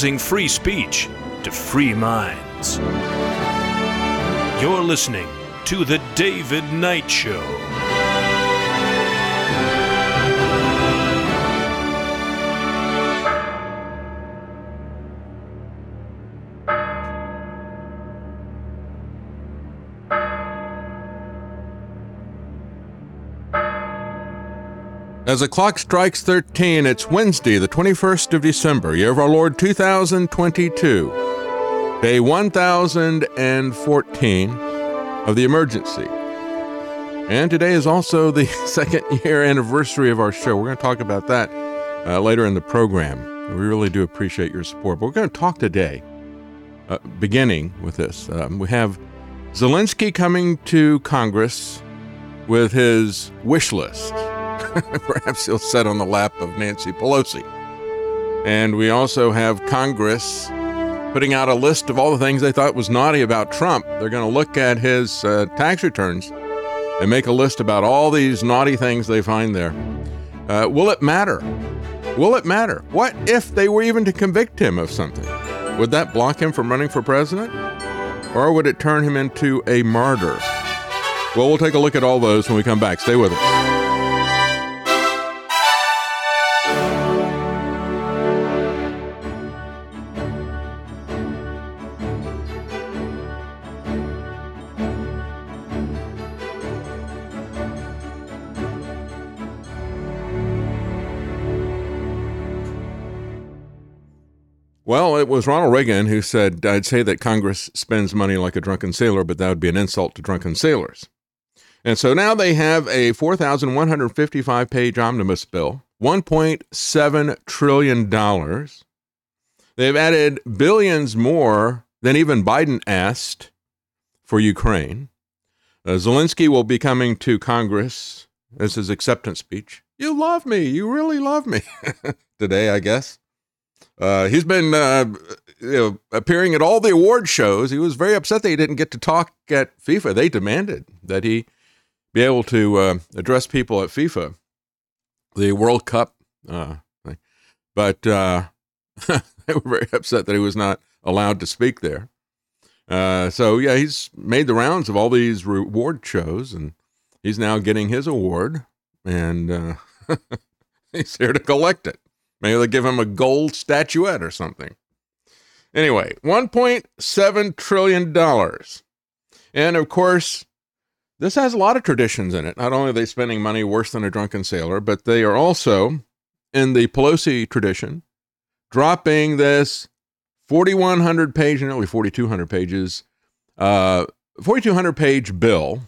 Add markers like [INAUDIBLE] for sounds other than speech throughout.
Free speech to free minds. You're listening to The David Knight Show. As the clock strikes 13, it's Wednesday, the 21st of December, year of our Lord 2022, day 1014 of the emergency. And today is also the [LAUGHS] second year anniversary of our show. We're going to talk about that uh, later in the program. We really do appreciate your support. But we're going to talk today, uh, beginning with this. Um, we have Zelensky coming to Congress with his wish list. [LAUGHS] Perhaps he'll sit on the lap of Nancy Pelosi. And we also have Congress putting out a list of all the things they thought was naughty about Trump. They're going to look at his uh, tax returns and make a list about all these naughty things they find there. Uh, will it matter? Will it matter? What if they were even to convict him of something? Would that block him from running for president? Or would it turn him into a martyr? Well, we'll take a look at all those when we come back. Stay with us. Well, it was Ronald Reagan who said, I'd say that Congress spends money like a drunken sailor, but that would be an insult to drunken sailors. And so now they have a 4,155 page omnibus bill, $1.7 trillion. They've added billions more than even Biden asked for Ukraine. Uh, Zelensky will be coming to Congress as his acceptance speech. You love me. You really love me. [LAUGHS] Today, I guess. Uh, he's been uh, you know, appearing at all the award shows. He was very upset that he didn't get to talk at FIFA. They demanded that he be able to uh, address people at FIFA, the World Cup. Uh, but uh, [LAUGHS] they were very upset that he was not allowed to speak there. Uh, so yeah, he's made the rounds of all these reward shows, and he's now getting his award, and [LAUGHS] he's here to collect it. Maybe they'll give him a gold statuette or something. Anyway, $1.7 trillion. And of course, this has a lot of traditions in it. Not only are they spending money worse than a drunken sailor, but they are also, in the Pelosi tradition, dropping this 4,100 page, nearly 4,200 pages, uh, 4,200 page bill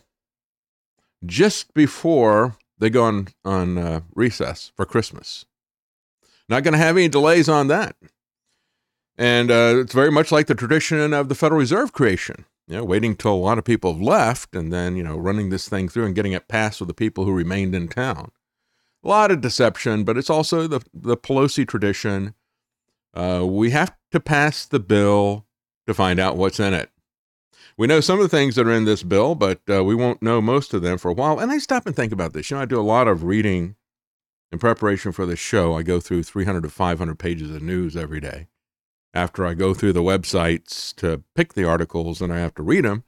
just before they go on, on uh, recess for Christmas. Not going to have any delays on that. And uh, it's very much like the tradition of the Federal Reserve creation, you know, waiting till a lot of people have left and then, you know, running this thing through and getting it passed with the people who remained in town. A lot of deception, but it's also the, the Pelosi tradition. Uh, we have to pass the bill to find out what's in it. We know some of the things that are in this bill, but uh, we won't know most of them for a while. And I stop and think about this. You know, I do a lot of reading in preparation for this show. I go through 300 to 500 pages of news every day. After I go through the websites to pick the articles, and I have to read them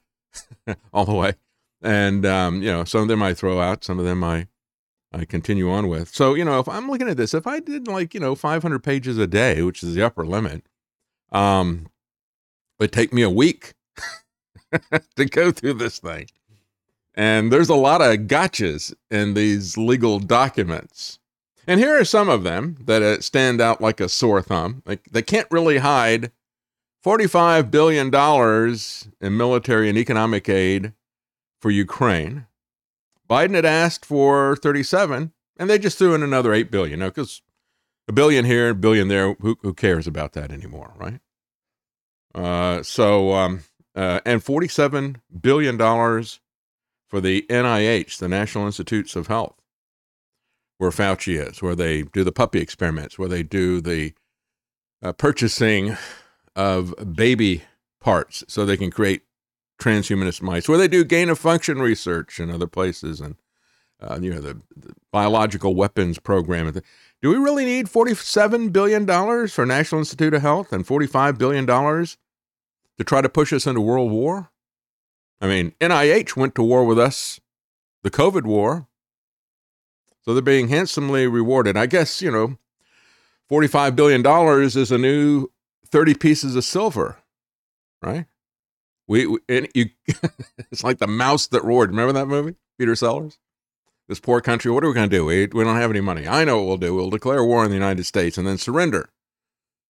[LAUGHS] all the way. And um, you know, some of them I throw out, some of them I I continue on with. So you know, if I'm looking at this, if I did like you know 500 pages a day, which is the upper limit, um, it would take me a week [LAUGHS] to go through this thing. And there's a lot of gotchas in these legal documents. And here are some of them that uh, stand out like a sore thumb. Like they can't really hide $45 billion in military and economic aid for Ukraine. Biden had asked for 37, and they just threw in another 8 billion. Now, because a billion here, a billion there, who, who cares about that anymore, right? Uh, so, um, uh, and $47 billion for the NIH, the National Institutes of Health, where Fauci is, where they do the puppy experiments, where they do the uh, purchasing of baby parts so they can create transhumanist mice, where they do gain of function research in other places, and uh, you know the, the, biological weapons program. Do we really need forty-seven billion dollars for National Institute of Health and forty-five billion dollars to try to push us into world war? I mean, NIH went to war with us, the COVID war, so they're being handsomely rewarded. I guess you know, forty-five billion dollars is a new thirty pieces of silver, right? We, we and you, [LAUGHS] it's like the mouse that roared. Remember that movie, Peter Sellers? This poor country. What are we going to do? We we don't have any money. I know what we'll do. We'll declare war on the United States and then surrender,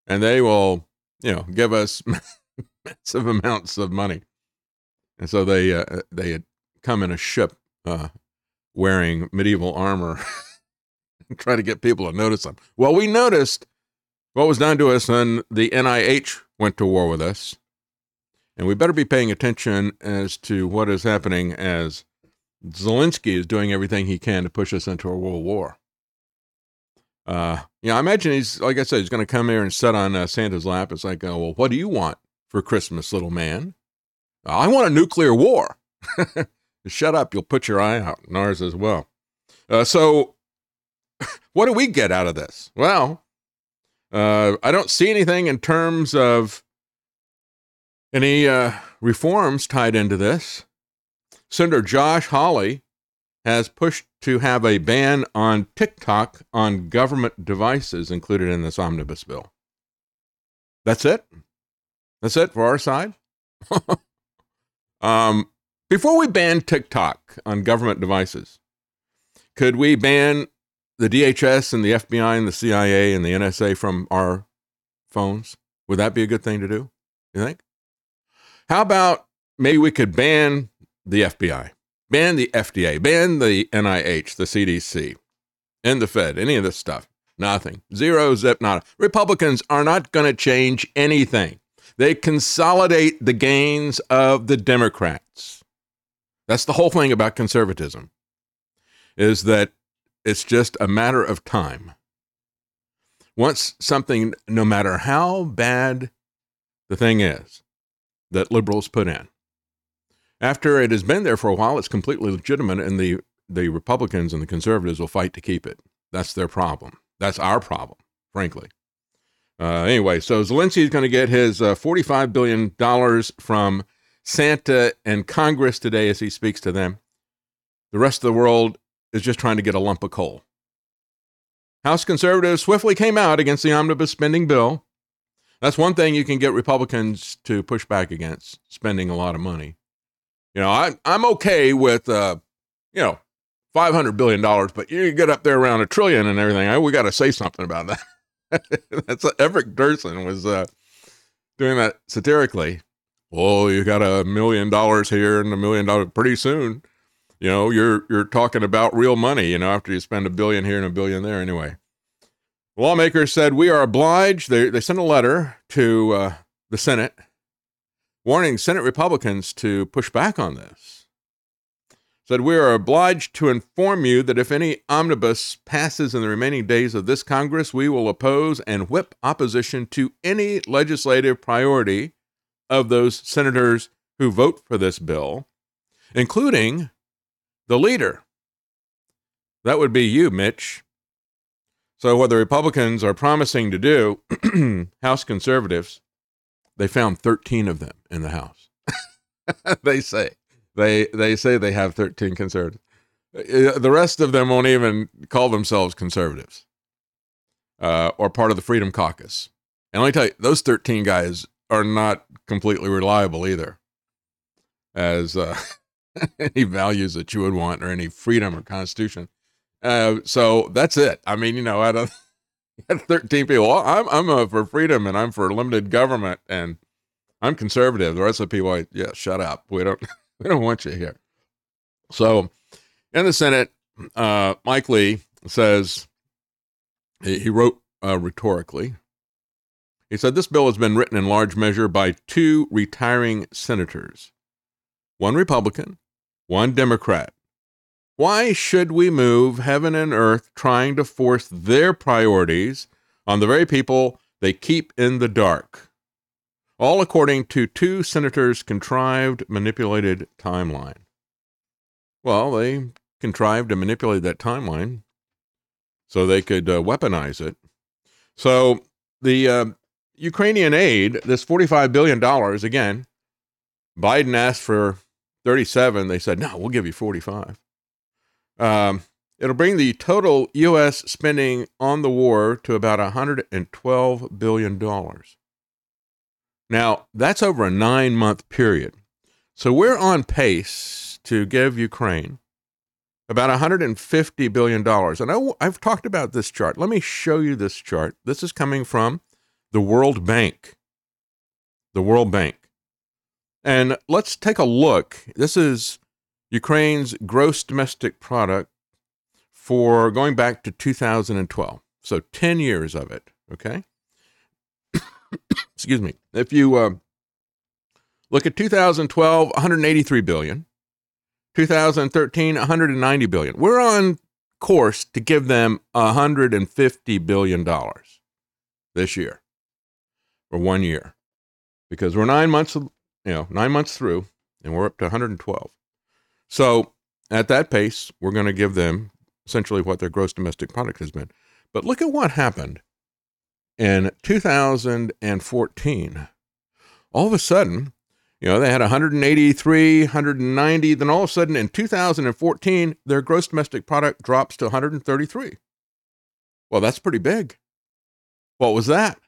and they will, you know, give us [LAUGHS] massive amounts of money. And so they uh, they had come in a ship uh, wearing medieval armor [LAUGHS] and try to get people to notice them. Well, we noticed what was done to us when the NIH went to war with us and we better be paying attention as to what is happening as Zelensky is doing everything he can to push us into a world war. Uh, you know, I imagine he's, like I said, he's going to come here and sit on uh, Santa's lap. It's like, oh, well, what do you want for Christmas, little man? I want a nuclear war. [LAUGHS] Shut up. You'll put your eye out, and ours as well. Uh, so, [LAUGHS] what do we get out of this? Well, uh, I don't see anything in terms of any uh, reforms tied into this? Senator Josh Hawley has pushed to have a ban on TikTok on government devices included in this omnibus bill. That's it. That's it for our side. [LAUGHS] um, before we ban TikTok on government devices, could we ban the DHS and the FBI and the CIA and the NSA from our phones? Would that be a good thing to do? You think? How about maybe we could ban the FBI, ban the FDA, ban the NIH, the CDC, and the Fed, any of this stuff? Nothing. Zero, zip, nada. Republicans are not going to change anything. They consolidate the gains of the Democrats. That's the whole thing about conservatism, is that it's just a matter of time. Once something, no matter how bad the thing is, that liberals put in. After it has been there for a while, it's completely legitimate, and the, the Republicans and the conservatives will fight to keep it. That's their problem. That's our problem, frankly. Uh, anyway, so Zelensky is going to get his uh, $45 billion from Santa and Congress today as he speaks to them. The rest of the world is just trying to get a lump of coal. House conservatives swiftly came out against the omnibus spending bill. That's one thing you can get Republicans to push back against spending a lot of money. You know, I, I'm okay with, uh, you know, five hundred billion dollars, but you get up there around a trillion and everything. I, we got to say something about that. [LAUGHS] That's uh, Everett Dirksen was uh, doing that satirically. Well, you got a million dollars here and a million dollars pretty soon. You know, you're you're talking about real money. You know, after you spend a billion here and a billion there, anyway. Lawmakers said we are obliged. They, they sent a letter to uh, the Senate warning Senate Republicans to push back on this. Said we are obliged to inform you that if any omnibus passes in the remaining days of this Congress, we will oppose and whip opposition to any legislative priority of those senators who vote for this bill, including the leader. That would be you, Mitch. So, what the Republicans are promising to do, [CLEARS THROAT] House conservatives, they found 13 of them in the House. [LAUGHS] they say they they say they have 13 conservatives. Uh, The rest of them won't even call themselves conservatives uh, or part of the Freedom Caucus. And let me tell you, those 13 guys are not completely reliable either as uh, [LAUGHS] any values that you would want or any freedom or constitution. Uh, so that's it. I mean, you know, [LAUGHS] out of 13 people, well, I'm, I'm uh, for freedom and I'm for limited government and I'm conservative. The rest of the people, yeah, shut up. We don't, [LAUGHS] we don't want you here. So in the Senate, uh, Mike Lee says, he, he wrote uh, rhetorically, he said, This bill has been written in large measure by two retiring senators, one Republican, one Democrat. Why should we move heaven and earth trying to force their priorities on the very people they keep in the dark? All according to two senators' contrived, manipulated timeline. Well, they contrived to manipulate that timeline so they could uh, weaponize it. So the uh, Ukrainian aid, this $45 billion, again, Biden asked for 37. They said, no, we'll give you 45. Um, it'll bring the total U.S. spending on the war to about $112 billion. Now, that's over a nine month period. So we're on pace to give Ukraine about $150 billion. And I, I've talked about this chart. Let me show you this chart. This is coming from the World Bank. The World Bank. And let's take a look. This is Ukraine's gross domestic product for going back to 2012. So 10 years of it. Okay. [COUGHS] Excuse me. If you uh, look at 2012, 183 billion. 2013, 190 billion. We're on course to give them 150 billion dollars this year for one year because we're nine months, you know, nine months through, and we're up to 112. So at that pace, we're going to give them essentially what their gross domestic product has been. But look at what happened in 2014. All of a sudden, you know, they had 183, 190. Then all of a sudden in 2014, their gross domestic product drops to 133. Well, that's pretty big. What was that?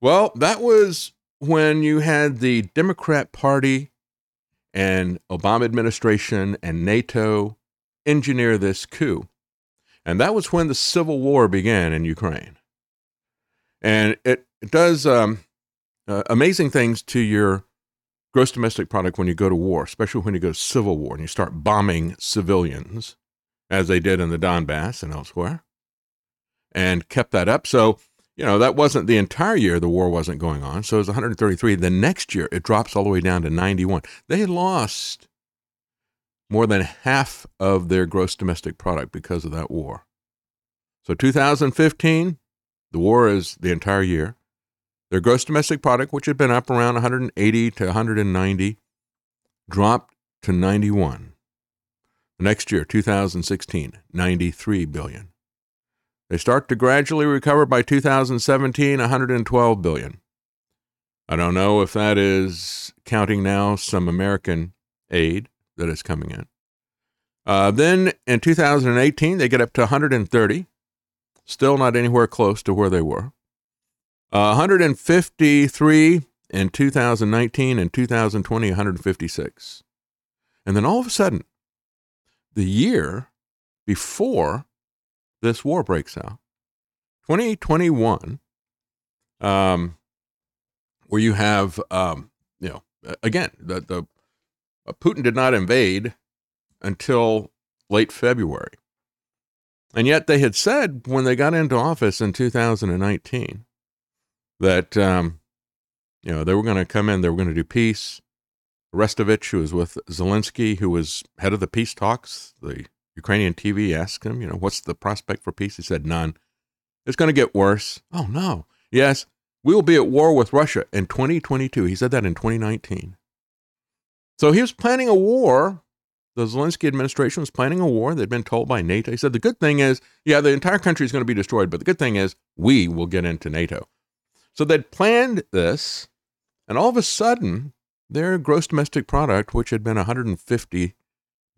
Well, that was when you had the Democrat Party and Obama administration and NATO engineer this coup. And that was when the civil war began in Ukraine. And it, it does um, uh, amazing things to your gross domestic product when you go to war, especially when you go to civil war and you start bombing civilians, as they did in the Donbass and elsewhere, and kept that up. So, you know, that wasn't the entire year the war wasn't going on. So it was 133. The next year, it drops all the way down to 91. They lost more than half of their gross domestic product because of that war. So 2015, the war is the entire year. Their gross domestic product, which had been up around 180 to 190, dropped to 91. The next year, 2016, 93 billion. They start to gradually recover by 2017, 112 billion. I don't know if that is counting now some American aid that is coming in. Uh, then in 2018, they get up to 130, still not anywhere close to where they were. Uh, 153 in 2019 and 2020, 156. And then all of a sudden, the year before this war breaks out, 2021, um, where you have, um, you know, again, the, the uh, Putin did not invade until late February. And yet they had said when they got into office in 2019 that, um, you know, they were going to come in, they were going to do peace. Restovich, who was with Zelensky, who was head of the peace talks, the Ukrainian TV asked him, you know, what's the prospect for peace? He said, none. It's going to get worse. Oh, no. Yes, we will be at war with Russia in 2022. He said that in 2019. So he was planning a war. The Zelensky administration was planning a war. They'd been told by NATO. He said, the good thing is, yeah, the entire country is going to be destroyed, but the good thing is we will get into NATO. So they'd planned this, and all of a sudden, their gross domestic product, which had been 150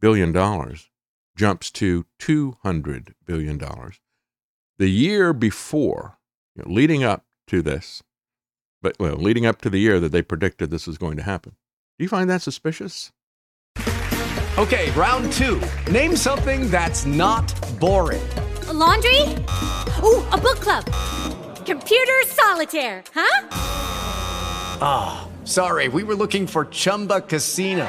billion dollars, jumps to 200 billion dollars. The year before, you know, leading up to this, but well, leading up to the year that they predicted this was going to happen. Do you find that suspicious? Okay, round two. Name something that's not boring. A laundry? Ooh, a book club. Computer solitaire, huh? Ah, oh, sorry, we were looking for Chumba Casino.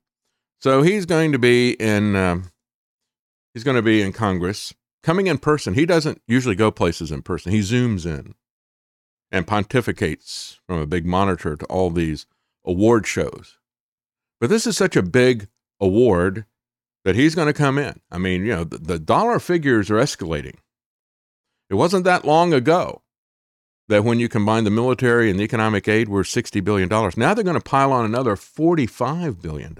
So he's going to be in. Um, he's going to be in Congress, coming in person. He doesn't usually go places in person. He zooms in and pontificates from a big monitor to all these award shows. But this is such a big award that he's going to come in. I mean, you know, the, the dollar figures are escalating. It wasn't that long ago that when you combine the military and the economic aid were $60 billion. Now they're going to pile on another $45 billion.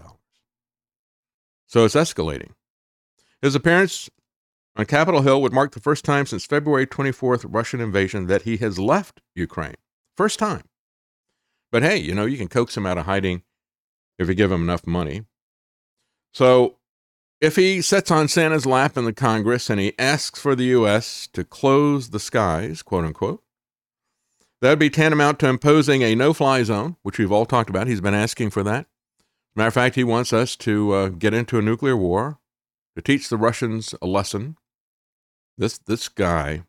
So it's escalating. His appearance on Capitol Hill would mark the first time since February 24th Russian invasion that he has left Ukraine. First time. But hey, you know, you can coax him out of hiding if you give him enough money. So if he sits on Santa's lap in the Congress and he asks for the U.S. to close the skies, quote unquote, that would be tantamount to imposing a no fly zone, which we've all talked about. He's been asking for that. Matter of fact, he wants us to uh, get into a nuclear war, to teach the Russians a lesson. This this guy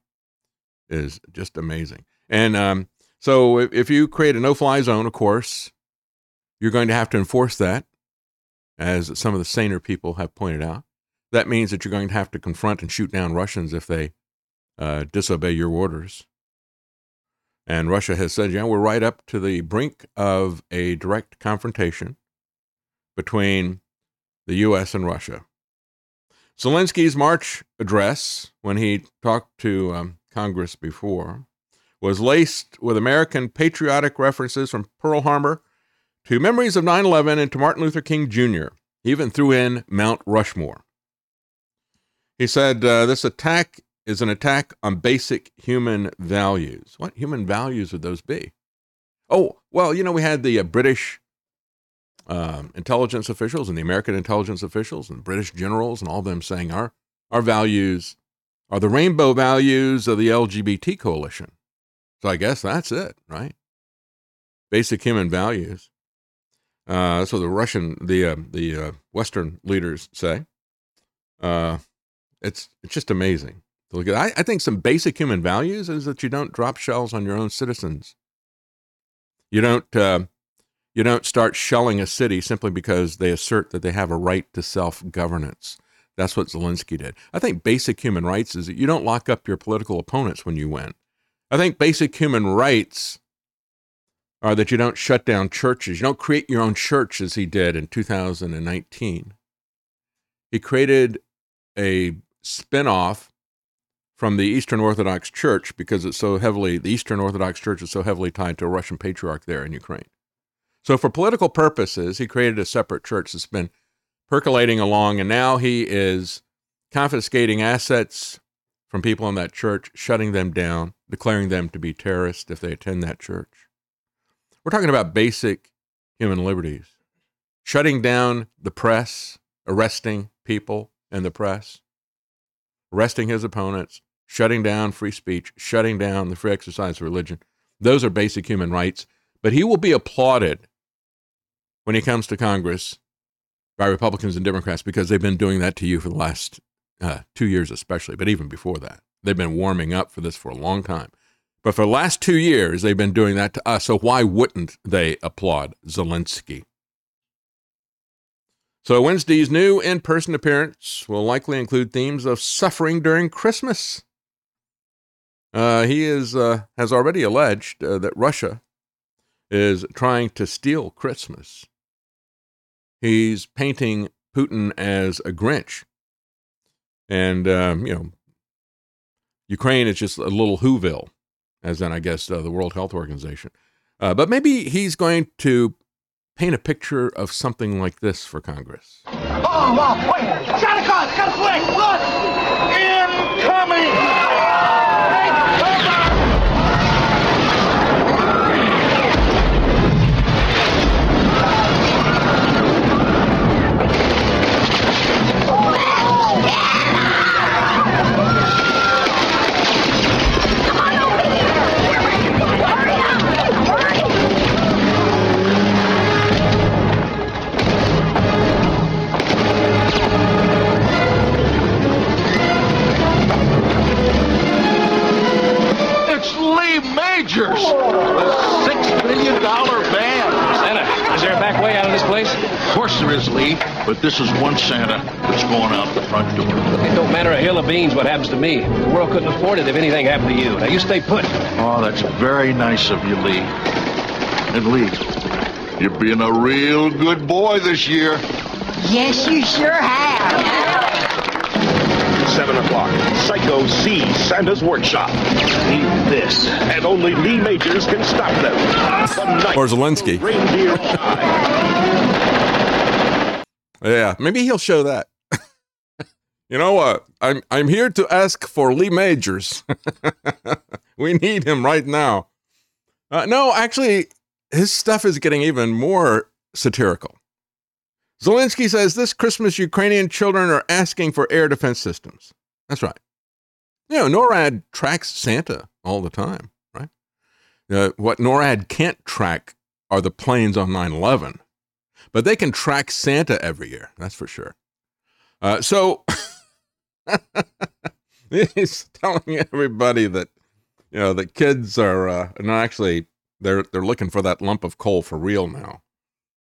is just amazing. And um, so, if, if you create a no-fly zone, of course, you're going to have to enforce that as some of the saner people have pointed out. That means that you're going to have to confront and shoot down Russians if they uh, disobey your orders. And Russia has said, yeah, we're right up to the brink of a direct confrontation between the U.S. and Russia. Zelensky's March address, when he talked to um, Congress before, was laced with American patriotic references from Pearl Harbor to memories of 9 11 and to Martin Luther King Jr. He even threw in Mount Rushmore. He said, uh, This attack is an attack on basic human values. What human values would those be? Oh, well, you know, we had the uh, British uh, intelligence officials and the American intelligence officials and British generals and all them saying our, our values are the rainbow values of the LGBT coalition. So I guess that's it, right? Basic human values. Uh, what the Russian, the uh, the uh, Western leaders say. Uh, it's it's just amazing to look at. I, I think some basic human values is that you don't drop shells on your own citizens. You don't uh, you don't start shelling a city simply because they assert that they have a right to self governance. That's what Zelensky did. I think basic human rights is that you don't lock up your political opponents when you win. I think basic human rights are that you don't shut down churches. You don't create your own church as he did in 2019. He created a spinoff from the Eastern Orthodox Church because it's so heavily, the Eastern Orthodox Church is so heavily tied to a Russian patriarch there in Ukraine. So, for political purposes, he created a separate church that's been percolating along, and now he is confiscating assets from people in that church, shutting them down, declaring them to be terrorists if they attend that church. We're talking about basic human liberties. Shutting down the press, arresting people in the press, arresting his opponents, shutting down free speech, shutting down the free exercise of religion. Those are basic human rights but he will be applauded when he comes to Congress by Republicans and Democrats because they've been doing that to you for the last uh, two years, especially, but even before that. They've been warming up for this for a long time. But for the last two years, they've been doing that to us. So why wouldn't they applaud Zelensky? So Wednesday's new in-person appearance will likely include themes of suffering during Christmas. Uh, he is uh, has already alleged uh, that Russia is trying to steal Christmas. He's painting Putin as a Grinch, and um, you know, Ukraine is just a little Whoville, as in I guess uh, the World Health Organization. Uh, but maybe he's going to paint a picture of something like this for Congress. Oh, wow, wait! Santa Claus, a flag! Look! Incoming! It's Majors, the six million dollar man. Santa, is there a back way out of this place? Of course there is, Lee, but this is one Santa that's going out the front door. It don't matter a hill of beans what happens to me. The world couldn't afford it if anything happened to you. Now you stay put. Oh, that's very nice of you, Lee. And Lee, you're being a real good boy this year. Yes, you sure have. Seven o'clock. Psycho sees Santa's workshop. Need this, and only Lee Majors can stop them. Or Zelensky. reindeer Yeah, maybe he'll show that. [LAUGHS] you know what? I'm I'm here to ask for Lee Majors. [LAUGHS] we need him right now. Uh, no, actually, his stuff is getting even more satirical. Zelensky says this Christmas Ukrainian children are asking for air defense systems. That's right. You know, NORAD tracks Santa all the time, right? Uh, what NORAD can't track are the planes on 9 11, but they can track Santa every year. That's for sure. Uh, so [LAUGHS] he's telling everybody that, you know, that kids are uh, actually, they're, they're looking for that lump of coal for real now.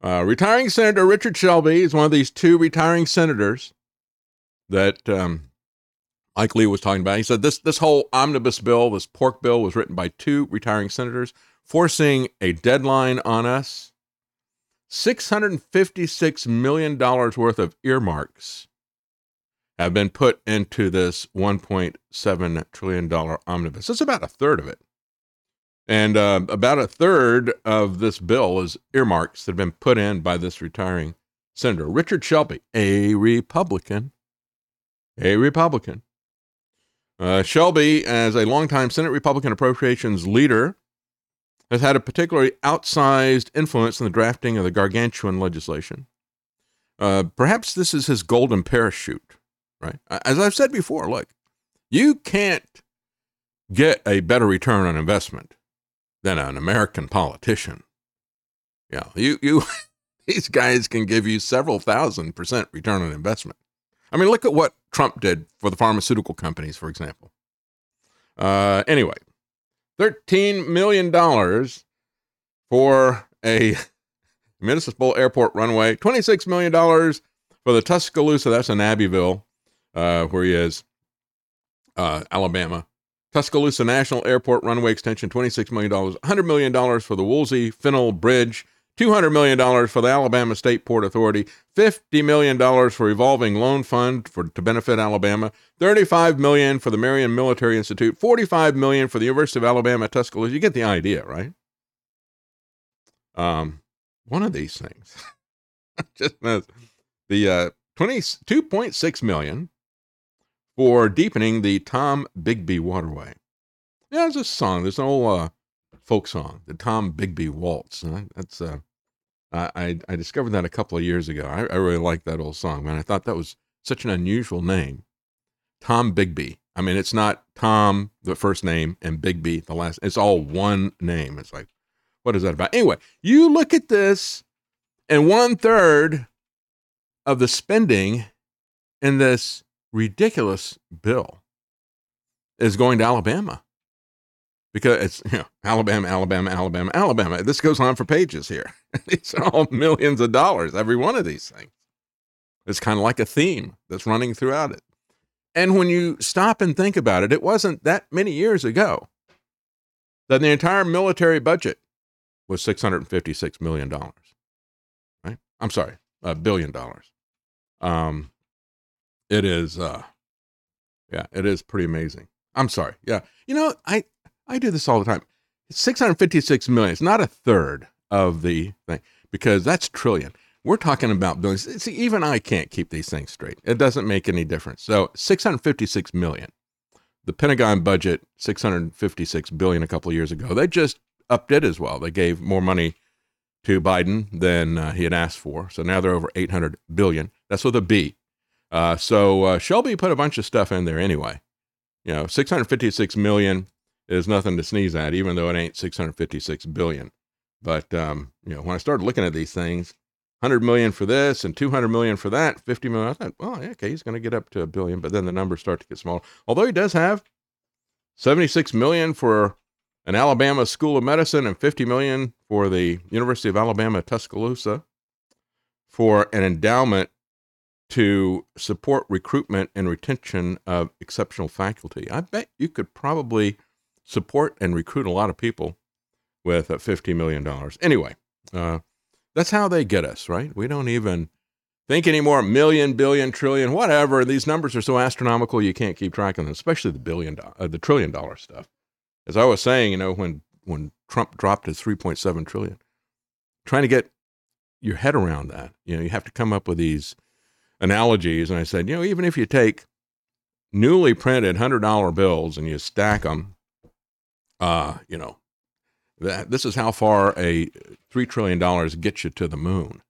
Uh, retiring Senator Richard Shelby is one of these two retiring senators that um, Mike Lee was talking about. He said this this whole omnibus bill, this pork bill, was written by two retiring senators, forcing a deadline on us. Six hundred fifty-six million dollars worth of earmarks have been put into this one point seven trillion dollar omnibus. It's about a third of it. And uh, about a third of this bill is earmarks that have been put in by this retiring senator, Richard Shelby, a Republican. A Republican. Uh, Shelby, as a longtime Senate Republican appropriations leader, has had a particularly outsized influence in the drafting of the gargantuan legislation. Uh, perhaps this is his golden parachute, right? As I've said before, look, you can't get a better return on investment than an American politician. Yeah, you you [LAUGHS] these guys can give you several thousand percent return on investment. I mean, look at what Trump did for the pharmaceutical companies, for example. Uh, anyway, thirteen million dollars for a [LAUGHS] municipal airport runway. Twenty-six million dollars for the Tuscaloosa. That's in Abbeville, uh, where he is, uh, Alabama. Tuscaloosa National Airport runway extension, $26 million, $100 million for the Woolsey Finnell Bridge, $200 million for the Alabama State Port Authority, $50 million for revolving loan fund for, to benefit Alabama, 35 million for the Marion Military Institute, 45 million for the University of Alabama Tuscaloosa. You get the idea, right? Um, one of these things. [LAUGHS] Just the uh, 22.6 million for deepening the Tom Bigby waterway. Yeah, there's a song. There's an old uh, folk song, the Tombigbee Waltz. That's uh, I I discovered that a couple of years ago. I, I really like that old song, man. I thought that was such an unusual name, Tombigbee. I mean, it's not Tom the first name and Bigby the last. It's all one name. It's like, What is that about? Anyway, you look at this, and one third of the spending in this ridiculous bill is going to Alabama because it's you know, Alabama, Alabama, Alabama, Alabama. This goes on for pages here. [LAUGHS] These are all millions of dollars, every one of these things. It's kind of like a theme that's running throughout it. And when you stop and think about it, it wasn't that many years ago that the entire military budget was $656 million. Right? I'm sorry, a billion dollars. Um, it is, uh, yeah, it is pretty amazing. I'm sorry. Yeah. You know, I, I do this all the time. 656 million. It's not a third of the thing because that's trillion. We're talking about billions. See, even I can't keep these things straight. It doesn't make any difference. So 656 million. The Pentagon budget 656 billion a couple of years ago. They just upped it as well. They gave more money to Biden than uh, he had asked for. So now they're over 800 billion. That's with a B. Uh, so uh, Shelby put a bunch of stuff in there anyway. You know, 656 million is nothing to sneeze at, even though it ain't 656 billion. But um, you know, when I started looking at these things, 100 million for this and 200 million for that, 50 million. I thought, well, okay, he's going to get up to a billion, but then the numbers start to get smaller. Although he does have 76 million for an Alabama School of Medicine and 50 million for the University of Alabama Tuscaloosa for an endowment to support recruitment and retention of exceptional faculty. I bet you could probably support and recruit a lot of people with uh, $50 million. Anyway, uh, that's how they get us, right? We don't even think anymore million, billion, trillion, whatever. These numbers are so astronomical you can't keep track of them, especially the billion, uh, the trillion dollar stuff. As I was saying, you know, when when Trump dropped his 3.7 trillion, trying to get your head around that, you know, you have to come up with these analogies. And I said, you know, even if you take newly printed hundred dollar bills and you stack them, uh, you know, that this is how far a three trillion dollars gets you to the moon.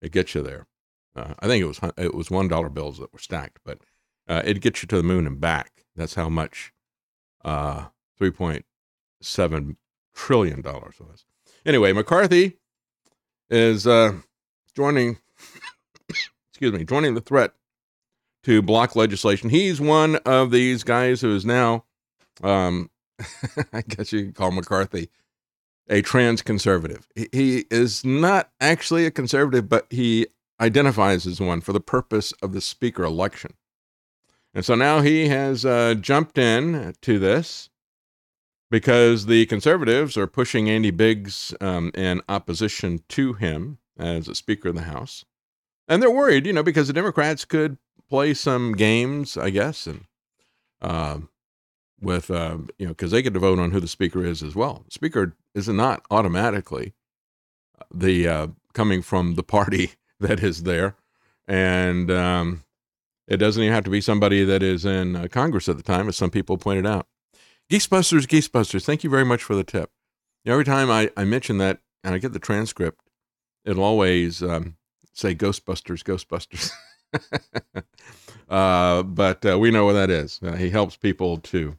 It gets you there. Uh, I think it was it was one dollar bills that were stacked, but uh, it gets you to the moon and back. That's how much uh, three point seven trillion dollars was. Anyway, McCarthy is uh, joining. Excuse me, joining the threat to block legislation. He's one of these guys who is now, um, [LAUGHS] I guess you could call McCarthy a trans conservative. He, is not actually a conservative, but he identifies as one for the purpose of the speaker election. And so now he has uh, jumped in to this because the conservatives are pushing Andy Biggs um, in opposition to him as a Speaker of the House. And they're worried, you know, because the Democrats could play some games, I guess, and uh, with, uh, you know, because they get to vote on who the Speaker is as well. Speaker is not automatically the uh, coming from the party [LAUGHS] that is there. And um, it doesn't even have to be somebody that is in uh, Congress at the time, as some people pointed out. Geesebusters, Geesebusters, thank you very much for the tip. You know, every time I, I mention that and I get the transcript, it'll always um, say Ghostbusters, Ghostbusters. [LAUGHS] uh, but uh, we know what that is. Uh, he helps people to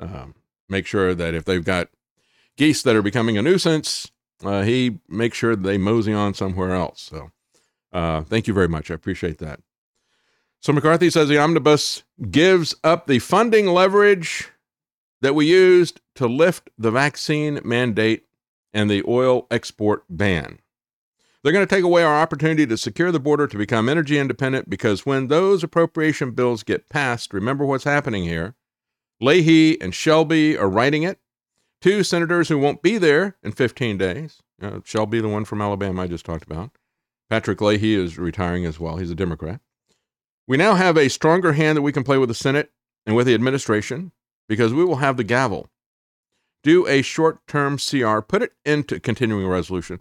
um, make sure that if they've got geese that are becoming a nuisance, uh, he makes sure they mosey on somewhere else. So uh, thank you very much. I appreciate that. So McCarthy says the omnibus gives up the funding leverage that we used to lift the vaccine mandate and the oil export ban. They're going to take away our opportunity to secure the border to become energy independent because when those appropriation bills get passed, remember what's happening here. Leahy and Shelby are writing it. Two senators who won't be there in 15 days. Uh, Shelby, the one from Alabama I just talked about. Patrick Leahy is retiring as well. He's a Democrat. We now have a stronger hand that we can play with the Senate and with the administration because we will have the gavel. Do a short term CR, put it into continuing resolution,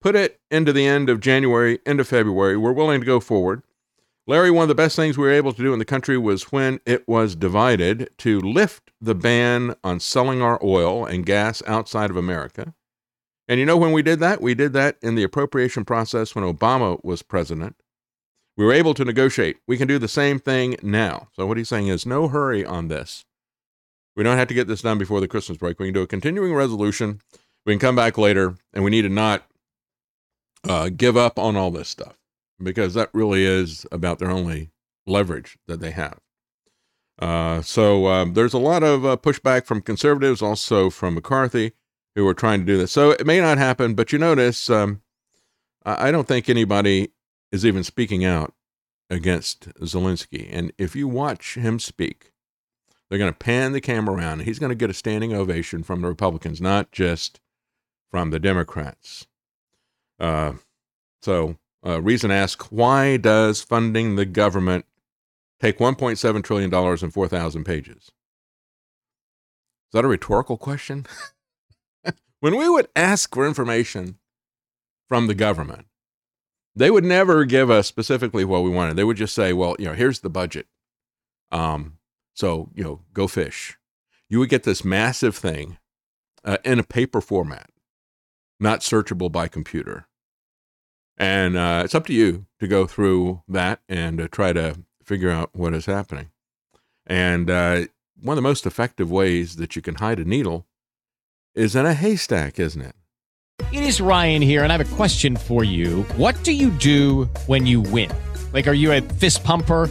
put it into the end of January, of February. We're willing to go forward. Larry, one of the best things we were able to do in the country was when it was divided to lift the ban on selling our oil and gas outside of America. And you know when we did that? We did that in the appropriation process when Obama was president. We were able to negotiate. We can do the same thing now. So, what he's saying is no hurry on this. We don't have to get this done before the Christmas break. We can do a continuing resolution We can come back later, and we need to not uh, give up on all this stuff because that really is about their only leverage that they have. Uh, so um, there's a lot of uh, pushback from conservatives, also from McCarthy, who are trying to do this. So it may not happen, but you notice um, I don't think anybody is even speaking out against Zelensky. And if you watch him speak, they're going to pan the camera around. And he's going to get a standing ovation from the Republicans, not just from the Democrats. Uh, so, uh, Reason asks, why does funding the government take $1.7 trillion and 4,000 pages? Is that a rhetorical question? [LAUGHS] when we would ask for information from the government, they would never give us specifically what we wanted. They would just say, well, you know, here's the budget. Um, so, you know, go fish. You would get this massive thing uh, in a paper format, not searchable by computer. And uh, it's up to you to go through that and uh, try to figure out what is happening. And uh, one of the most effective ways that you can hide a needle is in a haystack, isn't it? It is Ryan here, and I have a question for you. What do you do when you win? Like, are you a fist pumper?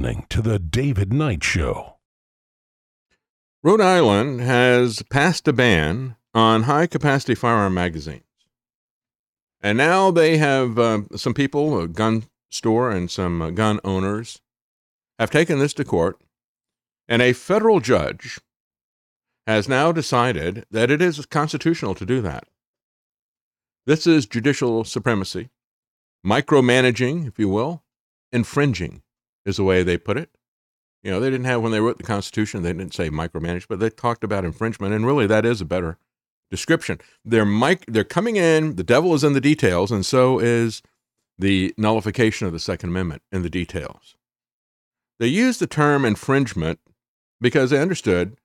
Listening to The David Knight Show. Rhode Island has passed a ban on high capacity firearm magazines. And now they have uh, some people, a gun store and some uh, gun owners, have taken this to court. And a federal judge has now decided that it is constitutional to do that. This is judicial supremacy, micromanaging, if you will, infringing is the way they put it. You know, they didn't have, when they wrote the Constitution, they didn't say micromanage, but they talked about infringement. And really, that is a better description. They're, mic- they're coming in, the devil is in the details, and so is the nullification of the Second Amendment in the details. They used the term infringement because they understood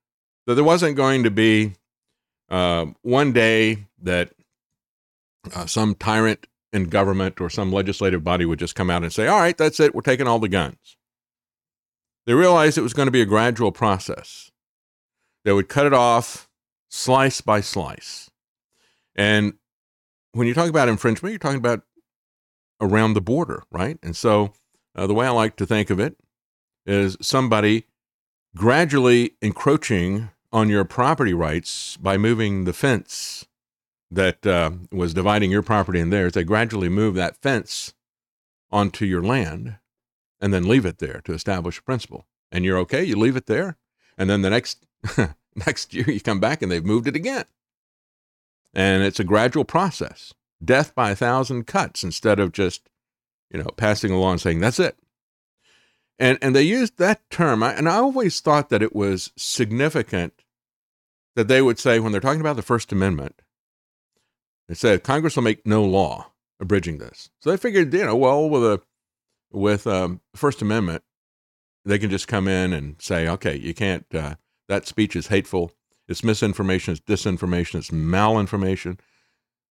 that there wasn't going to be uh, one day that uh, some tyrant in government or some legislative body would just come out and say, all right, that's it, we're taking all the guns. They realized it was going to be a gradual process. They would cut it off slice by slice. And when you talk about infringement, you're talking about around the border, right? And so uh, the way I like to think of it is somebody gradually encroaching on your property rights by moving the fence that uh, was dividing your property and theirs. They gradually move that fence onto your land and then leave it there to establish a principle. And you're okay, you leave it there. And then the next [LAUGHS] next year you come back and they've moved it again. And it's a gradual process. Death by a thousand cuts instead of just, you know, passing along saying that's it. And and they used that term, I, and I always thought that it was significant that they would say when they're talking about the First Amendment, they said Congress will make no law abridging this. So they figured, you know, well, with a with um, First Amendment, they can just come in and say, okay, you can't. Uh, that speech is hateful. It's misinformation. It's disinformation. It's malinformation.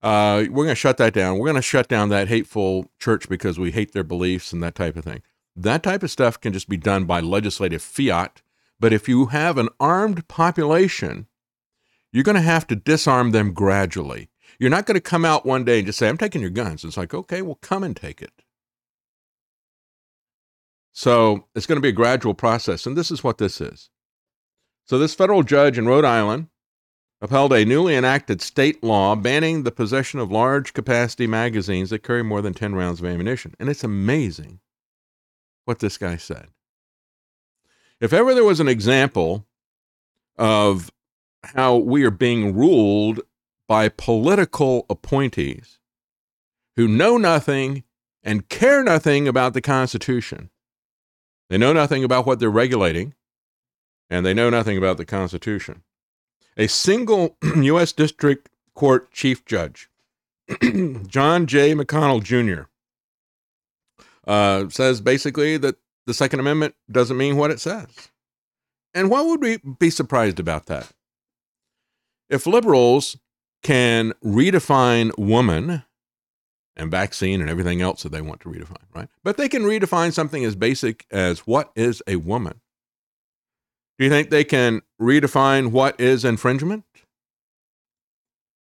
Uh, we're going to shut that down. We're going to shut down that hateful church because we hate their beliefs and that type of thing. That type of stuff can just be done by legislative fiat. But if you have an armed population, you're going to have to disarm them gradually. You're not going to come out one day and just say, I'm taking your guns. It's like, okay, well, come and take it. So it's going to be a gradual process. And this is what this is. So, this federal judge in Rhode Island upheld a newly enacted state law banning the possession of large capacity magazines that carry more than 10 rounds of ammunition. And it's amazing what this guy said. If ever there was an example of how we are being ruled by political appointees who know nothing and care nothing about the Constitution, they know nothing about what they're regulating, and they know nothing about the Constitution. A single [CLEARS THROAT] U.S. District Court Chief Judge, [CLEARS THROAT] John J. McConnell Jr., uh, says basically that the Second Amendment doesn't mean what it says. And why would we be surprised about that? If liberals can redefine woman and vaccine and everything else that they want to redefine, right? But they can redefine something as basic as what is a woman. Do you think they can redefine what is infringement?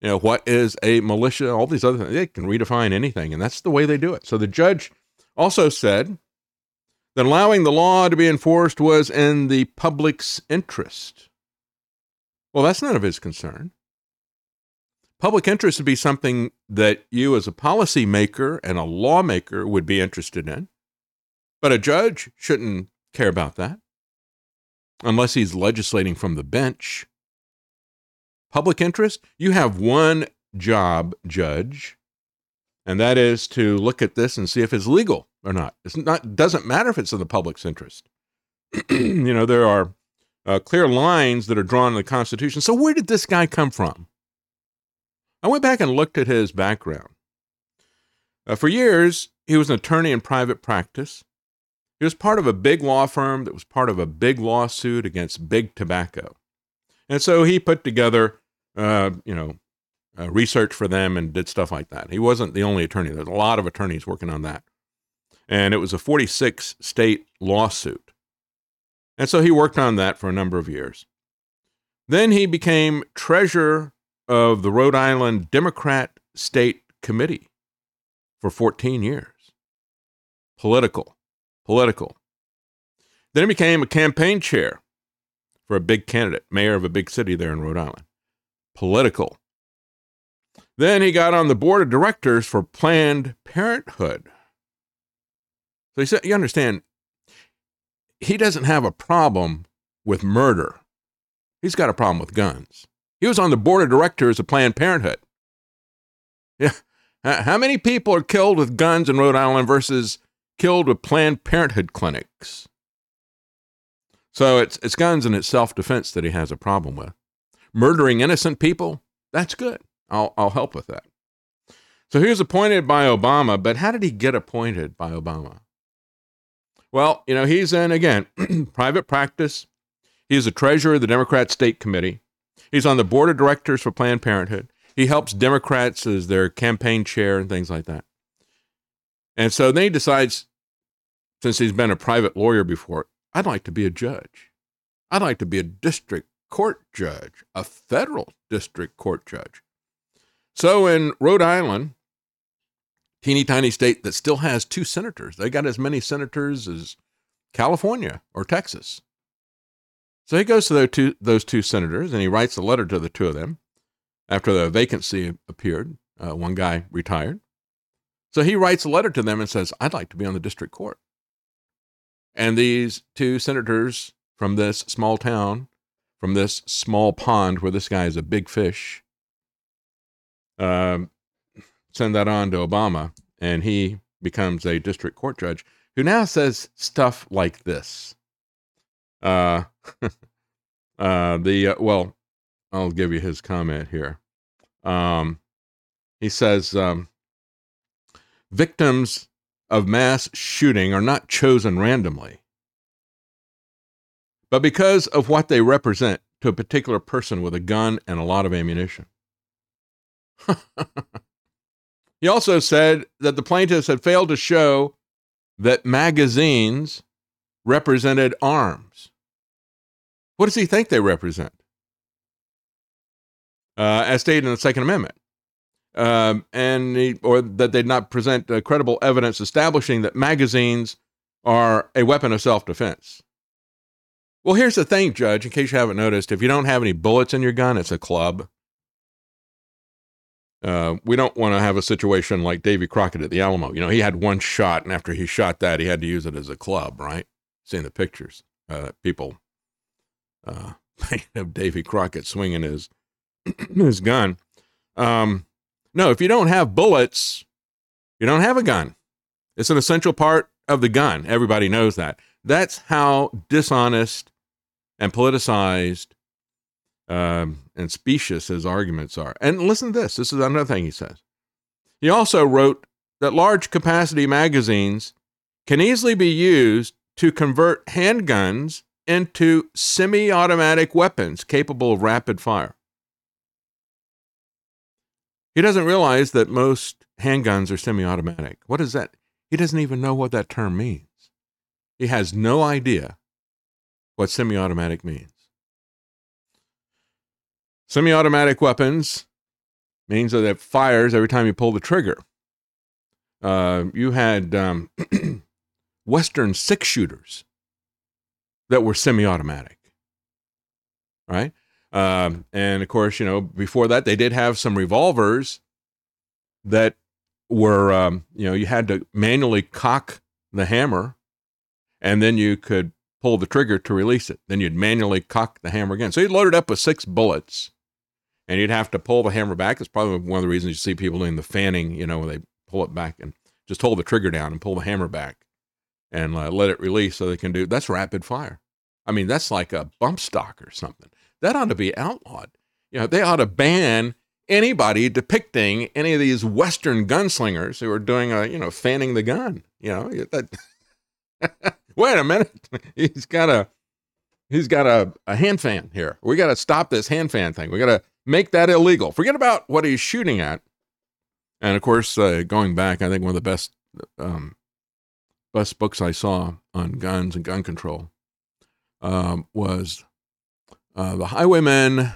You know, what is a militia? All these other things. They can redefine anything, and that's the way they do it. So the judge also said that allowing the law to be enforced was in the public's interest. Well, that's none of his concern. Public interest would be something that you, as a policymaker and a lawmaker, would be interested in. But a judge shouldn't care about that unless he's legislating from the bench. Public interest, you have one job, judge, and that is to look at this and see if it's legal or not. It's not doesn't matter if it's in the public's interest. [CLEARS THROAT] you know, there are uh, clear lines that are drawn in the Constitution. So where did this guy come from? I went back and looked at his background. Uh, for years, he was an attorney in private practice. He was part of a big law firm that was part of a big lawsuit against big tobacco. And so he put together, uh, you know, uh, research for them and did stuff like that. He wasn't the only attorney. There's a lot of attorneys working on that. And it was a 46 state lawsuit. And so he worked on that for a number of years. Then he became treasurer of the Rhode Island Democrat State Committee for 14 years. Political, political. Then he became a campaign chair for a big candidate, mayor of a big city there in Rhode Island. Political. Then he got on the board of directors for Planned Parenthood. So he said, you understand, he doesn't have a problem with murder. He's got a problem with guns. He was on the board of directors of Planned Parenthood. Yeah. How many people are killed with guns in Rhode Island versus killed with Planned Parenthood clinics? So it's, it's guns and it's self defense that he has a problem with. Murdering innocent people, that's good. I'll, I'll help with that. So he was appointed by Obama, but how did he get appointed by Obama? Well, you know, he's in, again, [CLEARS THROAT] private practice. He's a treasurer of the Democrat State Committee. He's on the board of directors for Planned Parenthood. He helps Democrats as their campaign chair and things like that. And so then he decides, since he's been a private lawyer before, I'd like to be a judge. I'd like to be a district court judge, a federal district court judge. So in Rhode Island, teeny tiny state that still has two senators, they got as many senators as California or Texas. So he goes to those two, those two senators and he writes a letter to the two of them after the vacancy appeared. Uh, one guy retired. So he writes a letter to them and says, I'd like to be on the district court. And these two senators from this small town, from this small pond where this guy is a big fish, um, send that on to Obama, and he becomes a district court judge who now says stuff like this. Uh, [LAUGHS] uh, the uh, well, I'll give you his comment here. Um, he says, um, victims of mass shooting are not chosen randomly, but because of what they represent to a particular person with a gun and a lot of ammunition. [LAUGHS] he also said that the plaintiffs had failed to show that magazines represented arms. What does he think they represent? Uh, as stated in the Second Amendment. Um, and he, or that they not present uh, credible evidence establishing that magazines are a weapon of self defense. Well, here's the thing, Judge, in case you haven't noticed, if you don't have any bullets in your gun, it's a club. Uh, we don't want to have a situation like Davy Crockett at the Alamo. You know, he had one shot, and after he shot that, he had to use it as a club, right? Seeing the pictures, uh, people uh, [LAUGHS] of Davy Crockett swinging his [CLEARS THROAT] his gun. Um, no, if you don't have bullets, you don't have a gun. It's an essential part of the gun. Everybody knows that. That's how dishonest and politicized um, and specious his arguments are. And listen to this. This is another thing he says. He also wrote that large capacity magazines can easily be used to convert handguns into semi automatic weapons capable of rapid fire. He doesn't realize that most handguns are semi automatic. What is that? He doesn't even know what that term means. He has no idea what semi automatic means. Semi automatic weapons means that it fires every time you pull the trigger. Uh, you had um, [CLEARS THROAT] Western six shooters that were semi automatic, right? Um, and of course, you know, before that, they did have some revolvers that were, um, you know, you had to manually cock the hammer and then you could pull the trigger to release it. Then you'd manually cock the hammer again. So you'd load it up with six bullets and you'd have to pull the hammer back. That's probably one of the reasons you see people doing the fanning, you know, when they pull it back and just hold the trigger down and pull the hammer back and uh, let it release so they can do that's rapid fire. I mean, that's like a bump stock or something. That ought to be outlawed. You know, they ought to ban anybody depicting any of these Western gunslingers who are doing a, you know, fanning the gun. You know, that, [LAUGHS] wait a minute, [LAUGHS] he's got a, he's got a, a hand fan here. We got to stop this hand fan thing. We got to make that illegal. Forget about what he's shooting at. And of course, uh, going back, I think one of the best, um, best books I saw on guns and gun control um, was uh, the highwayman,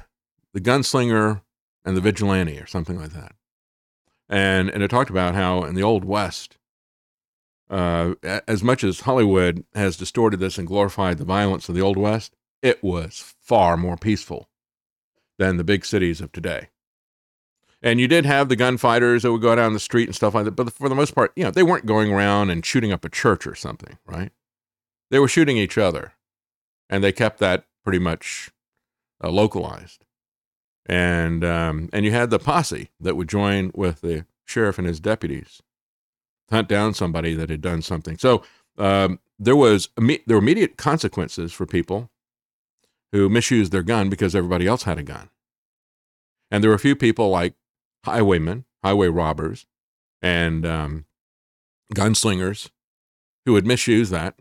the gunslinger, and the vigilante, or something like that. And and it talked about how in the old west, uh, as much as Hollywood has distorted this and glorified the violence of the old west, it was far more peaceful than the big cities of today. And you did have the gunfighters that would go down the street and stuff like that, but for the most part, you know, they weren't going around and shooting up a church or something, right? They were shooting each other, and they kept that pretty much uh, localized. And um, and you had the posse that would join with the sheriff and his deputies, to hunt down somebody that had done something. So um, there was there were immediate consequences for people who misused their gun because everybody else had a gun. And there were a few people like highwaymen, highway robbers, and um, gunslingers who would misuse that,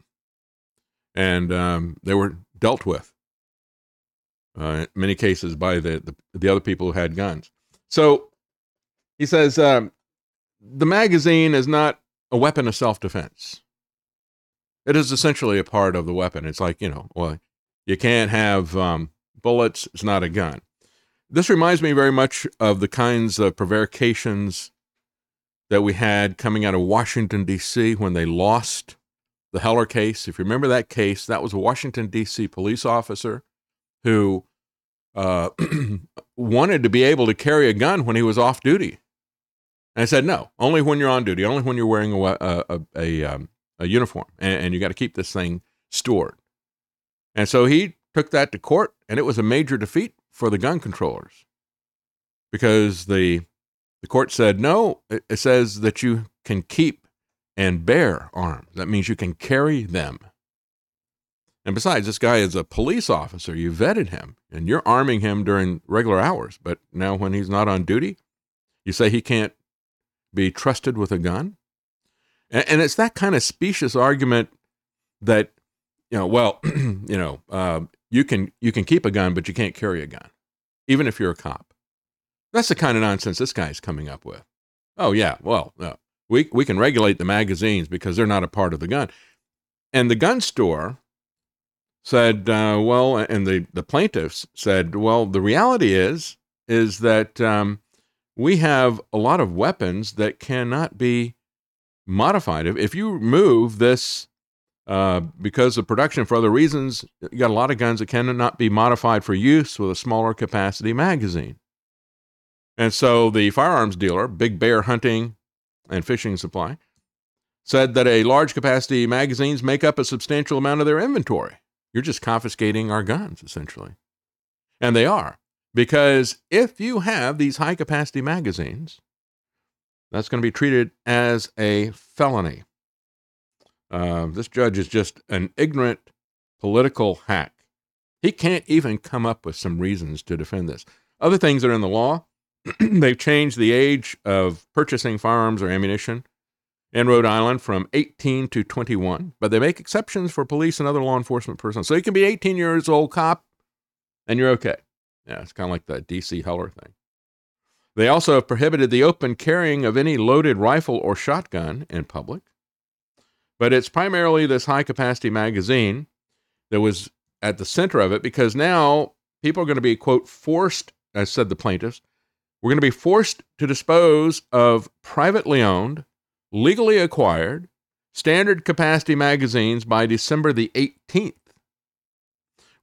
and um, they were dealt with uh, in many cases by the, the, the other people who had guns. So he says um, the magazine is not a weapon of self defense. It is essentially a part of the weapon. It's like you know, well, you can't have um, bullets. It's not a gun. This reminds me very much of the kinds of prevarications that we had coming out of Washington D.C. when they lost the Heller case. If you remember that case, that was a Washington D.C. police officer who uh, [CLEARS THROAT] wanted to be able to carry a gun when he was off duty. And I said, no, only when you're on duty, only when you're wearing a, a, a, um, a uniform, and, and you got to keep this thing stored. And so he took that to court, and it was a major defeat for the gun controllers because the the court said no. It, it says that you can keep and bear arms. That means you can carry them. And besides, this guy is a police officer. You vetted him and you're arming him during regular hours. But now, when he's not on duty, you say he can't be trusted with a gun? And, and it's that kind of specious argument that, you know, well, [CLEARS THROAT] you know, uh, you can you can keep a gun, but you can't carry a gun, even if you're a cop. That's the kind of nonsense this guy's coming up with. Oh yeah, well, we we can regulate the magazines because they're not a part of the gun. And the gun store said, uh, well, and the the plaintiffs said, well, the reality is is that um, we have a lot of weapons that cannot be modified. If, if you remove this uh, because of production for other reasons, you got a lot of guns that cannot be modified for use with a smaller capacity magazine. And so the firearms dealer, Big Bear Hunting and Fishing Supply, said that a large capacity magazines make up a substantial amount of their inventory. You're just confiscating our guns, essentially. And they are. Because if you have these high capacity magazines, that's going to be treated as a felony. Uh, this judge is just an ignorant political hack. He can't even come up with some reasons to defend this. Other things are in the law, [CLEARS THROAT] they've changed the age of purchasing firearms or ammunition in Rhode Island from 18 to 21, but they make exceptions for police and other law enforcement personnel. So you can be 18 years old cop and you're okay. Yeah, it's kind of like the DC Heller thing. They also have prohibited the open carrying of any loaded rifle or shotgun in public. But it's primarily this high capacity magazine that was at the center of it because now people are going to be, quote, forced, as said the plaintiffs, we're going to be forced to dispose of privately owned, legally acquired, standard capacity magazines by December the 18th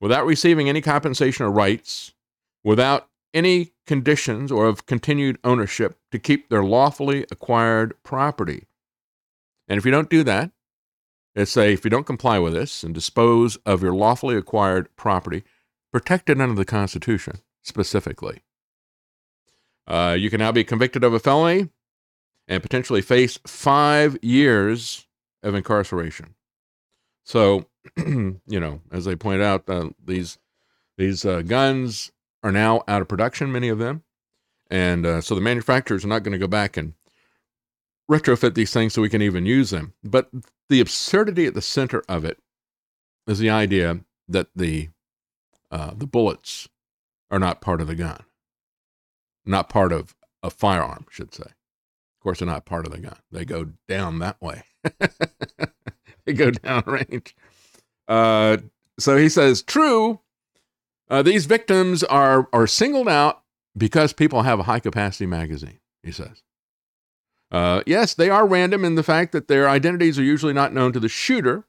without receiving any compensation or rights, without any conditions or of continued ownership to keep their lawfully acquired property. And if you don't do that, it's say if you don't comply with this and dispose of your lawfully acquired property, protected under the Constitution specifically, uh, you can now be convicted of a felony and potentially face five years of incarceration. So, [CLEARS THROAT] you know, as they point out, uh, these these uh, guns are now out of production, many of them, and uh, so the manufacturers are not going to go back and retrofit these things so we can even use them. But the absurdity at the center of it is the idea that the uh, the bullets are not part of the gun, not part of a firearm, should say. Of course, they're not part of the gun. They go down that way. [LAUGHS] they go down range. Uh, so he says, true. Uh, these victims are are singled out because people have a high capacity magazine. He says. Uh, yes, they are random in the fact that their identities are usually not known to the shooter,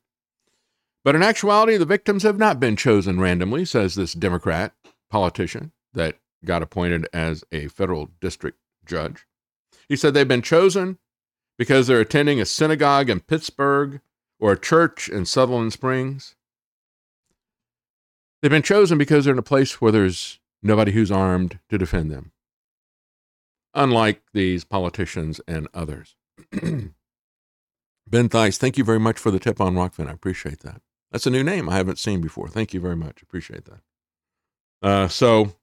but in actuality, the victims have not been chosen randomly, says this Democrat politician that got appointed as a federal district judge. He said they've been chosen because they're attending a synagogue in Pittsburgh or a church in Sutherland Springs. They've been chosen because they're in a place where there's nobody who's armed to defend them, unlike these politicians and others. [CLEARS THROAT] ben Thies, thank you very much for the tip on Rockfin. I appreciate that. That's a new name I haven't seen before. Thank you very much. Appreciate that. Uh, so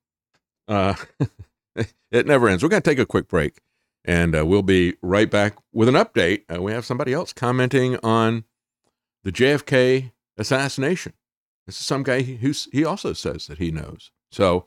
uh, [LAUGHS] it never ends. We're going to take a quick break and uh, we'll be right back with an update. Uh, we have somebody else commenting on the JFK assassination. This is some guy who he also says that he knows. So,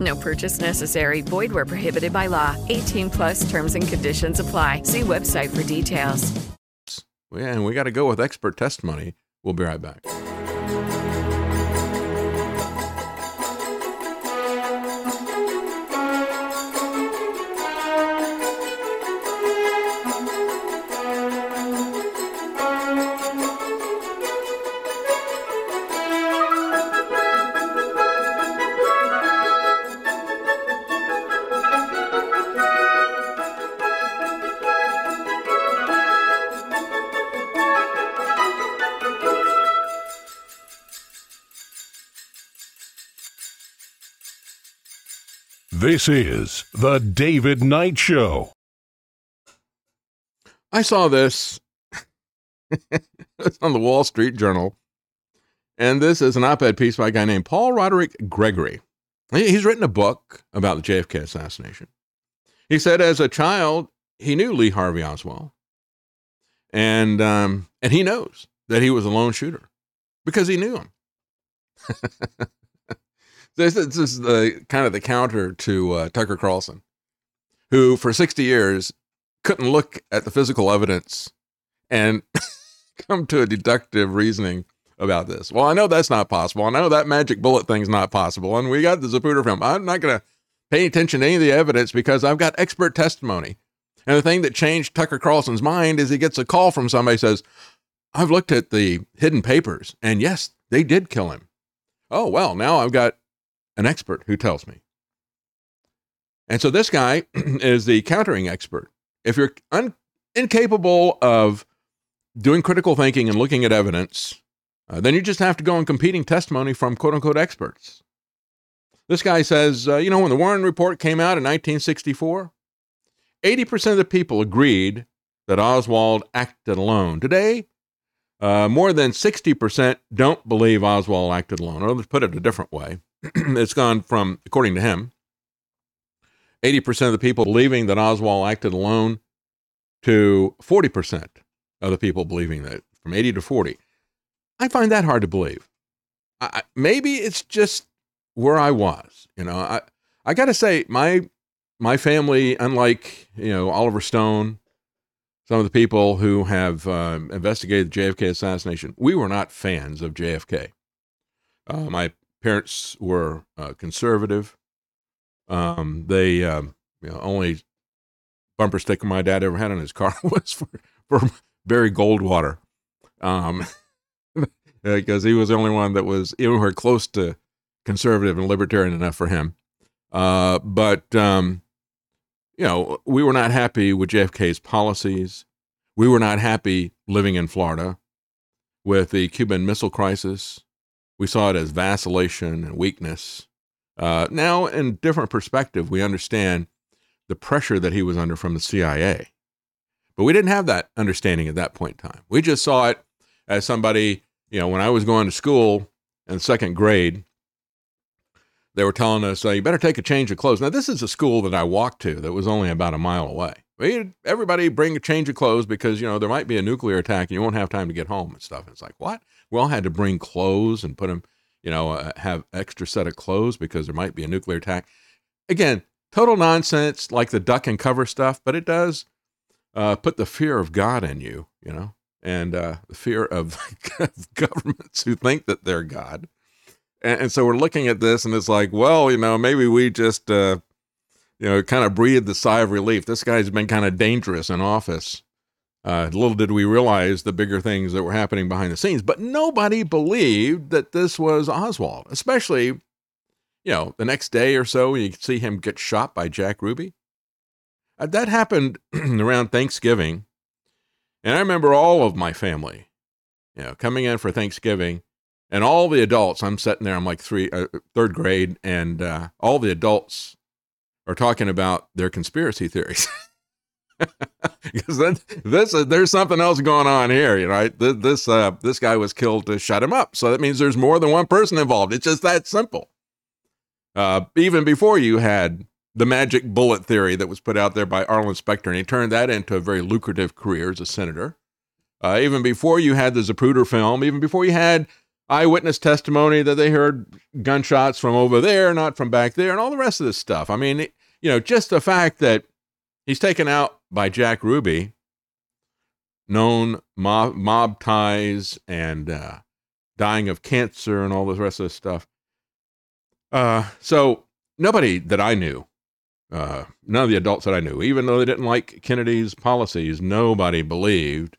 No purchase necessary. Void where prohibited by law. 18 plus terms and conditions apply. See website for details. Yeah, and we got to go with expert testimony We'll be right back. This is The David Knight Show. I saw this on the Wall Street Journal, and this is an op ed piece by a guy named Paul Roderick Gregory. He's written a book about the JFK assassination. He said as a child, he knew Lee Harvey Oswald, and, um, and he knows that he was a lone shooter because he knew him. [LAUGHS] this, this is the kind of the counter to uh, Tucker Carlson, who for 60 years couldn't look at the physical evidence and [LAUGHS] come to a deductive reasoning about this. Well, I know that's not possible. I know that magic bullet thing's not possible. And we got the Zapruder film. I'm not going to pay attention to any of the evidence because I've got expert testimony. And the thing that changed Tucker Carlson's mind is he gets a call from somebody says, I've looked at the hidden papers and yes, they did kill him. Oh, well, now I've got an expert who tells me. And so this guy [CLEARS THROAT] is the countering expert. If you're un- incapable of doing critical thinking and looking at evidence, uh, then you just have to go on competing testimony from quote unquote experts. This guy says, uh, you know, when the Warren Report came out in 1964, 80% of the people agreed that Oswald acted alone. Today, uh, more than 60% don't believe Oswald acted alone. Or let's put it a different way. [CLEARS THROAT] it's gone from, according to him, 80% of the people believing that Oswald acted alone to 40% of the people believing that, from 80 to 40. I find that hard to believe. I, maybe it's just where I was. You know, I, I got to say, my my family, unlike you know Oliver Stone, some of the people who have um, investigated the JFK assassination, we were not fans of JFK. Uh, my parents were uh, conservative. Um, they, um, you know, only bumper sticker my dad ever had on his car [LAUGHS] was for, for Barry Goldwater, um, [LAUGHS] because he was the only one that was anywhere close to conservative and libertarian enough for him. Uh, but um, you know, we were not happy with JFK's policies. We were not happy living in Florida with the Cuban Missile Crisis. We saw it as vacillation and weakness. Uh, now, in different perspective, we understand the pressure that he was under from the CIA. But we didn't have that understanding at that point in time. We just saw it as somebody, you know, when I was going to school in second grade, they were telling us, uh, you better take a change of clothes. Now, this is a school that I walked to that was only about a mile away. Everybody bring a change of clothes because, you know, there might be a nuclear attack and you won't have time to get home and stuff. And it's like, what? We all had to bring clothes and put them, you know, uh, have extra set of clothes because there might be a nuclear attack. Again, total nonsense like the duck and cover stuff, but it does uh, put the fear of God in you, you know, and uh, the fear of [LAUGHS] governments who think that they're God. And, and so we're looking at this and it's like, well, you know, maybe we just, uh, you know, kind of breathed the sigh of relief. This guy's been kind of dangerous in office. Uh, little did we realize the bigger things that were happening behind the scenes, but nobody believed that this was Oswald, especially, you know, the next day or so, you see him get shot by Jack Ruby. Uh, that happened [CLEARS THROAT] around Thanksgiving. And I remember all of my family, you know, coming in for Thanksgiving and all the adults, I'm sitting there, I'm like three, uh, third grade, and uh, all the adults are talking about their conspiracy theories. [LAUGHS] because this uh, there's something else going on here, you know. This this, uh, this guy was killed to shut him up, so that means there's more than one person involved. It's just that simple. Uh, even before you had the magic bullet theory that was put out there by Arlen Specter, and he turned that into a very lucrative career as a senator. Uh, even before you had the Zapruder film, even before you had eyewitness testimony that they heard gunshots from over there, not from back there, and all the rest of this stuff. I mean, you know, just the fact that he's taken out by Jack Ruby, known mob, mob ties and uh, dying of cancer and all the rest of this stuff. Uh, so nobody that I knew, uh, none of the adults that I knew, even though they didn't like Kennedy's policies, nobody believed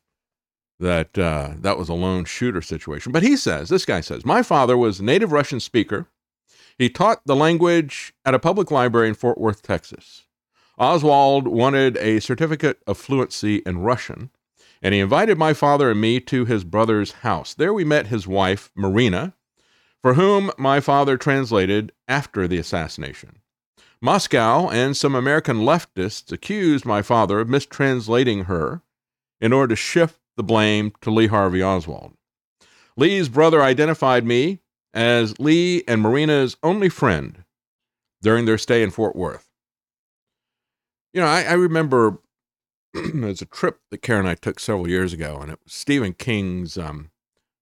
that uh, that was a lone shooter situation. But he says, this guy says, my father was a native Russian speaker. He taught the language at a public library in Fort Worth, Texas. Oswald wanted a certificate of fluency in Russian, and he invited my father and me to his brother's house. There we met his wife, Marina, for whom my father translated after the assassination. Moscow and some American leftists accused my father of mistranslating her in order to shift the blame to Lee Harvey Oswald. Lee's brother identified me as Lee and Marina's only friend during their stay in Fort Worth. You know, I, I remember [CLEARS THROAT] there's a trip that Karen and I took several years ago, and it was Stephen King's. Um,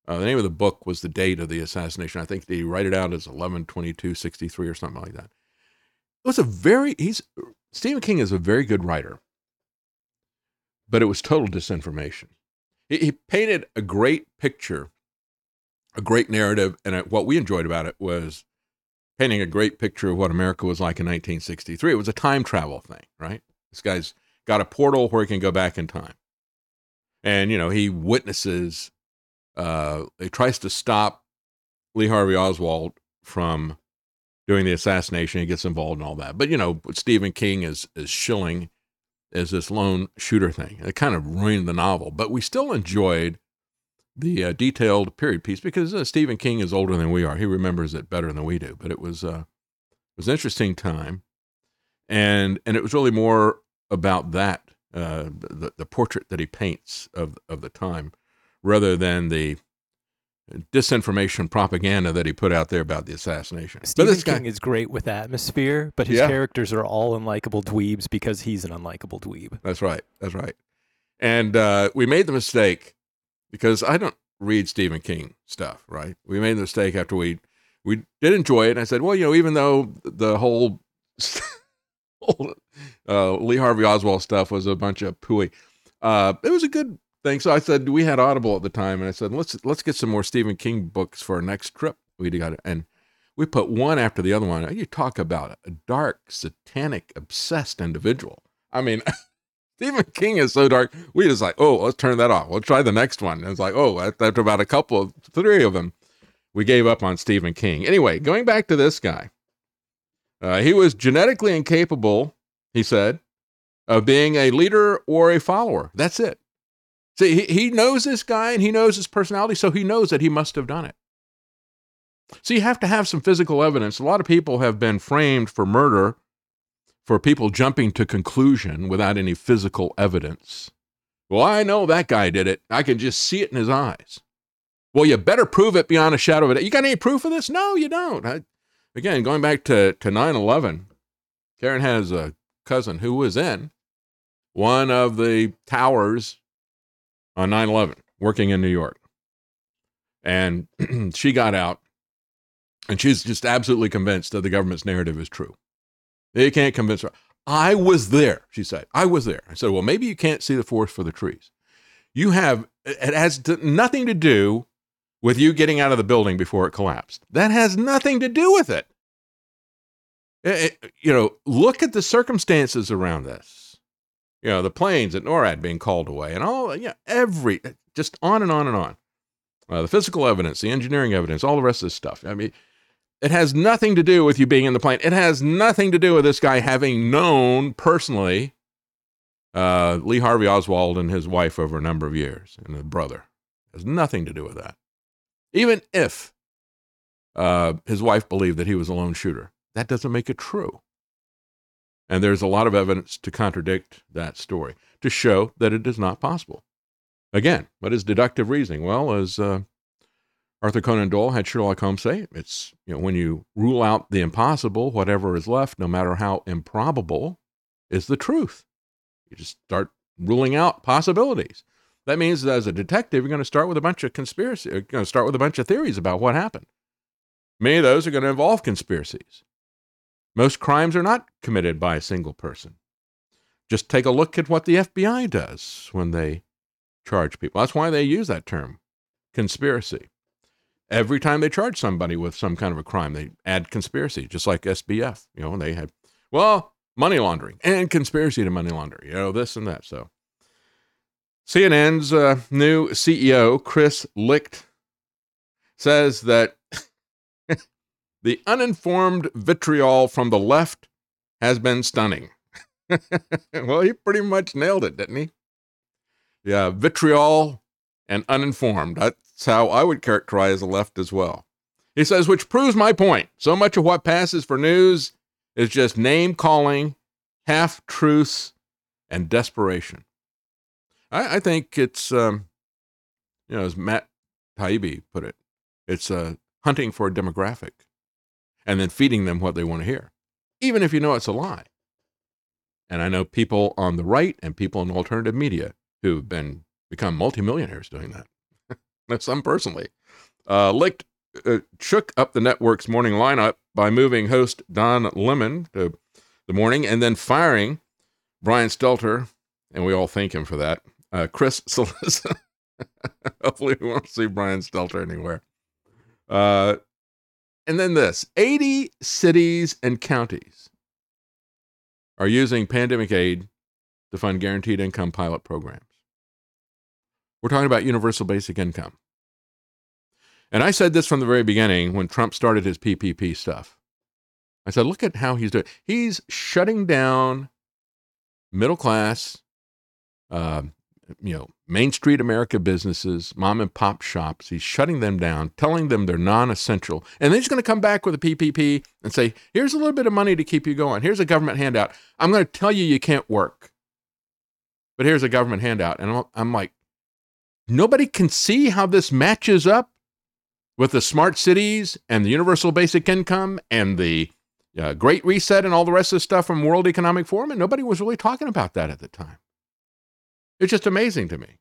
uh, the name of the book was the date of the assassination. I think they write it out as 11 22 63 or something like that. It was a very, he's, Stephen King is a very good writer, but it was total disinformation. He, he painted a great picture, a great narrative, and what we enjoyed about it was painting a great picture of what America was like in 1963. It was a time travel thing, right? This guy's got a portal where he can go back in time. And, you know, he witnesses, uh, he tries to stop Lee Harvey Oswald from doing the assassination. He gets involved in all that. But, you know, Stephen King is, is shilling as this lone shooter thing. It kind of ruined the novel, but we still enjoyed the uh, detailed period piece because uh, Stephen King is older than we are. He remembers it better than we do. But it was uh, it was an interesting time, and and it was really more about that uh, the the portrait that he paints of of the time, rather than the disinformation propaganda that he put out there about the assassination. Stephen but this King guy, is great with atmosphere, but his Yeah. characters are all unlikable dweebs because he's an unlikable dweeb. That's right. That's right. And uh, we made the mistake because I don't read Stephen King stuff, right? We made the mistake after we we did enjoy it. And I said, well, you know, even though the whole, [LAUGHS] whole uh, Lee Harvey Oswald stuff was a bunch of pooey, uh, it was a good thing. So I said we had Audible at the time, and I said let's let's get some more Stephen King books for our next trip. We got it, and we put one after the other one. You talk about a dark, satanic, obsessed individual. I mean. [LAUGHS] Stephen King is so dark. We just like, oh, let's turn that off. We'll try the next one. And it's like, oh, after about a couple of three of them, we gave up on Stephen King. Anyway, going back to this guy, uh, he was genetically incapable, he said, of being a leader or a follower. That's it. See, he, he knows this guy and he knows his personality, so he knows that he must have done it. So you have to have some physical evidence. A lot of people have been framed for murder for people jumping to conclusion without any physical evidence. Well, I know that guy did it. I can just see it in his eyes. Well, you better prove it beyond a shadow of a doubt. You got any proof of this? No, you don't. I, again, going back to, to 9 11, Karen has a cousin who was in one of the towers on 9 11, working in New York. And [CLEARS THROAT] she got out, and she's just absolutely convinced that the government's narrative is true. They can't convince her. I was there, she said. I was there. I said, well, maybe you can't see the forest for the trees. You have, it has nothing to do with you getting out of the building before it collapsed. That has nothing to do with it. It- it- you know, look at the circumstances around this. You know, the planes at NORAD being called away and all, yeah, every, just on and on and on. Uh, the physical evidence, the engineering evidence, all the rest of this stuff. I mean, it has nothing to do with you being in the plane. It has nothing to do with this guy having known personally uh, Lee Harvey Oswald and his wife over a number of years and his brother. It has nothing to do with that. Even if uh, his wife believed that he was a lone shooter, that doesn't make it true. And there's a lot of evidence to contradict that story to show that it is not possible. Again, what is deductive reasoning? Well, as uh, Arthur Conan Doyle had Sherlock Holmes say, it's you know when you rule out the impossible, whatever is left, no matter how improbable, is the truth. You just start ruling out possibilities. That means that as a detective, you're going to start with a bunch of conspiracy. You're going to start with a bunch of theories about what happened. Many of those are going to involve conspiracies. Most crimes are not committed by a single person. Just take a look at what the FBI does when they charge people. That's why they use that term, conspiracy. Every time they charge somebody with some kind of a crime, they add conspiracy, just like SBF. You know, they had, well, money laundering and conspiracy to money launder, you know, this and that. So CNN's uh, new CEO, Chris Licht, says that the uninformed vitriol from the left has been stunning. [LAUGHS] well, he pretty much nailed it, didn't he? Yeah, vitriol and uninformed. That's how I would characterize the left as well. He says, which proves my point. So much of what passes for news is just name calling, half truths, and desperation. I, I think it's, um, you know, as Matt Taibbi put it, it's uh, hunting for a demographic and then feeding them what they want to hear, even if you know it's a lie. And I know people on the right and people in alternative media who've been become multimillionaires doing that. [LAUGHS] Some personally. Uh, Licht uh, shook up the network's morning lineup by moving host Don Lemon to the morning and then firing Brian Stelter, and we all thank him for that. Uh, Chris [LAUGHS] Cillizza. Hopefully, we won't see Brian Stelter anywhere. Uh, and then this 80 cities and counties are using pandemic aid to fund guaranteed income pilot programs. We're talking about universal basic income. And I said this from the very beginning when Trump started his PPP stuff. I said, look at how he's doing. He's shutting down middle class, uh, you know, Main Street America businesses, mom and pop shops. He's shutting them down, telling them they're non essential. And then he's going to come back with a PPP and say, here's a little bit of money to keep you going. Here's a government handout. I'm going to tell you you can't work, but here's a government handout. And I'm, I'm like, nobody can see how this matches up with the smart cities and the universal basic income and the uh, Great Reset and all the rest of the stuff from World Economic Forum. And nobody was really talking about that at the time. It's just amazing to me.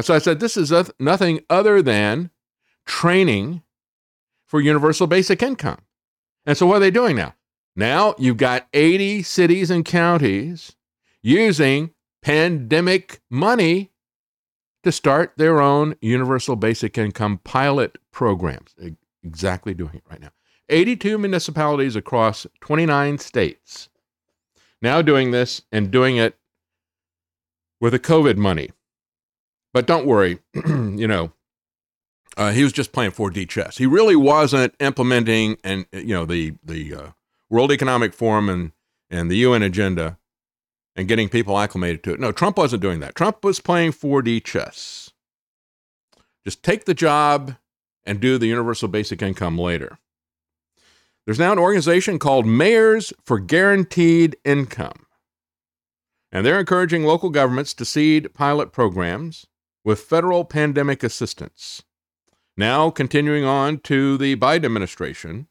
So I said, this is nothing other than training for universal basic income. And so what are they doing now? Now you've got 80 cities and counties using pandemic money to start their own universal basic income pilot programs. Exactly doing it right now. 82 municipalities across 29 states now doing this and doing it with the COVID money. But don't worry, [CLEARS THROAT] you know, uh, he was just playing 4D chess. He really wasn't implementing and you know the the uh, World Economic Forum and and the UN agenda and getting people acclimated to it. No, Trump wasn't doing that. Trump was playing 4D chess. Just take the job and do the universal basic income later. There's now an organization called Mayors for Guaranteed Income. And they're encouraging local governments to seed pilot programs with federal pandemic assistance. Now, continuing on to the Biden administration,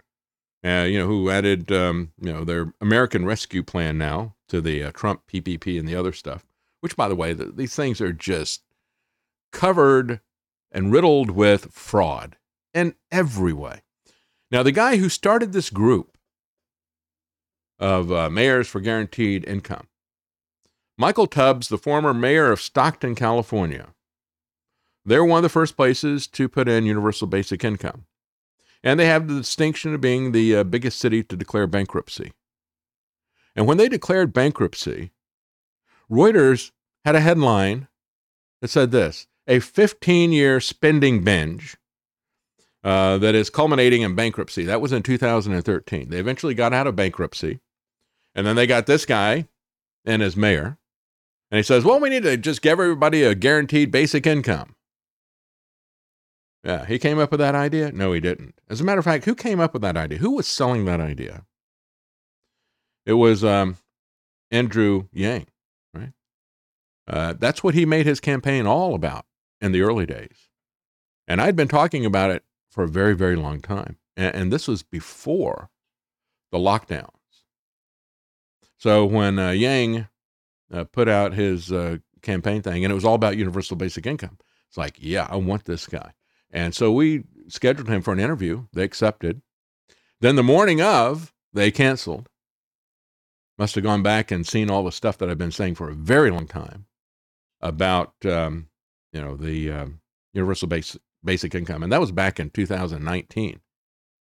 uh, you know, who added, um, you know, their American Rescue Plan now to the uh, Trump PPP and the other stuff. Which, by the way, the, these things are just covered and riddled with fraud in every way. Now, the guy who started this group of uh, mayors for guaranteed income Michael Tubbs, the former mayor of Stockton, California, they're one of the first places to put in universal basic income. And they have the distinction of being the uh, biggest city to declare bankruptcy. And when they declared bankruptcy, Reuters had a headline that said this a 15 year spending binge uh, that is culminating in bankruptcy. That was in 2013. They eventually got out of bankruptcy. And then they got this guy in as mayor. And he says, well, we need to just give everybody a guaranteed basic income. Yeah, he came up with that idea? No, he didn't. As a matter of fact, who came up with that idea? Who was selling that idea? It was um, Andrew Yang, right? Uh, that's what he made his campaign all about in the early days. And I'd been talking about it for a very, very long time. And, and this was before the lockdowns. So when uh, Yang uh, put out his uh, campaign thing, and it was all about universal basic income. It's like, yeah, I want this guy. And so we scheduled him for an interview. They accepted. Then the morning of, they canceled. Must have gone back and seen all the stuff that I've been saying for a very long time. about um, you know the um, universal basic basic income, and that was back in 2019.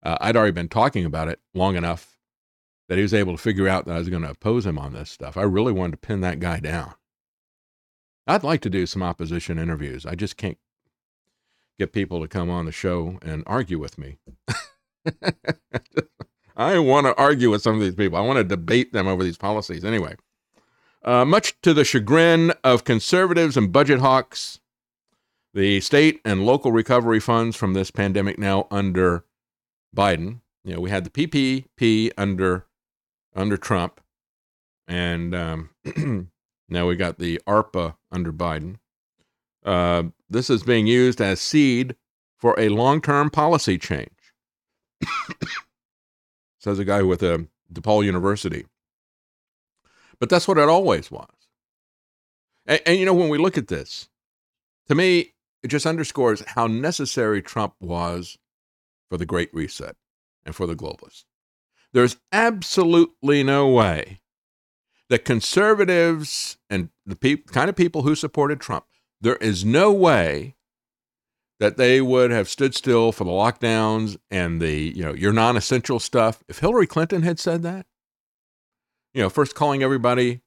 Uh, I'd already been talking about it long enough that he was able to figure out that I was going to oppose him on this stuff. I really wanted to pin that guy down. I'd like to do some opposition interviews. I just can't get people to come on the show and argue with me. [LAUGHS] I want to argue with some of these people. I want to debate them over these policies. Anyway, uh, much to the chagrin of conservatives and budget hawks, the state and local recovery funds from this pandemic now under Biden. You know, we had the PPP under under Trump, and um, [CLEARS THROAT] now we got the ARPA under Biden. Uh, this is being used as seed for a long-term policy change, [COUGHS] says a guy with a DePaul University. But that's what it always was. And, and you know, when we look at this, to me, it just underscores how necessary Trump was for the Great Reset and for the globalists. There's absolutely no way that conservatives and the pe- kind of people who supported Trump, there is no way that they would have stood still for the lockdowns and the, you know, your non essential stuff. If Hillary Clinton had said that, you know, first calling everybody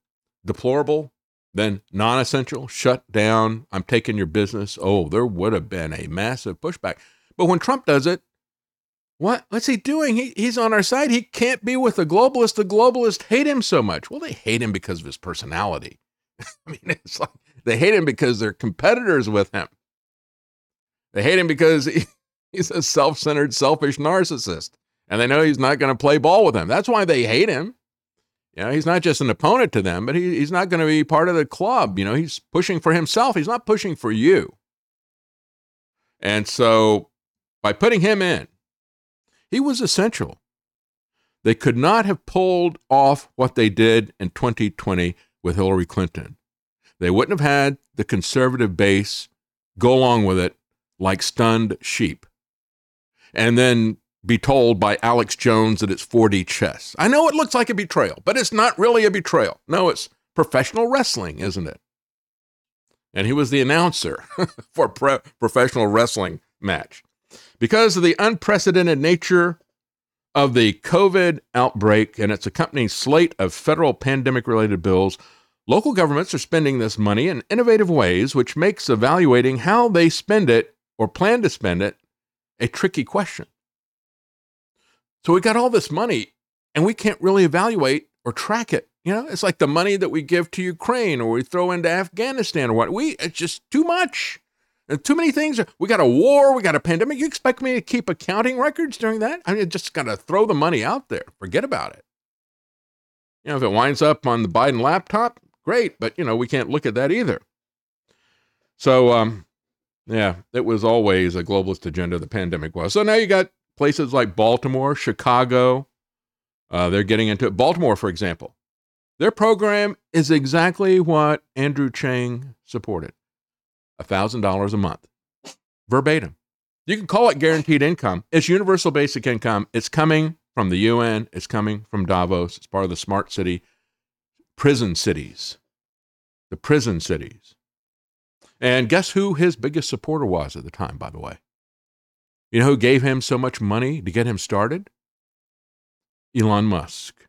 deplorable, then non essential, shut down, I'm taking your business. Oh, there would have been a massive pushback. But when Trump does it, what? What's he doing? He, he's on our side. He can't be with the globalists. The globalists hate him so much. Well, they hate him because of his personality. [LAUGHS] I mean, it's like they hate him because they're competitors with him. They hate him because he, [LAUGHS] he's a self centered, selfish narcissist. And they know he's not going to play ball with them. That's why they hate him. You know, he's not just an opponent to them, but he, he's not going to be part of the club. You know, he's pushing for himself. He's not pushing for you. And so by putting him in, he was essential. They could not have pulled off what they did in 2020 with Hillary Clinton. They wouldn't have had the conservative base go along with it like stunned sheep. And then be told by Alex Jones that it's 4D chess. I know it looks like a betrayal, but it's not really a betrayal. No, it's professional wrestling, isn't it? And he was the announcer [LAUGHS] for a pre- professional wrestling match. Because of the unprecedented nature of the COVID outbreak and its accompanying slate of federal pandemic related bills, local governments are spending this money in innovative ways, which makes evaluating how they spend it or plan to spend it a tricky question. So we got all this money and we can't really evaluate or track it. You know, it's like the money that we give to Ukraine or we throw into Afghanistan or what. We it's just too much. And too many things. We got a war, we got a pandemic. You expect me to keep accounting records during that? I mean, just got to throw the money out there. Forget about it. You know, if it winds up on the Biden laptop, great, but you know, we can't look at that either. So, um, yeah, it was always a globalist agenda. The pandemic was. So now you got places like Baltimore, Chicago. Uh, they're getting into it. Baltimore, for example, their program is exactly what Andrew Yang supported $1,000 a month, verbatim. You can call it guaranteed income. It's universal basic income. It's coming from the UN, it's coming from Davos. It's part of the smart city prison cities, the prison cities. And guess who his biggest supporter was at the time, by the way? You know who gave him so much money to get him started? Elon Musk.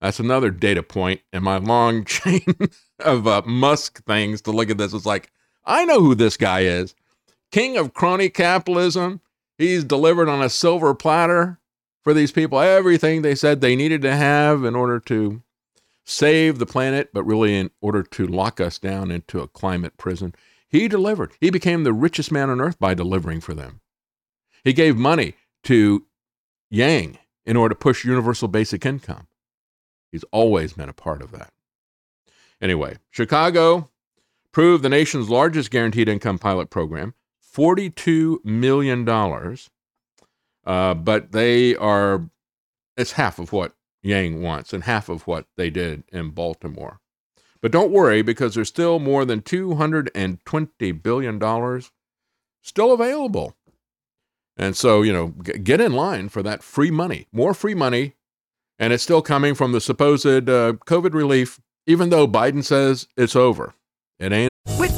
That's another data point in my long [LAUGHS] chain of uh, Musk things to look at this. It's like, I know who this guy is. King of crony capitalism. He's delivered on a silver platter for these people everything they said they needed to have in order to save the planet, but really in order to lock us down into a climate prison. He delivered. He became the richest man on earth by delivering for them. He gave money to Yang in order to push universal basic income. He's always been a part of that. Anyway, Chicago proved the nation's largest guaranteed income pilot program, $42 million. Uh, but they are, it's half of what Yang wants and half of what they did in Baltimore. But don't worry because there's still more than $220 billion still available. And so, you know, g- get in line for that free money, more free money. And it's still coming from the supposed uh, COVID relief, even though Biden says it's over. It ain't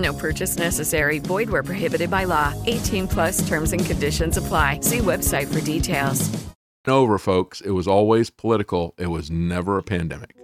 No purchase necessary. Void where prohibited by law. 18 plus terms and conditions apply. See website for details. Over, folks. It was always political. It was never a pandemic.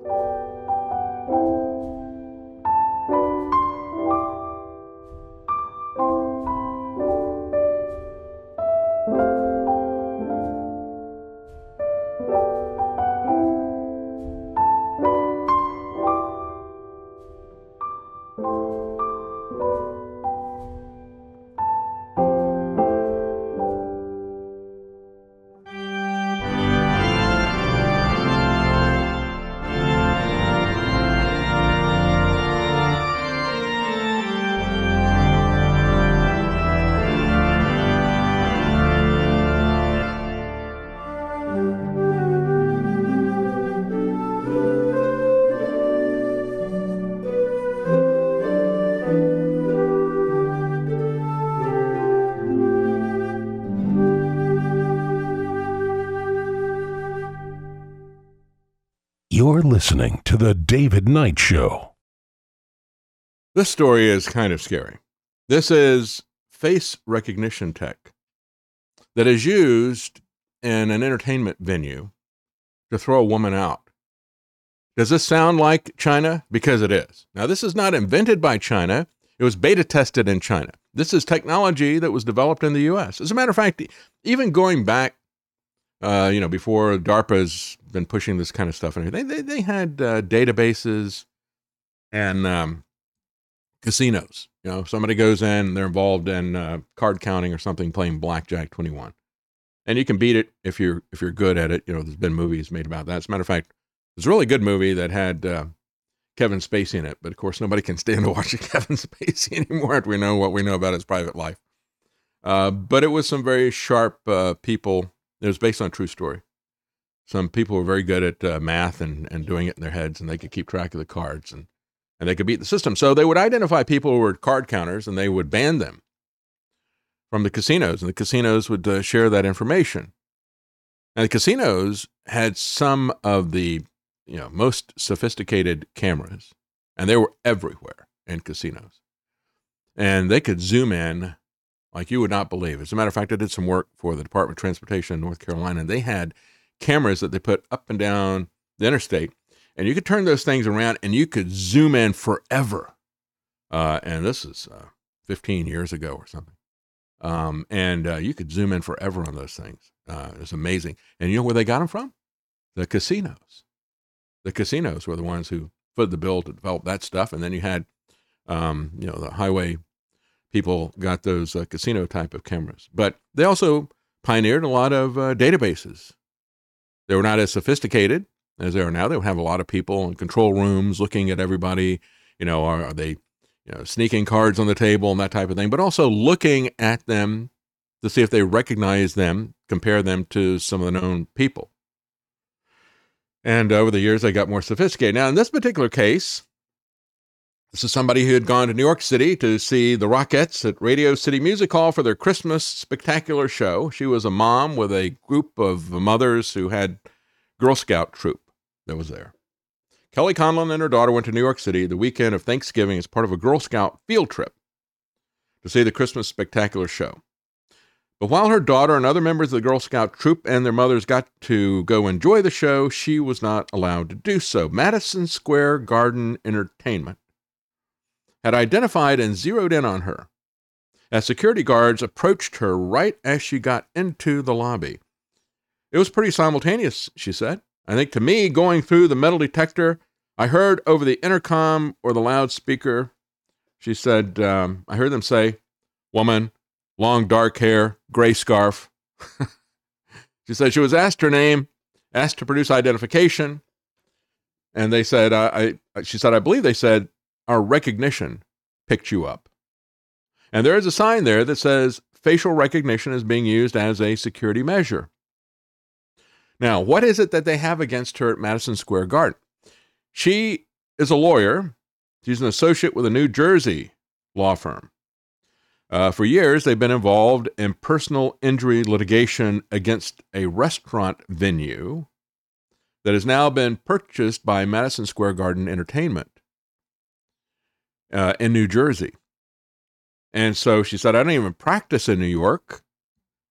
Listening to The David Knight Show. This story is kind of scary. This is face recognition tech that is used in an entertainment venue to throw a woman out. Does this sound like China? Because it is. Now, this is not invented by China. It was beta tested in China. This is technology that was developed in the US. As a matter of fact, even going back, uh, you know, before DARPA's been pushing this kind of stuff and everything, they, they had uh, databases and um, casinos. You know, somebody goes in, they're involved in uh, card counting or something, playing blackjack 21, and you can beat it if you're if you're good at it. You know, there's been movies made about that. As a matter of fact, there's a really good movie that had uh, Kevin Spacey in it, but of course nobody can stand to watch [LAUGHS] Kevin Spacey anymore we know what we know about his private life. Uh, but it was some very sharp uh, people. It was based on true story. Some people were very good at uh, math and, and doing it in their heads, and they could keep track of the cards and and they could beat the system. So they would identify people who were card counters and they would ban them from the casinos, and the casinos would uh, share that information. And the casinos had some of the you know most sophisticated cameras, and they were everywhere in casinos, and they could zoom in like you would not believe. As a matter of fact, I did some work for the Department of Transportation in North Carolina, and they had cameras that they put up and down the interstate and you could turn those things around and you could zoom in forever. Uh, and this is uh, 15 years ago or something. Um, and uh, you could zoom in forever on those things. Uh, it's amazing. And you know where they got them from? The casinos. The casinos were the ones who footed the bill to develop that stuff. And then you had, um, you know, the highway people got those uh, casino type of cameras. But they also pioneered a lot of uh, databases. They were not as sophisticated, as they are now. They would have a lot of people in control rooms looking at everybody. You know, are, are they you know, sneaking cards on the table and that type of thing, but also looking at them to see if they recognize them, compare them to some of the known people. And over the years, they got more sophisticated. Now, in this particular case, this is somebody who had gone to New York City to see the Rockettes at Radio City Music Hall for their Christmas spectacular show. She was a mom with a group of mothers who had Girl Scout troop that was there. Kelly Conlon and her daughter went to New York City the weekend of Thanksgiving as part of a Girl Scout field trip to see the Christmas spectacular show. But while her daughter and other members of the Girl Scout troop and their mothers got to go enjoy the show, she was not allowed to do so. Madison Square Garden Entertainment had identified and zeroed in on her as security guards approached her right as she got into the lobby. It was pretty simultaneous, she said. I think to me, going through the metal detector, I heard over the intercom or the loudspeaker, she said, um, I heard them say, woman, long dark hair, gray scarf. [LAUGHS] she said she was asked her name, asked to produce identification. And they said, uh, I, she said, I believe they said, our recognition picked you up. And there is a sign there that says facial recognition is being used as a security measure. Now, what is it that they have against her at Madison Square Garden? She is a lawyer. She's an associate with a New Jersey law firm. Uh, for years, they've been involved in personal injury litigation against a restaurant venue that has now been purchased by Madison Square Garden Entertainment uh, in New Jersey. And so she said, I don't even practice in New York.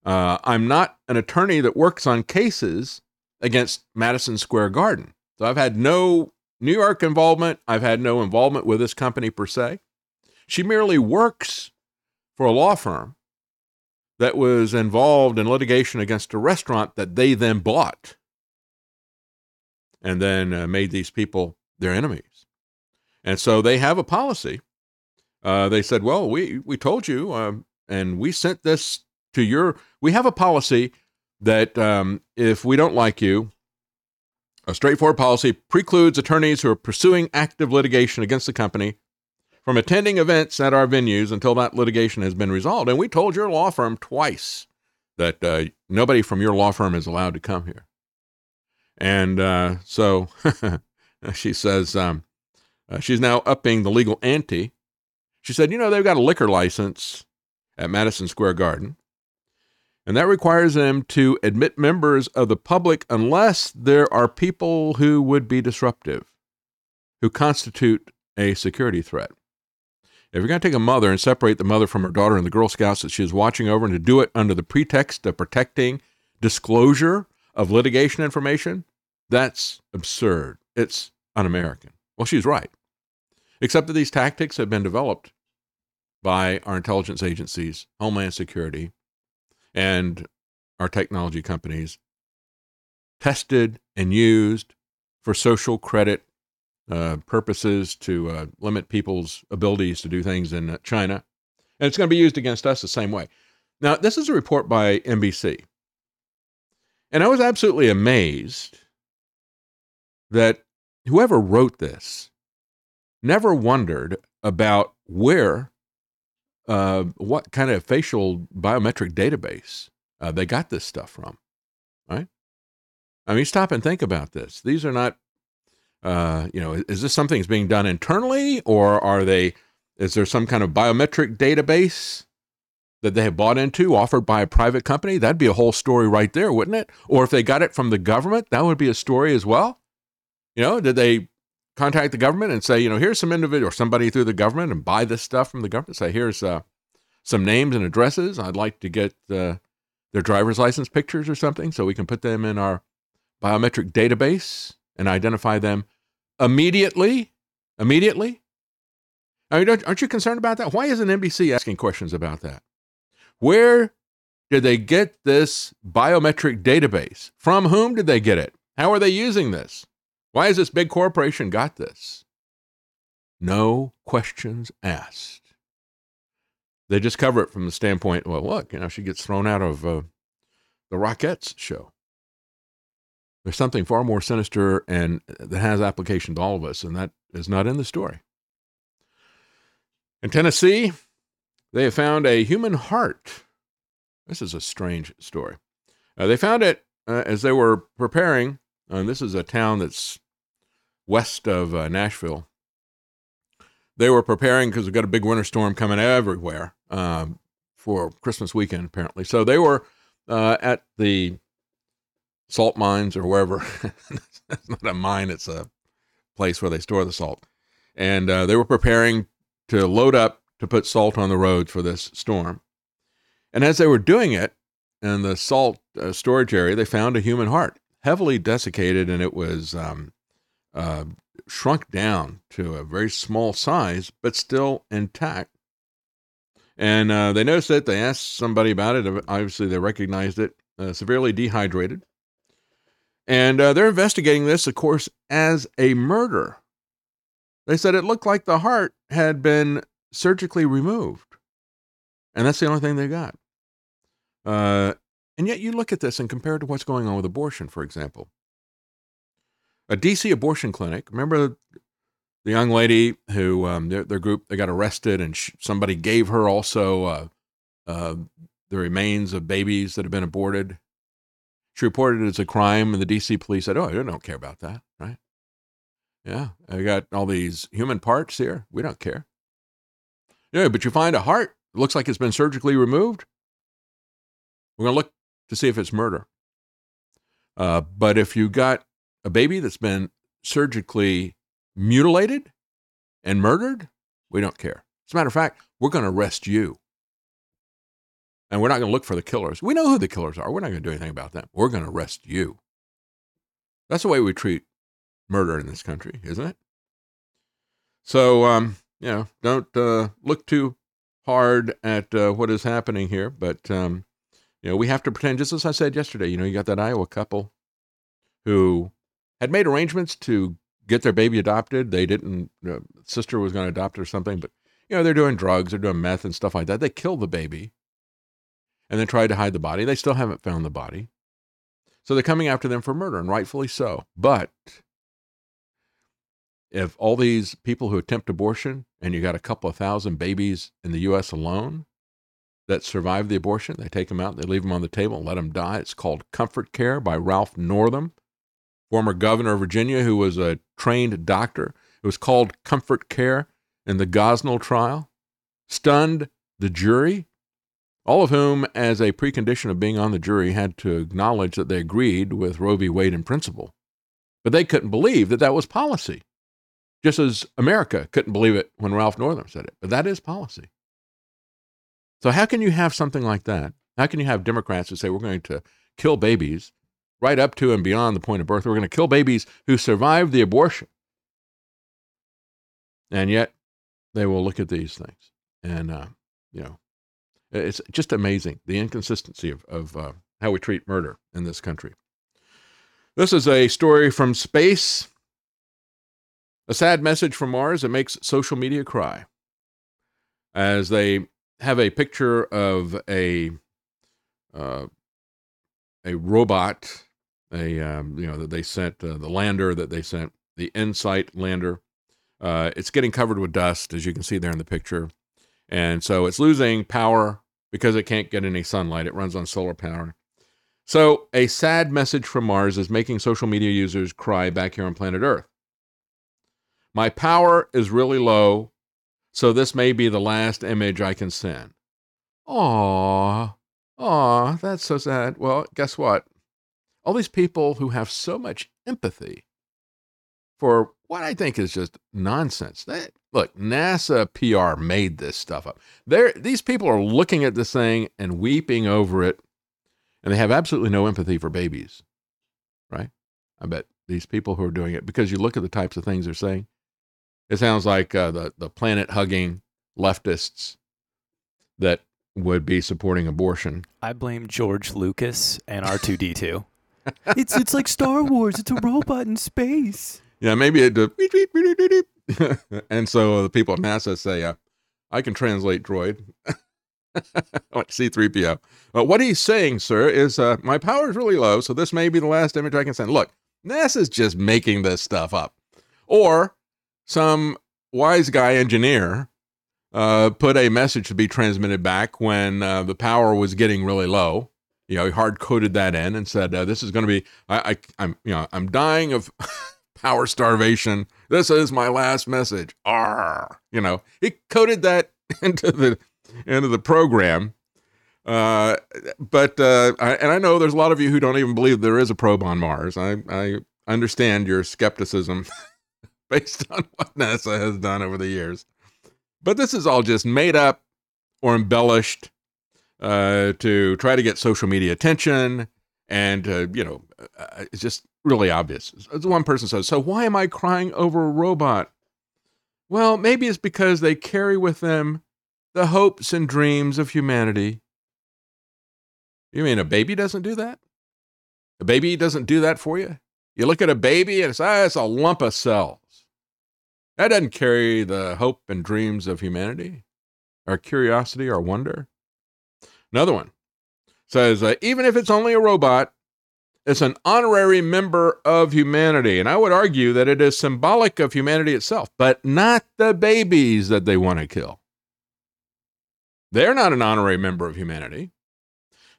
Uh, I'm not an attorney that works on cases against Madison Square Garden. So I've had no New York involvement. I've had no involvement with this company per se. She merely works for a law firm that was involved in litigation against a restaurant that they then bought and then uh, made these people their enemies. And so they have a policy. Uh, they said, well, we, we told you, um, and we sent this to your, we have a policy that um, if we don't like you, a straightforward policy precludes attorneys who are pursuing active litigation against the company from attending events at our venues until that litigation has been resolved. And we told your law firm twice that uh, nobody from your law firm is allowed to come here. And uh, so [LAUGHS] she says um, uh, she's now upping the legal ante. She said, you know, they've got a liquor license at Madison Square Garden, and that requires them to admit members of the public unless there are people who would be disruptive, who constitute a security threat. If you're going to take a mother and separate the mother from her daughter and the Girl Scouts that she is watching over and to do it under the pretext of protecting disclosure of litigation information, that's absurd. It's un American. Well, she's right. Except that these tactics have been developed by our intelligence agencies, Homeland Security, and our technology companies, tested and used for social credit uh, purposes to uh, limit people's abilities to do things in uh, China. And it's going to be used against us the same way. Now, this is a report by NBC. And I was absolutely amazed that whoever wrote this never wondered about where, uh, what kind of facial biometric database uh, they got this stuff from, right? I mean, stop and think about this. These are not, uh, you know, is this something that's being done internally, or are they? Is there some kind of biometric database that they have bought into, offered by a private company? That'd be a whole story right there, wouldn't it? Or if they got it from the government, that would be a story as well. You know, did they contact the government and say, you know, here's some individual or somebody through the government and buy this stuff from the government? Say, here's uh, some names and addresses. I'd like to get uh, their driver's license pictures or something so we can put them in our biometric database and identify them immediately. Immediately. I mean, aren't you concerned about that? Why isn't NBC asking questions about that? Where did they get this biometric database? From whom did they get it? How are they using this? Why has this big corporation got this? No questions asked. They just cover it from the standpoint, well, look, you know, she gets thrown out of uh, the Rockettes show. There's something far more sinister and that has application to all of us, and that is not in the story. In Tennessee, they have found a human heart. This is a strange story. Uh, they found it uh, as they were preparing, and this is a town that's west of uh, Nashville. They were preparing because we've got a big winter storm coming everywhere um, for Christmas weekend, apparently. So they were uh, at the salt mines or wherever. [LAUGHS] it's not a mine, it's a place where they store the salt. And uh, they were preparing to load up to put salt on the roads for this storm. And as they were doing it in the salt uh, storage area, they found a human heart, heavily desiccated, and it was um, uh, shrunk down to a very small size, but still intact. And uh, they noticed it. They asked somebody about it. Obviously, they recognized it. Uh, severely dehydrated. And uh, they're investigating this, of course, as a murder. They said it looked like the heart had been surgically removed. And that's the only thing they got. Uh, and yet you look at this and compare it to what's going on with abortion, for example. A DC abortion clinic, remember the young lady who um, their, their group they got arrested and sh- somebody gave her also uh, uh, the remains of babies that had been aborted. She reported it as a crime, and the DC police said, "Oh, I don't care about that, right? Yeah, I got all these human parts here. We don't care. Yeah, but you find a heart. It looks like it's been surgically removed. We're gonna look to see if it's murder. Uh, but if you got a baby that's been surgically mutilated and murdered, we don't care. As a matter of fact, we're going to arrest you. And we're not going to look for the killers. We know who the killers are. We're not going to do anything about them. We're going to arrest you. That's the way we treat murder in this country, isn't it? So, um, you know, don't uh, look too hard at uh, what is happening here. But, um, you know, we have to pretend, just as I said yesterday, you know, you got that Iowa couple who had made arrangements to get their baby adopted. They didn't, uh, sister was going to adopt or something, but, you know, they're doing drugs, they're doing meth and stuff like that. They killed the baby and then tried to hide the body. They still haven't found the body. So they're coming after them for murder, and rightfully so. But if all these people who attempt abortion, and you got a couple of thousand babies in the U.S. alone that survive the abortion, they take them out, they leave them on the table, and let them die. It's called Comfort Care by Ralph Northam, former governor of Virginia, who was a trained doctor. It was called Comfort Care in the Gosnell trial. Stunned the jury, all of whom, as a precondition of being on the jury, had to acknowledge that they agreed with Roe v. Wade in principle. But they couldn't believe that that was policy, just as America couldn't believe it when Ralph Northam said it. But that is policy. So, how can you have something like that? How can you have Democrats who say we're going to kill babies right up to and beyond the point of birth? We're going to kill babies who survived the abortion. And yet, they will look at these things. And, uh, you know, it's just amazing the inconsistency of, of uh, how we treat murder in this country. This is a story from space. A sad message from Mars that makes social media cry. As they have a picture of a uh, a robot, a um, you know that they sent uh, the lander that they sent the InSight lander. Uh, it's getting covered with dust, as you can see there in the picture. And so it's losing power because it can't get any sunlight. It runs on solar power. So, a sad message from Mars is making social media users cry back here on planet Earth. My power is really low, so this may be the last image I can send. Aw, aw, that's so sad. Well, guess what? All these people who have so much empathy for what I think is just nonsense. They, look, NASA PR made this stuff up. They're, these people are looking at this thing and weeping over it, and they have absolutely no empathy for babies, right? I bet these people who are doing it, because you look at the types of things they're saying, it sounds like uh, the, the planet hugging leftists that would be supporting abortion. I blame George Lucas and R2D2. It's it's like Star Wars. It's a robot in space. Yeah, maybe it. Uh, [LAUGHS] and so the people at NASA say, uh, "I can translate droid." [LAUGHS] Like C3PO. Uh, what he's saying, sir, is uh, my power is really low, so this may be the last image I can send. Look, NASA's just making this stuff up, or some wise guy engineer uh, put a message to be transmitted back when uh, the power was getting really low. You know, he hard coded that in and said, uh, "This is going to be. I, I, I'm, you know, I'm dying of." [LAUGHS] power starvation. This is my last message. R. You know, he coded that [LAUGHS] into the into the program. Uh, but uh, I, and I know there's a lot of you who don't even believe there is a probe on Mars. I I understand your skepticism [LAUGHS] based on what NASA has done over the years. But this is all just made up or embellished uh, to try to get social media attention, and uh, you know, uh, it's just really obvious. One person says, So why am I crying over a robot? Well, maybe it's because they carry with them the hopes and dreams of humanity. You mean a baby doesn't do that? A baby doesn't do that for you. You look at a baby and it's, ah, it's a lump of cells. That doesn't carry the hope and dreams of humanity, our curiosity, our wonder. Another one says, uh, even if it's only a robot, it's an honorary member of humanity. And I would argue that it is symbolic of humanity itself, but not the babies that they want to kill. They're not an honorary member of humanity.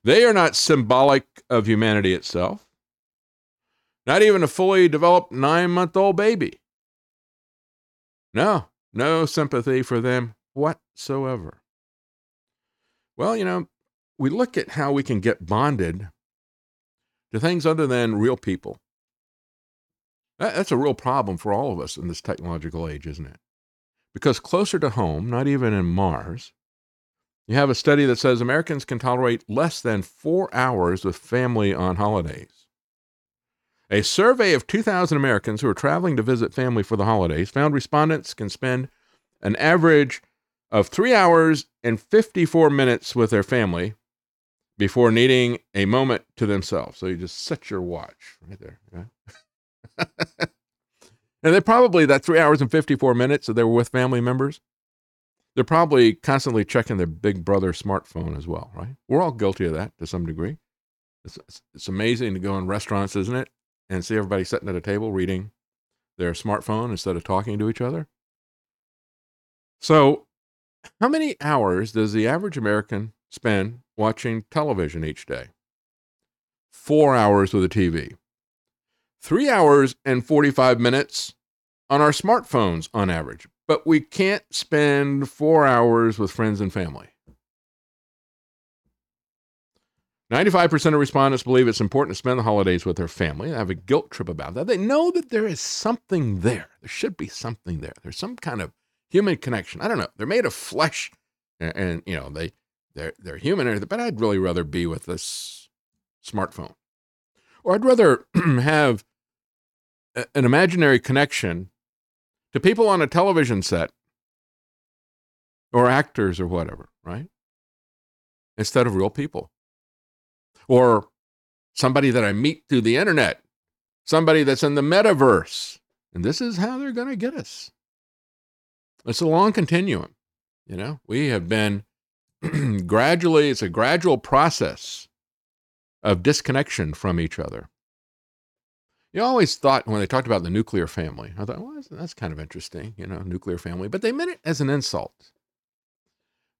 They are not symbolic of humanity itself. Not even a fully developed nine month old baby. No, no sympathy for them whatsoever. Well, you know, we look at how we can get bonded to things other than real people. That's a real problem for all of us in this technological age, isn't it? Because closer to home, not even in Mars, you have a study that says Americans can tolerate less than four hours with family on holidays. A survey of 2,000 Americans who are traveling to visit family for the holidays found respondents can spend an average of three hours and 54 minutes with their family before needing a moment to themselves. So you just set your watch right there. [LAUGHS] And they probably, that three hours and 54 minutes that they were with family members, they're probably constantly checking their big brother smartphone as well, right? We're all guilty of that to some degree. It's, it's amazing to go in restaurants, isn't it? and see everybody sitting at a table reading their smartphone instead of talking to each other. So, how many hours does the average American spend watching television each day? Four hours with a TV. Three hours and 45 minutes on our smartphones on average. But we can't spend four hours with friends and family. 95% of respondents believe it's important to spend the holidays with their family. They have a guilt trip about that. They know that there is something there. There should be something there. There's some kind of human connection. I don't know. They're made of flesh and, and you know, they they're they're human, but I'd really rather be with this smartphone. Or I'd rather [CLEARS THROAT] have an imaginary connection to people on a television set or actors or whatever, right? Instead of real people or somebody that I meet through the internet, somebody that's in the metaverse. And this is how they're going to get us. It's a long continuum. You know, we have been [CLEARS THROAT] gradually, it's a gradual process of disconnection from each other. You always thought when they talked about the nuclear family, I thought, well, that's kind of interesting, you know, nuclear family, but they meant it as an insult.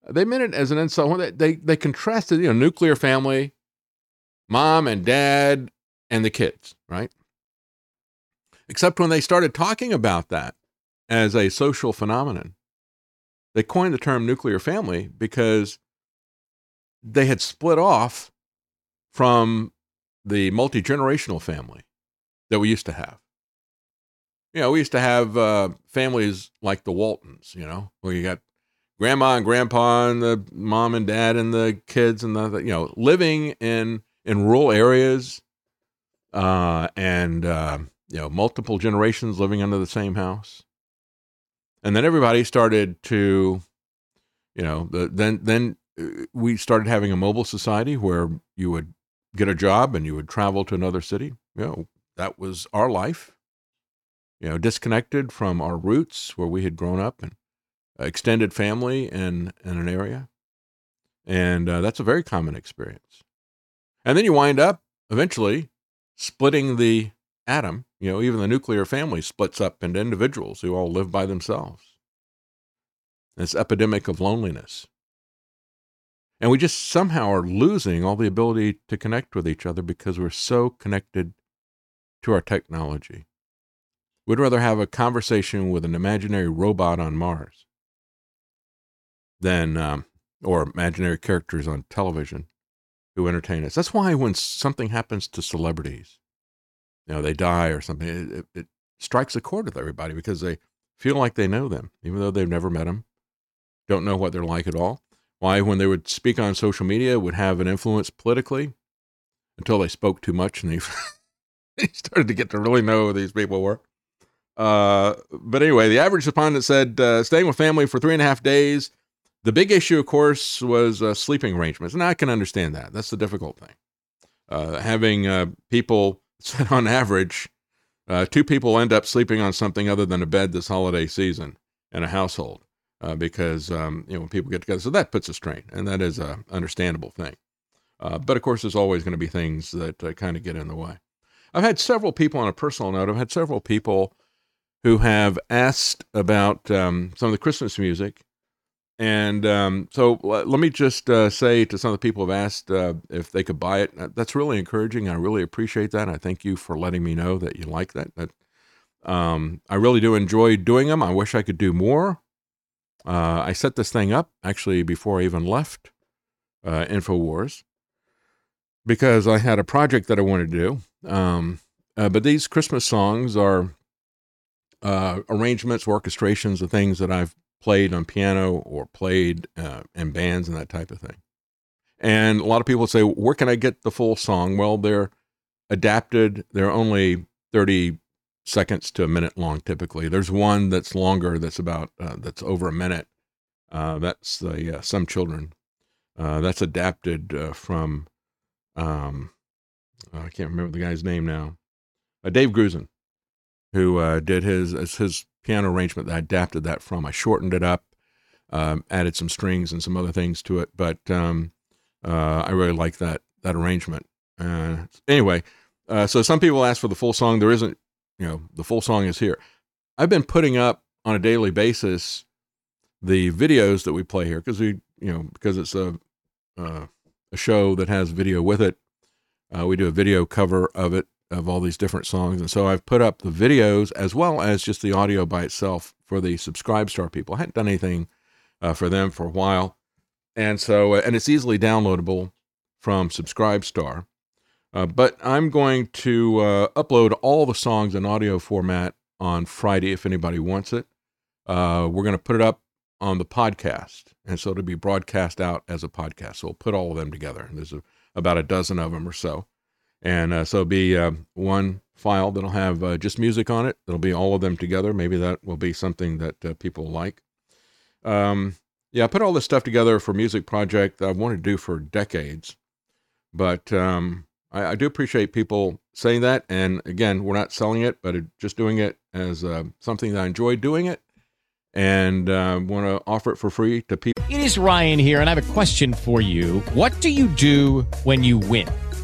They meant it as an insult. They, they, they contrasted, you know, nuclear family mom and dad and the kids, right? Except when they started talking about that as a social phenomenon, they coined the term nuclear family because they had split off from the multi generational family that we used to have. You know, we used to have uh, families like the Waltons, you know, where you got grandma and grandpa and the mom and dad and the kids and the, you know, living in in rural areas uh, and uh, you know multiple generations living under the same house and then everybody started to you know the, then then uh, we started having a mobile society where you would get a job and you would travel to another city. You know that was our life. You know disconnected from our roots where we had grown up and extended family in in an area. And uh, that's a very common experience. And then you wind up eventually splitting the atom. You know, even the nuclear family splits up into individuals who all live by themselves. This epidemic of loneliness. And we just somehow are losing all the ability to connect with each other because we're so connected to our technology. We'd rather have a conversation with an imaginary robot on Mars than, um, or imaginary characters on television who entertain us. That's why when something happens to celebrities, you know, they die or something, it, it, strikes a chord with everybody because they feel like they know them, even though they've never met them, don't know what they're like at all. Why, when they would speak on social media, would have an influence politically until they spoke too much and they, [LAUGHS] they started to get to really know who these people were. Uh, but anyway, the average respondent said uh, staying with family for three and a half days the big issue, of course, was uh, sleeping arrangements. And I can understand that. That's the difficult thing. uh, having uh, people [LAUGHS] said on average, uh, two people end up sleeping on something other than a bed this holiday season in a household uh, because um, you know when people get together, so that puts a strain, and that is a understandable thing. Uh, but of course, there's always going to be things that uh, kind of get in the way. I've had several people on a personal note. I've had several people who have asked about um, some of the Christmas music. And um, so let me just uh, say to some of the people who have asked uh, if they could buy it. That's really encouraging. I really appreciate that. I thank you for letting me know that you like that. that um, I really do enjoy doing them. I wish I could do more. Uh, I set this thing up actually before I even left uh, InfoWars because I had a project that I wanted to do. Um, uh, but these Christmas songs are uh, arrangements, orchestrations of things that I've played on piano or played uh, in bands and that type of thing. And a lot of people say, where can I get the full song? Well, they're adapted. They're only 30 seconds to a minute long typically. There's one that's longer that's about, uh, that's over a minute. Uh, that's the uh, Some Children. Uh, that's adapted uh, from, um, I can't remember the guy's name now, Dave Grusin, who did his, his piano arrangement that I adapted that from. I shortened it up, um, added some strings and some other things to it, but um, uh, I really like that that arrangement. Uh, anyway, uh, so some people ask for the full song. There isn't, you know, the full song is here. I've been putting up on a daily basis the videos that we play here because we, you know, because it's a uh, a show that has video with it. Uh, we do a video cover of it of all these different songs, and so I've put up the videos as well as just the audio by itself for the Subscribe Star people. I hadn't done anything uh, for them for a while, and so uh, and it's easily downloadable from Subscribe Star. Uh, but I'm going to uh, upload all the songs in audio format on Friday if anybody wants it. Uh, we're going to put it up on the podcast, and so it'll be broadcast out as a podcast. So we'll put all of them together. There's a, about a dozen of them or so, and uh, so be uh, one file that'll have uh, just music on it. It'll be all of them together. Maybe that will be something that uh, people like. Um, yeah, I put all this stuff together for music project that I've wanted to do for decades, but um, I, I do appreciate people saying that. And again, we're not selling it, but just doing it as uh, something that I enjoy doing it and uh, want to offer it for free to people. It is Ryan here, and I have a question for you. What do you do when you win?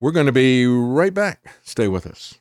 we're going to be right back. Stay with us.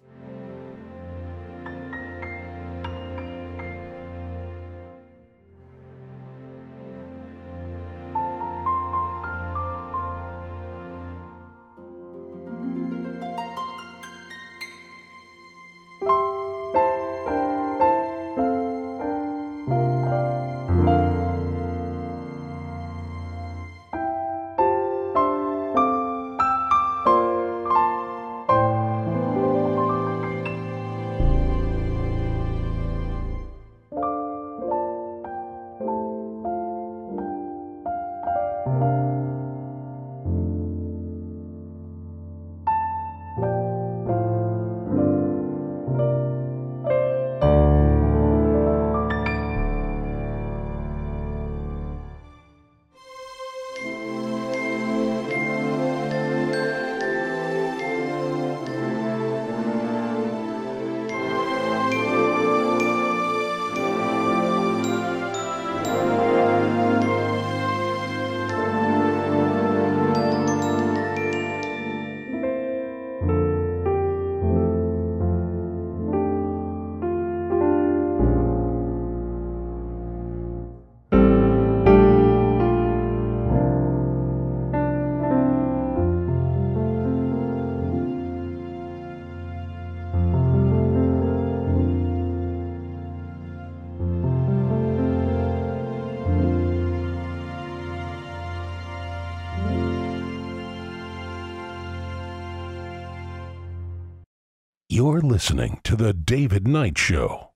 You're listening to The David Knight Show.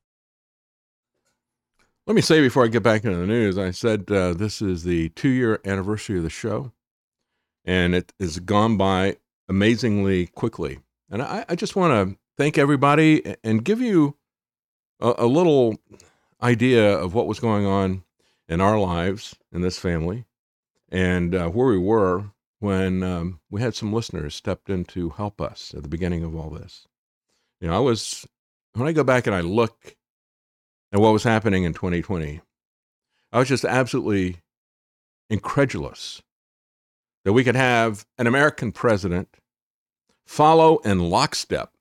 Let me say before I get back into the news, I said uh, this is the two year anniversary of the show, and it has gone by amazingly quickly. And I, I just want to thank everybody and give you a, a little idea of what was going on in our lives in this family and uh, where we were when um, we had some listeners stepped in to help us at the beginning of all this. You know, I was, when I go back and I look at what was happening in 2020, I was just absolutely incredulous that we could have an American president follow in lockstep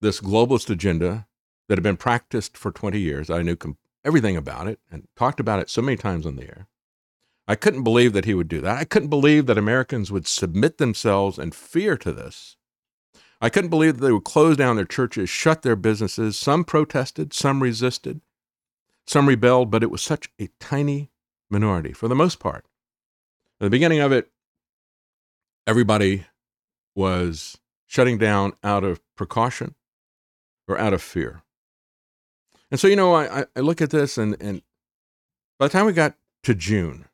this globalist agenda that had been practiced for 20 years. I knew com- everything about it and talked about it so many times on the air. I couldn't believe that he would do that. I couldn't believe that Americans would submit themselves in fear to this. I couldn't believe that they would close down their churches, shut their businesses. Some protested, some resisted, some rebelled, but it was such a tiny minority for the most part. At the beginning of it, everybody was shutting down out of precaution or out of fear. And so, you know, I, I look at this, and, and by the time we got to June,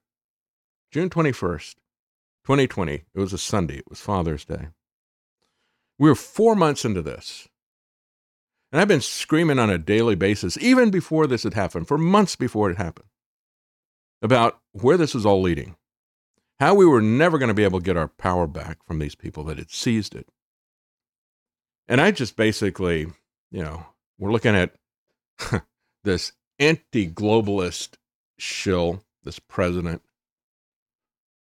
June 21st, 2020, it was a Sunday, it was Father's Day. We were four months into this. And I've been screaming on a daily basis, even before this had happened, for months before it happened, about where this was all leading, how we were never going to be able to get our power back from these people that had seized it. And I just basically, you know, we're looking at [LAUGHS] this anti globalist shill, this president,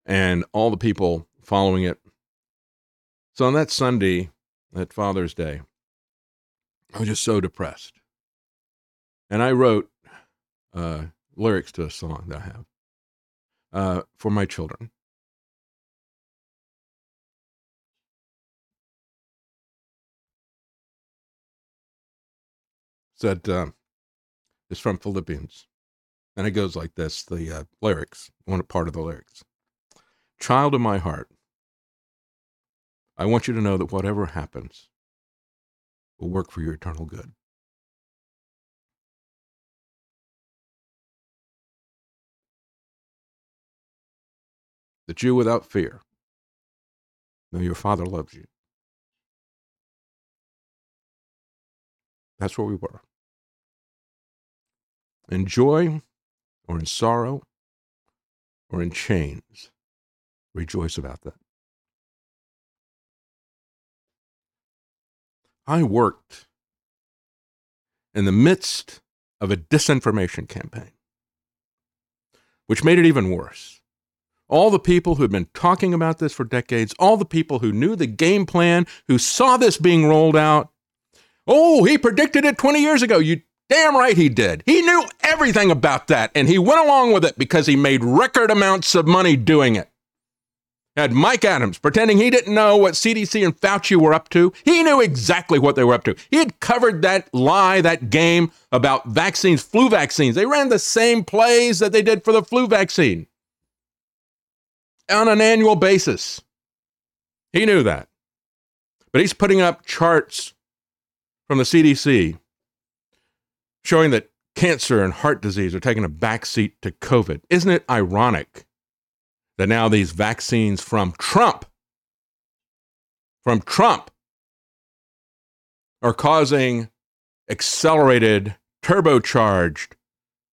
and all the people following it. So on that Sunday, that Father's Day, I was just so depressed. And I wrote uh, lyrics to a song that I have uh, for my children. Said, uh, it's from Philippians. And it goes like this the uh, lyrics, one part of the lyrics. Child of my heart, I want you to know that whatever happens will work for your eternal good. That you, without fear, know your Father loves you. That's where we were. In joy or in sorrow or in chains, rejoice about that. I worked in the midst of a disinformation campaign, which made it even worse. All the people who had been talking about this for decades, all the people who knew the game plan, who saw this being rolled out. Oh, he predicted it 20 years ago. You damn right he did. He knew everything about that, and he went along with it because he made record amounts of money doing it had Mike Adams pretending he didn't know what CDC and Fauci were up to. He knew exactly what they were up to. He had covered that lie, that game about vaccines, flu vaccines. They ran the same plays that they did for the flu vaccine on an annual basis. He knew that. But he's putting up charts from the CDC showing that cancer and heart disease are taking a backseat to COVID. Isn't it ironic? That now these vaccines from Trump, from Trump, are causing accelerated, turbocharged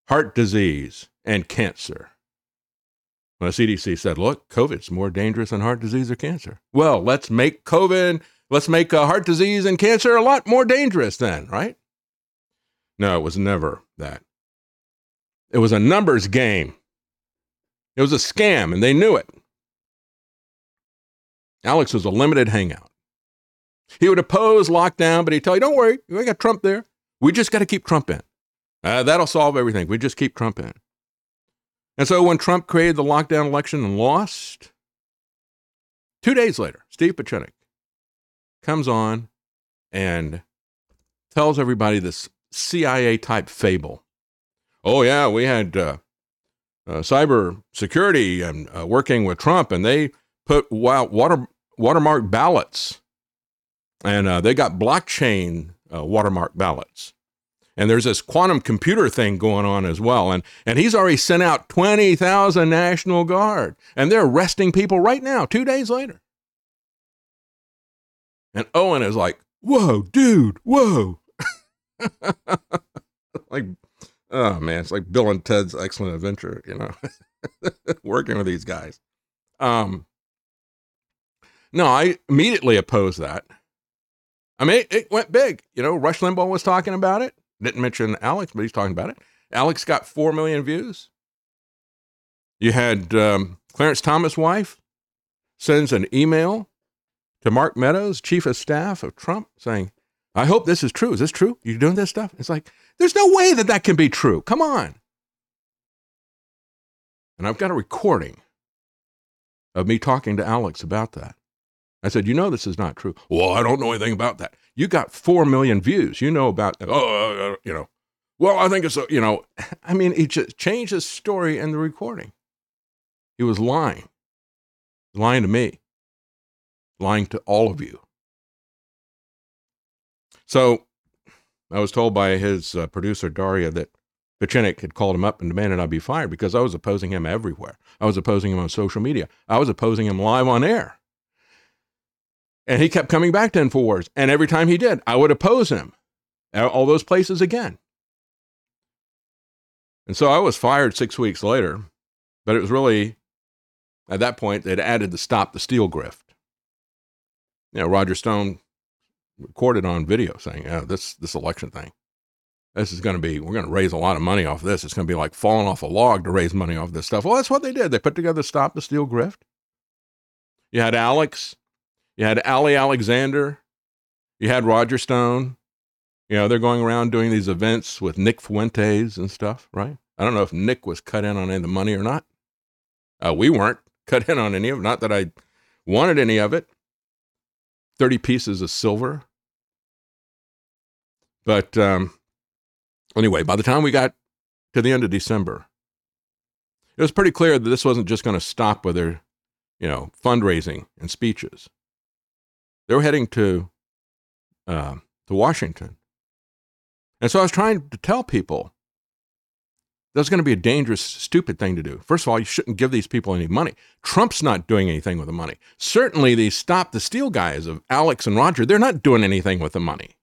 heart disease and cancer. Well, the CDC said, look, COVID's more dangerous than heart disease or cancer. Well, let's make COVID, let's make uh, heart disease and cancer a lot more dangerous then, right? No, it was never that. It was a numbers game. It was a scam, and they knew it. Alex was a limited hangout. He would oppose lockdown, but he'd tell you, don't worry, we got Trump there. We just got to keep Trump in. Uh, that'll solve everything. We just keep Trump in. And so when Trump created the lockdown election and lost, two days later, Steve Pieczenik comes on and tells everybody this CIA type fable. Oh, yeah, we had uh, uh, cyber security and uh, working with Trump, and they put water watermark ballots and uh, they got blockchain uh, watermark ballots. And there's this quantum computer thing going on as well. And, and he's already sent out 20,000 National Guard. And they're arresting people right now, two days later. And Owen is like, whoa, dude, whoa. [LAUGHS] like, oh man, it's like Bill and Ted's Excellent Adventure, you know, [LAUGHS] working with these guys. Um, no, I immediately opposed that. I mean, it, it went big. You know, Rush Limbaugh was talking about it. Didn't mention Alex, but he's talking about it. Alex got 4 million views. You had um, Clarence Thomas' wife sends an email to Mark Meadows, chief of staff of Trump, saying, I hope this is true. Is this true? You doing this stuff? It's like, there's no way that that can be true. Come on. And I've got a recording of me talking to Alex about that. I said, You know, this is not true. Well, I don't know anything about that. You got 4 million views. You know about, oh, uh, you know, well, I think it's, you know, [LAUGHS] I mean, he just changed his story in the recording. He was lying, lying to me, lying to all of you. So I was told by his uh, producer, Daria, that Pieczenik had called him up and demanded I be fired because I was opposing him everywhere. I was opposing him on social media. I was opposing him live on air. And he kept coming back to InfoWars. And every time he did, I would oppose him. At all those places again. And so I was fired six weeks later, but it was really, at that point, they'd added the stop the steal grift. You know, Roger Stone recorded on video saying, oh, this, this election thing, this is going to be, we're going to raise a lot of money off this. It's going to be like falling off a log to raise money off this stuff. Well, that's what they did. They put together Stop the Steal Grift. You had Alex you had Ali Alexander. You had Roger Stone. You know, they're going around doing these events with Nick Fuentes and stuff, right? I don't know if Nick was cut in on any of the money or not. Uh, we weren't cut in on any of it. Not that I wanted any of it. 30 pieces of silver. But um, anyway, by the time we got to the end of December, it was pretty clear that this wasn't just going to stop with their, you know, fundraising and speeches. They were heading to uh, to Washington, and so I was trying to tell people that's going to be a dangerous, stupid thing to do. First of all, you shouldn't give these people any money. Trump's not doing anything with the money. Certainly, these stop the steal guys of Alex and Roger, they're not doing anything with the money,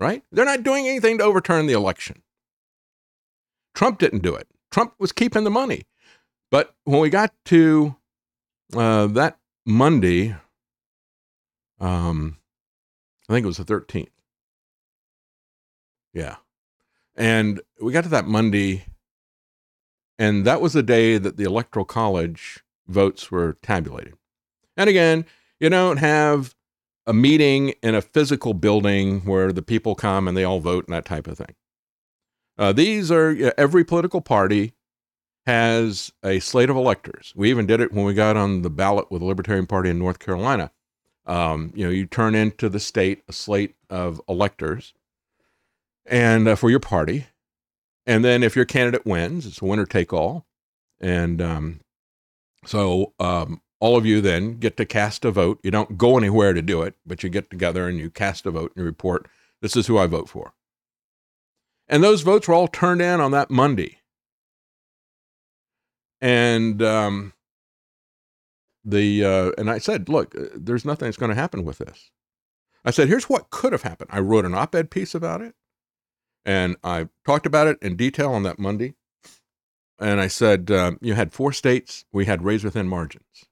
right? They're not doing anything to overturn the election. Trump didn't do it. Trump was keeping the money. But when we got to uh, that Monday, um, I think it was the 13th. Yeah. And we got to that Monday, and that was the day that the Electoral College votes were tabulated. And again, you don't have a meeting in a physical building where the people come and they all vote and that type of thing. Uh, these are every political party has a slate of electors. We even did it when we got on the ballot with the Libertarian Party in North Carolina. Um, you know, you turn into the state a slate of electors, and uh, for your party, and then if your candidate wins, it's a winner take all, and um, so um, all of you then get to cast a vote. You don't go anywhere to do it, but you get together and you cast a vote and you report, "This is who I vote for." And those votes were all turned in on that Monday. And um, the uh, and I said, look, uh, there's nothing that's going to happen with this. I said, here's what could have happened. I wrote an op-ed piece about it, and I talked about it in detail on that Monday. And I said, um, you had four states, we had razor thin margins,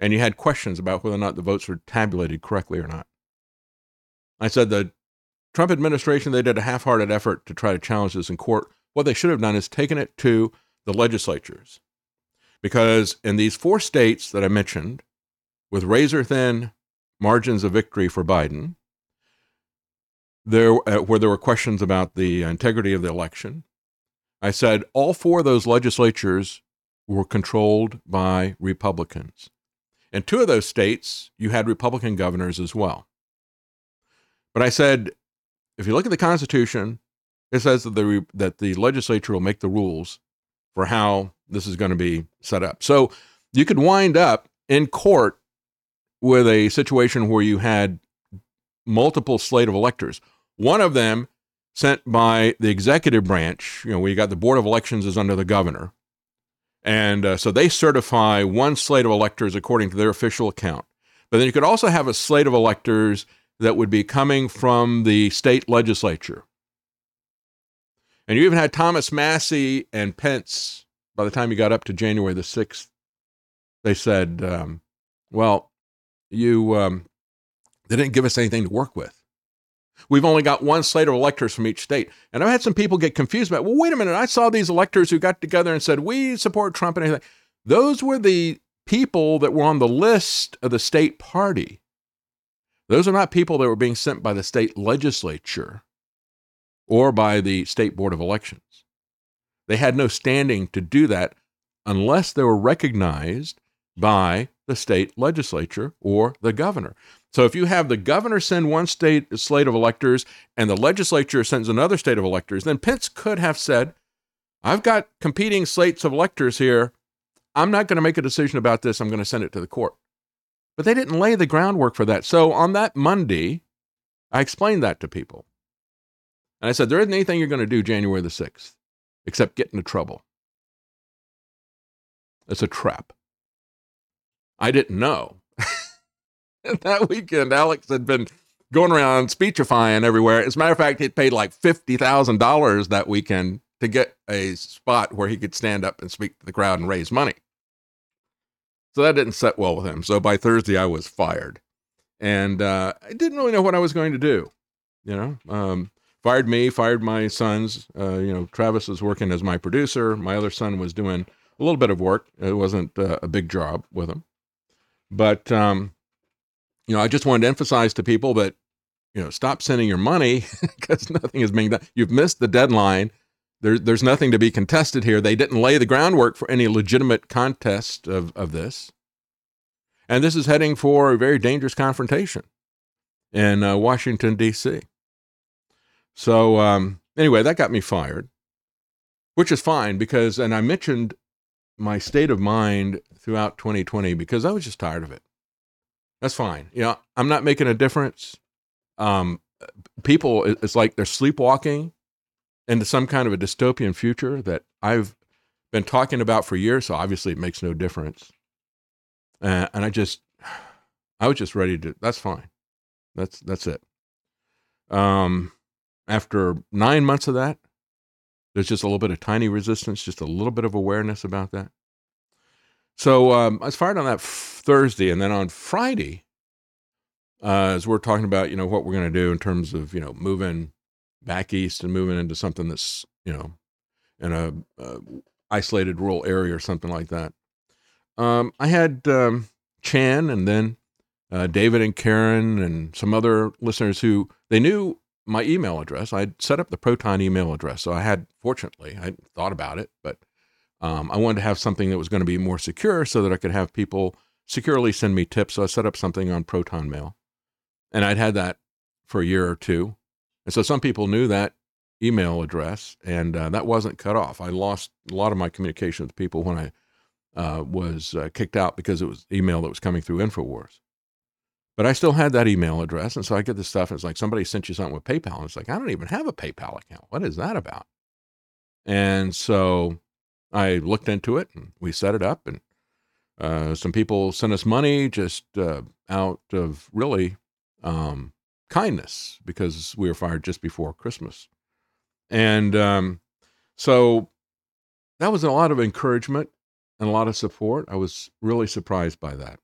and you had questions about whether or not the votes were tabulated correctly or not. I said the Trump administration they did a half-hearted effort to try to challenge this in court. What they should have done is taken it to the legislatures because in these four states that I mentioned, with razor thin margins of victory for Biden, there uh, where there were questions about the integrity of the election, I said all four of those legislatures were controlled by Republicans. In two of those states, you had Republican governors as well. But I said, if you look at the Constitution, it says that the, that the legislature will make the rules for how this is going to be set up. So you could wind up in court with a situation where you had multiple slate of electors. One of them sent by the executive branch. You know, we got the board of elections is under the governor, and uh, so they certify one slate of electors according to their official account. But then you could also have a slate of electors that would be coming from the state legislature. And you even had Thomas Massie and Pence by the time you got up to January the 6th. They said, um, well, you, um, they didn't give us anything to work with. We've only got one slate of electors from each state. And I've had some people get confused about, well, wait a minute. I saw these electors who got together and said, we support Trump and everything. Those were the people that were on the list of the state party. Those are not people that were being sent by the state legislature or by the state board of elections. They had no standing to do that unless they were recognized by the state legislature or the governor. So if you have the governor send one state slate of electors and the legislature sends another state of electors, then Pence could have said, I've got competing slates of electors here. I'm not going to make a decision about this. I'm going to send it to the court. But they didn't lay the groundwork for that. So on that Monday, I explained that to people. And I said, there isn't anything you're going to do January the 6th except get into trouble. It's a trap. I didn't know. [LAUGHS] that weekend, Alex had been going around speechifying everywhere. As a matter of fact, he paid like $50,000 that weekend to get a spot where he could stand up and speak to the crowd and raise money. So that didn't set well with him. So by Thursday, I was fired. And uh, I didn't really know what I was going to do. You know, um, fired me, fired my sons. Uh, you know, Travis was working as my producer. My other son was doing a little bit of work. It wasn't uh, a big job with him. But, um, you know, I just wanted to emphasize to people that, you know, stop sending your money [LAUGHS] because nothing is being done. You've missed the deadline. There, there's nothing to be contested here. They didn't lay the groundwork for any legitimate contest of, of this. And this is heading for a very dangerous confrontation in uh, Washington, D.C. So, um, anyway, that got me fired, which is fine because, and I mentioned my state of mind throughout 2020 because I was just tired of it. That's fine. You know, I'm not making a difference. Um, people, it's like they're sleepwalking into some kind of a dystopian future that I've been talking about for years. So obviously, it makes no difference. Uh, and I just, I was just ready to. That's fine. That's that's it. Um, after nine months of that, there's just a little bit of tiny resistance, just a little bit of awareness about that. So um, I was fired on that f- Thursday, and then on Friday, uh, as we're talking about, you know, what we're going to do in terms of, you know, moving back east and moving into something that's, you know, in a isolated rural area or something like that. Um, I had um, Chan and then uh, David and Karen and some other listeners who they knew my email address. I'd set up the Proton email address, so I had, fortunately, I thought about it, but um, I wanted to have something that was going to be more secure so that I could have people securely send me tips. So I set up something on Proton Mail, and I'd had that for a year or two, and so some people knew that email address, and uh, that wasn't cut off. I lost a lot of my communication with people when I uh, was uh, kicked out because it was email that was coming through Infowars. But I still had that email address, and so I get this stuff. And it's like somebody sent you something with PayPal, and it's like I don't even have a PayPal account. What is that about? And so I looked into it, and we set it up, and uh, some people sent us money just uh, out of really um, kindness because we were fired just before Christmas. And um, so that was a lot of encouragement and a lot of support. I was really surprised by that.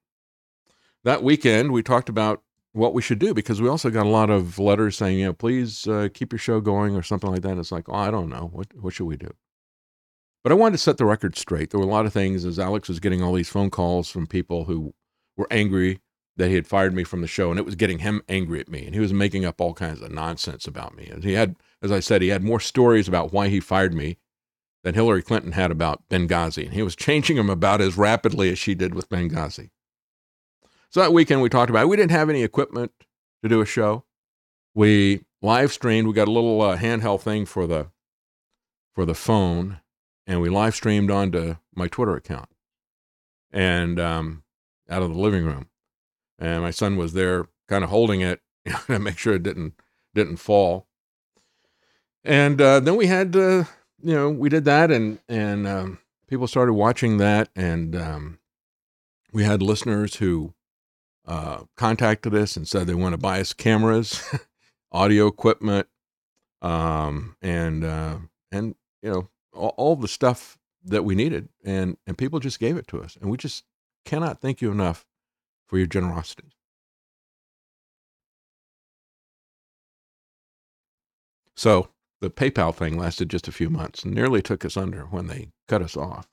That weekend, we talked about what we should do because we also got a lot of letters saying, you know, please uh, keep your show going or something like that. It's like, oh, I don't know. What, what should we do? But I wanted to set the record straight. There were a lot of things as Alex was getting all these phone calls from people who were angry that he had fired me from the show, and it was getting him angry at me. And he was making up all kinds of nonsense about me. And he had, as I said, he had more stories about why he fired me than Hillary Clinton had about Benghazi. And he was changing them about as rapidly as she did with Benghazi. So that weekend we talked about it. We didn't have any equipment to do a show. We live streamed. We got a little uh, handheld thing for the for the phone, and we live streamed onto my Twitter account, and um, out of the living room. And my son was there, kind of holding it, [LAUGHS] to make sure it didn't didn't fall. And uh, then we had, uh, you know, we did that, and and um, people started watching that, and um, we had listeners who uh, contacted us and said they want to buy us cameras, [LAUGHS] audio equipment, um, and uh, and you know all, all the stuff that we needed, and and people just gave it to us, and we just cannot thank you enough for your generosity. So the PayPal thing lasted just a few months and nearly took us under when they cut us off.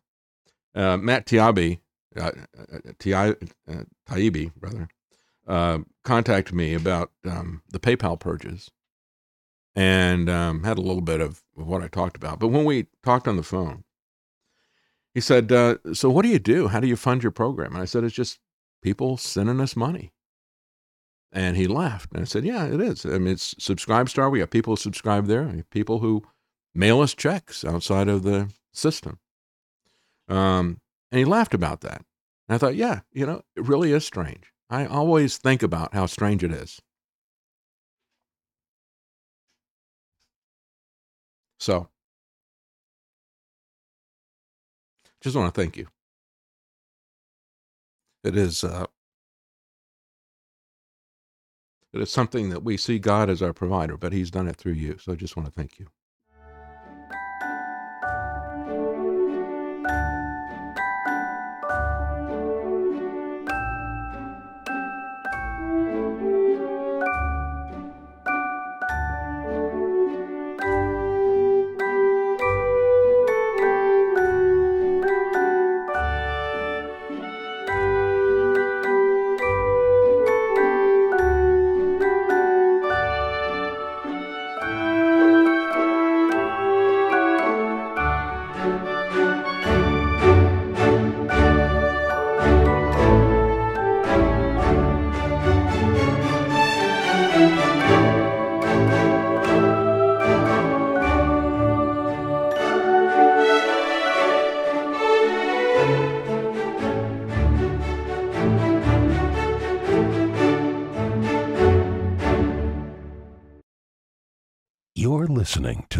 Uh, Matt Tiabi, uh, uh, Taibbi, rather, uh, contacted me about um, the PayPal purges and um, had a little bit of, of, what I talked about. But when we talked on the phone, he said, uh, So what do you do? How do you fund your program? And I said, It's just people sending us money. And he laughed. And I said, Yeah, it is. I mean, it's Subscribestar. We have people who subscribe there, people who mail us checks outside of the system. Um, and he laughed about that. And I thought, yeah, you know, it really is strange. I always think about how strange it is. So, just want to thank you. It is uh, it is something that we see God as our provider, but He's done it through you. So I just want to thank you.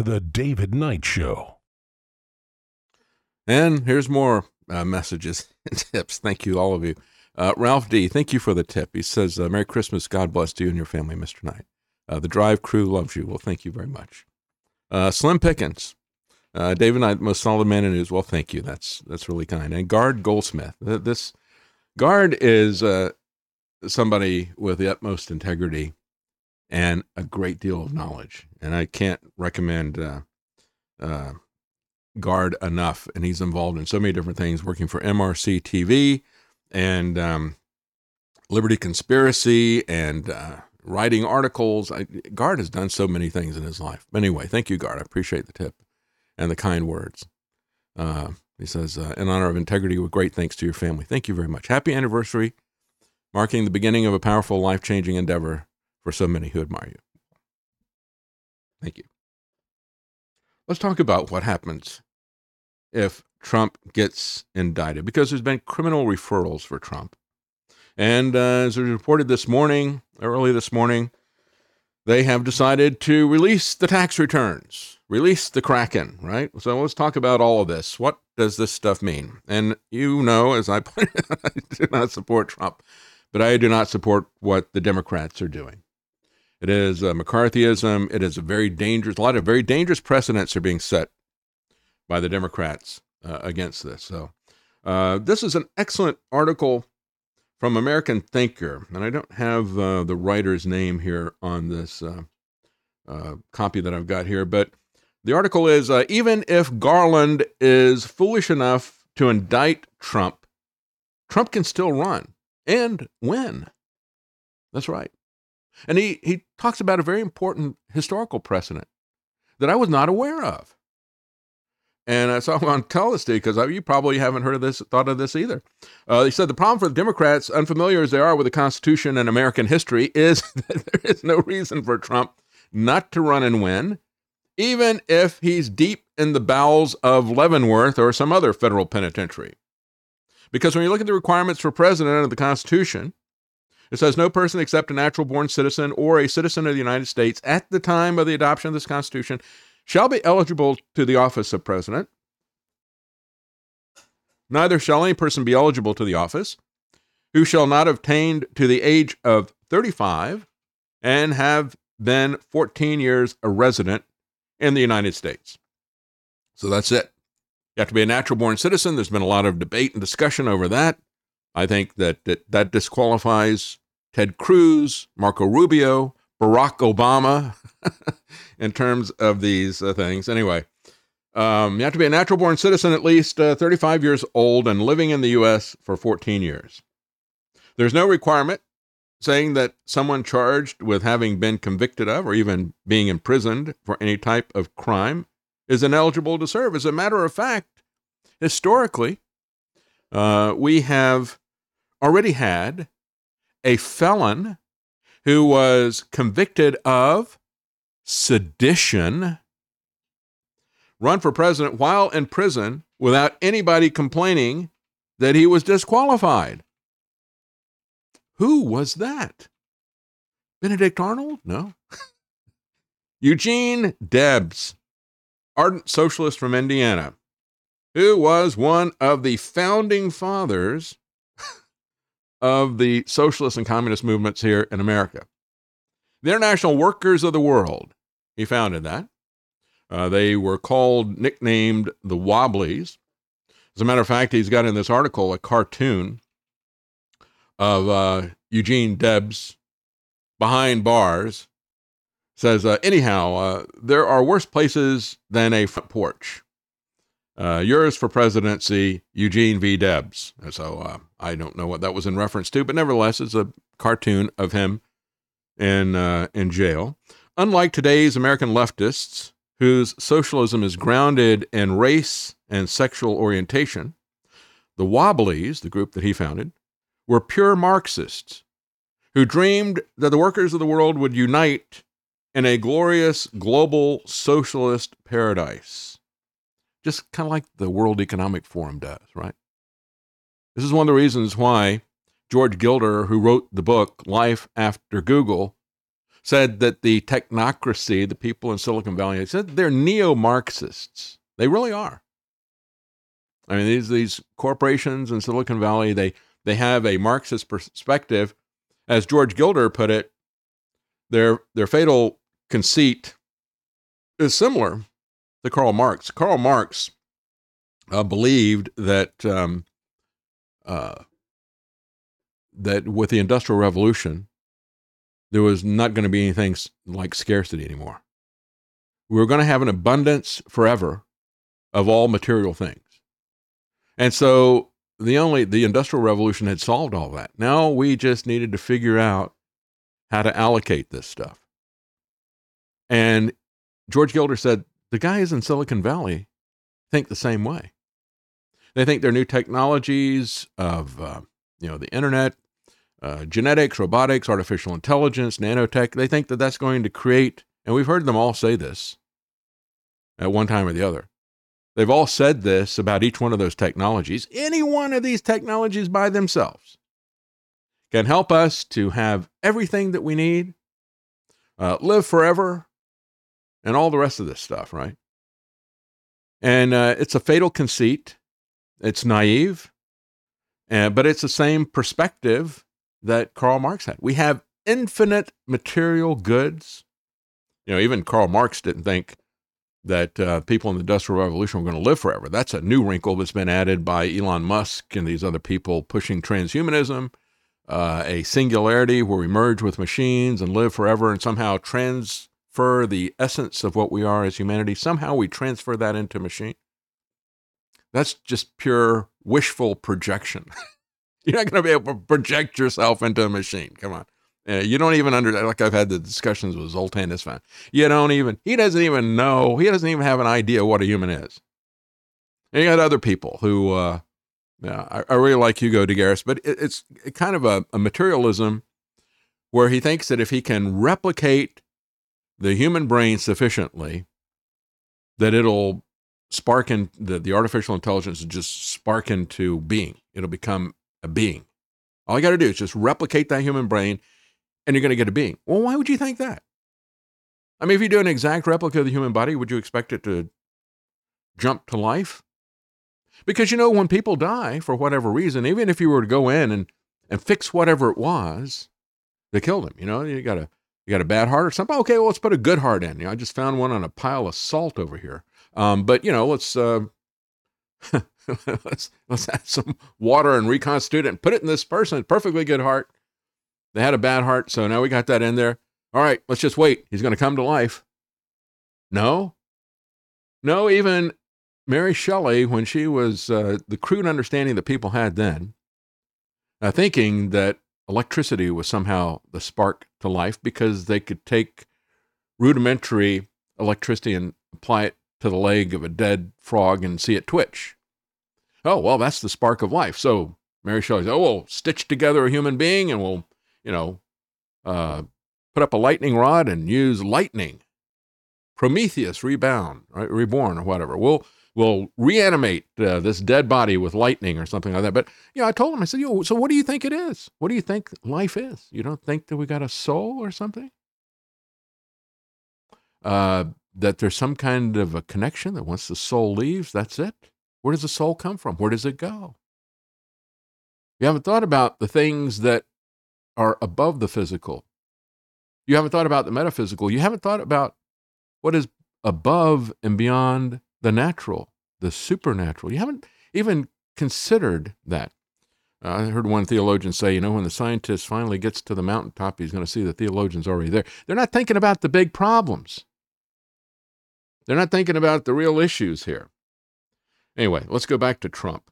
The David Knight Show. And here's more uh, messages [LAUGHS] and tips. Thank you, all of you. Uh, Ralph D., thank you for the tip. He says, uh, Merry Christmas. God bless you and your family, Mr. Knight. Uh, the Drive crew loves you. Well, thank you very much. Uh, Slim Pickens. Uh, David Knight, most solid man in news. Well, thank you. That's that's really kind. And Gard Goldsmith. This Gard is somebody with the utmost integrity and a great deal of knowledge. And I can't recommend uh, uh, Gard enough. And he's involved in so many different things, working for MRC TV and um, Liberty Conspiracy and uh, writing articles. I, Gard has done so many things in his life. But Anyway, thank you, Gard. I appreciate the tip and the kind words. Uh, he says, uh, in honor of integrity, with great thanks to your family. Thank you very much. Happy anniversary, marking the beginning of a powerful, life changing endeavor for so many who admire you. Thank you. Let's talk about what happens if Trump gets indicted, because there's been criminal referrals for Trump. And uh, as was reported this morning, early this morning, they have decided to release the tax returns, release the Kraken, right? So let's talk about all of this. What does this stuff mean? And you know, as I pointed [LAUGHS] out, I do not support Trump, but I do not support what the Democrats are doing. It is uh, McCarthyism. It is a very dangerous, a lot of very dangerous precedents are being set by the Democrats uh, against this. So, uh, this is an excellent article from American Thinker, and I don't have uh, the writer's name here on this uh, uh, copy that I've got here, but the article is Even if Garland is foolish enough to indict Trump, Trump can still run and win. That's right. And he, he talks about a very important historical precedent that I was not aware of. And uh, I tell this to you because you probably haven't heard of this, thought of this either. Uh, he said the problem for the Democrats, unfamiliar as they are with the Constitution and American history, is [LAUGHS] that there is no reason for Trump not to run and win, even if he's deep in the bowels of Leavenworth or some other federal penitentiary. Because when you look at the requirements for president under the Constitution, It says no person except a natural born citizen or a citizen of the United States at the time of the adoption of this Constitution shall be eligible to the office of president. Neither shall any person be eligible to the office who shall not have attained to the age of 35 and have been 14 years a resident in the United States. So that's it. You have to be a natural born citizen. There's been a lot of debate and discussion over that. I think that that, that disqualifies Ted Cruz, Marco Rubio, Barack Obama [LAUGHS] in terms of these uh, things. Anyway, um, you have to be a natural born citizen at least uh, 35 years old and living in the U.S. for 14 years. There's no requirement saying that someone charged with having been convicted of or even being imprisoned for any type of crime is ineligible to serve. As a matter of fact, historically, uh, we have already had a felon who was convicted of sedition run for president while in prison without anybody complaining that he was disqualified. Who was that? Benedict Arnold? No. [LAUGHS] Eugene Debs, ardent socialist from Indiana, who was one of the founding fathers of the socialist and communist movements here in America. The International Workers of the World, he founded that. Uh, they were called, nicknamed the Wobblies. As a matter of fact, he's got in this article a cartoon of uh, Eugene Debs behind bars. Says, uh, anyhow, uh, there are worse places than a front porch. Uh, yours for presidency, Eugene V. Debs. So uh, I don't know what that was in reference to, but nevertheless, it's a cartoon of him in uh, in jail. Unlike today's American leftists, whose socialism is grounded in race and sexual orientation, the Wobblies, the group that he founded, were pure Marxists who dreamed that the workers of the world would unite in a glorious global socialist paradise. Just kind of like the World Economic Forum does, right? This is one of the reasons why George Gilder, who wrote the book Life After Google, said that the technocracy, the people in Silicon Valley, said they're neo Marxists. They really are. I mean, these, these corporations in Silicon Valley, they, they have a Marxist perspective. As George Gilder put it, their, their fatal conceit is similar to Karl Marx. Karl Marx uh, believed that um, uh, that with the Industrial Revolution, there was not going to be anything like scarcity anymore. We were going to have an abundance forever of all material things. And so the only the industrial revolution had solved all that. Now we just needed to figure out how to allocate this stuff. And George Gilder said the guys in Silicon Valley think the same way. They think their new technologies of uh, you know the internet, uh, genetics, robotics, artificial intelligence, nanotech. They think that that's going to create, and we've heard them all say this at one time or the other. They've all said this about each one of those technologies. Any one of these technologies by themselves can help us to have everything that we need, uh, live forever, and all the rest of this stuff, right? And uh, it's a fatal conceit. It's naive, and, but it's the same perspective that Karl Marx had. We have infinite material goods. You know, even Karl Marx didn't think that uh, people in the Industrial Revolution were going to live forever. That's a new wrinkle that's been added by Elon Musk and these other people pushing transhumanism, uh, a singularity where we merge with machines and live forever and somehow transfer the essence of what we are as humanity. Somehow we transfer that into machine. That's just pure wishful projection. [LAUGHS] You're not going to be able to project yourself into a machine. Come on. You don't even under like I've had the discussions with Zoltan Istvan. You don't even he doesn't even know he doesn't even have an idea what a human is. And you got other people who uh, yeah, I, I really like Hugo de Garis, but it, it's kind of a, a materialism where he thinks that if he can replicate the human brain sufficiently, that it'll spark in the, the artificial intelligence just spark into being. It'll become a being. All you got to do is just replicate that human brain and you're going to get a being. Well, why would you think that? I mean, if you do an exact replica of the human body, would you expect it to jump to life? Because you know, when people die for whatever reason, even if you were to go in and, and fix whatever it was, they killed them, You know, you got a you got a bad heart or something. Okay, well, let's put a good heart in. You know, I just found one on a pile of salt over here. Um, but you know, let's uh, [LAUGHS] let's let's add some water and reconstitute it and put it in this person. Perfectly good heart. They had a bad heart, so now we got that in there. All right, let's just wait. He's going to come to life. No, no. Even Mary Shelley, when she was uh, the crude understanding that people had then, uh, thinking that electricity was somehow the spark to life because they could take rudimentary electricity and apply it to the leg of a dead frog and see it twitch. Oh, well, that's the spark of life. So Mary Shelley said, oh, we'll stitch together a human being and we'll, you know, uh, put up a lightning rod and use lightning. Prometheus rebound, right, reborn, or whatever. We'll we'll reanimate uh, this dead body with lightning or something like that. But you know, I told him, I said, Yo, so what do you think it is? What do you think life is? You don't think that we got a soul or something? Uh, that there's some kind of a connection that once the soul leaves, that's it. Where does the soul come from? Where does it go? You haven't thought about the things that are above the physical. You haven't thought about the metaphysical. You haven't thought about what is above and beyond the natural, the supernatural. You haven't even considered that. Uh, I heard one theologian say, you know, when the scientist finally gets to the mountaintop, he's going to see the theologian's already there. They're not thinking about the big problems. They're not thinking about the real issues here. Anyway, let's go back to Trump.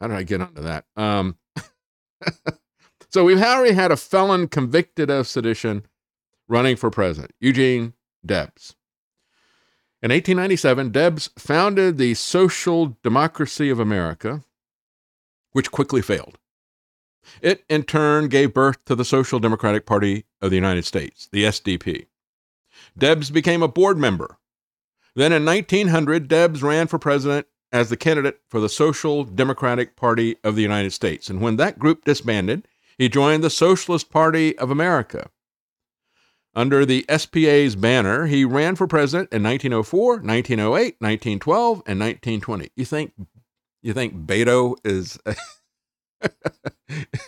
How did I get onto that? Um, [LAUGHS] so we've already had a felon convicted of sedition running for president, Eugene Debs. In 1897, Debs founded the Social Democracy of America, which quickly failed. It, in turn, gave birth to the Social Democratic Party of the United States, the SDP. Debs became a board member. Then in 1900, Debs ran for president as the candidate for the Social Democratic Party of the United States. And when that group disbanded, he joined the Socialist Party of America. Under the SPA's banner, he ran for president in 1904, 1908, 1912, and 1920. You think you think Beto is a, [LAUGHS]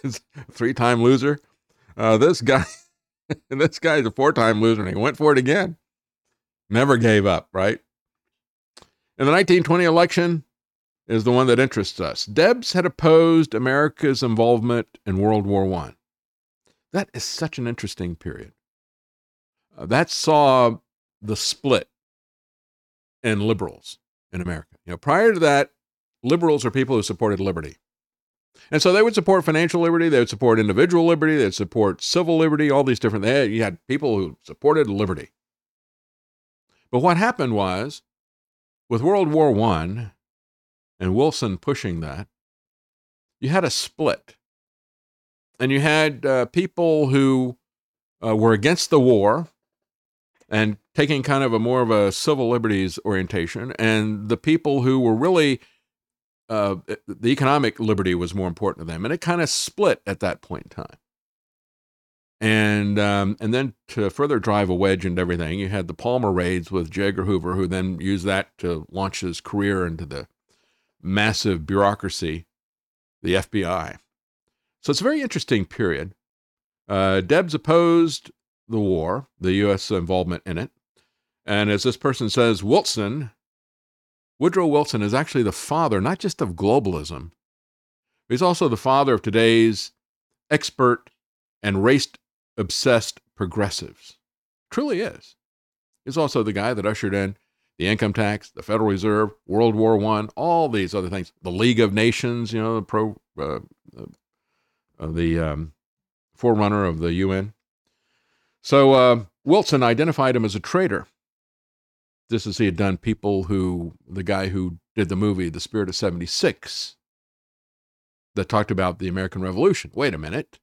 is a three-time loser? Uh, this guy, [LAUGHS] this guy's a four-time loser, and he went for it again. Never gave up, right? In the 1920 election is the one that interests us. Debs had opposed America's involvement in World War I. That is such an interesting period. Uh, that saw the split in liberals in America. You know, prior to that, liberals are people who supported liberty. And so they would support financial liberty, they would support individual liberty, they'd support civil liberty, all these different things. You had people who supported liberty. But what happened was, with World War I and Wilson pushing that, you had a split. And you had uh, people who uh, were against the war and taking kind of a more of a civil liberties orientation, and the people who were really uh, the economic liberty was more important to them, and it kind of split at that point in time. And um, and then to further drive a wedge into everything, you had the Palmer raids with J. Edgar Hoover, who then used that to launch his career into the massive bureaucracy, the FBI. So it's a very interesting period. Uh, Debs opposed the war, the U.S. involvement in it. And as this person says, Wilson, Woodrow Wilson is actually the father, not just of globalism, he's also the father of today's expert and race obsessed progressives. Truly is. He's also the guy that ushered in the income tax, the Federal Reserve, World War One, all these other things, the League of Nations, you know, the pro, uh, uh, the um, forerunner of the UN. So uh, Wilson identified him as a traitor. This is he had done people who, the guy who did the movie The Spirit of 76, that talked about the American Revolution. Wait a minute.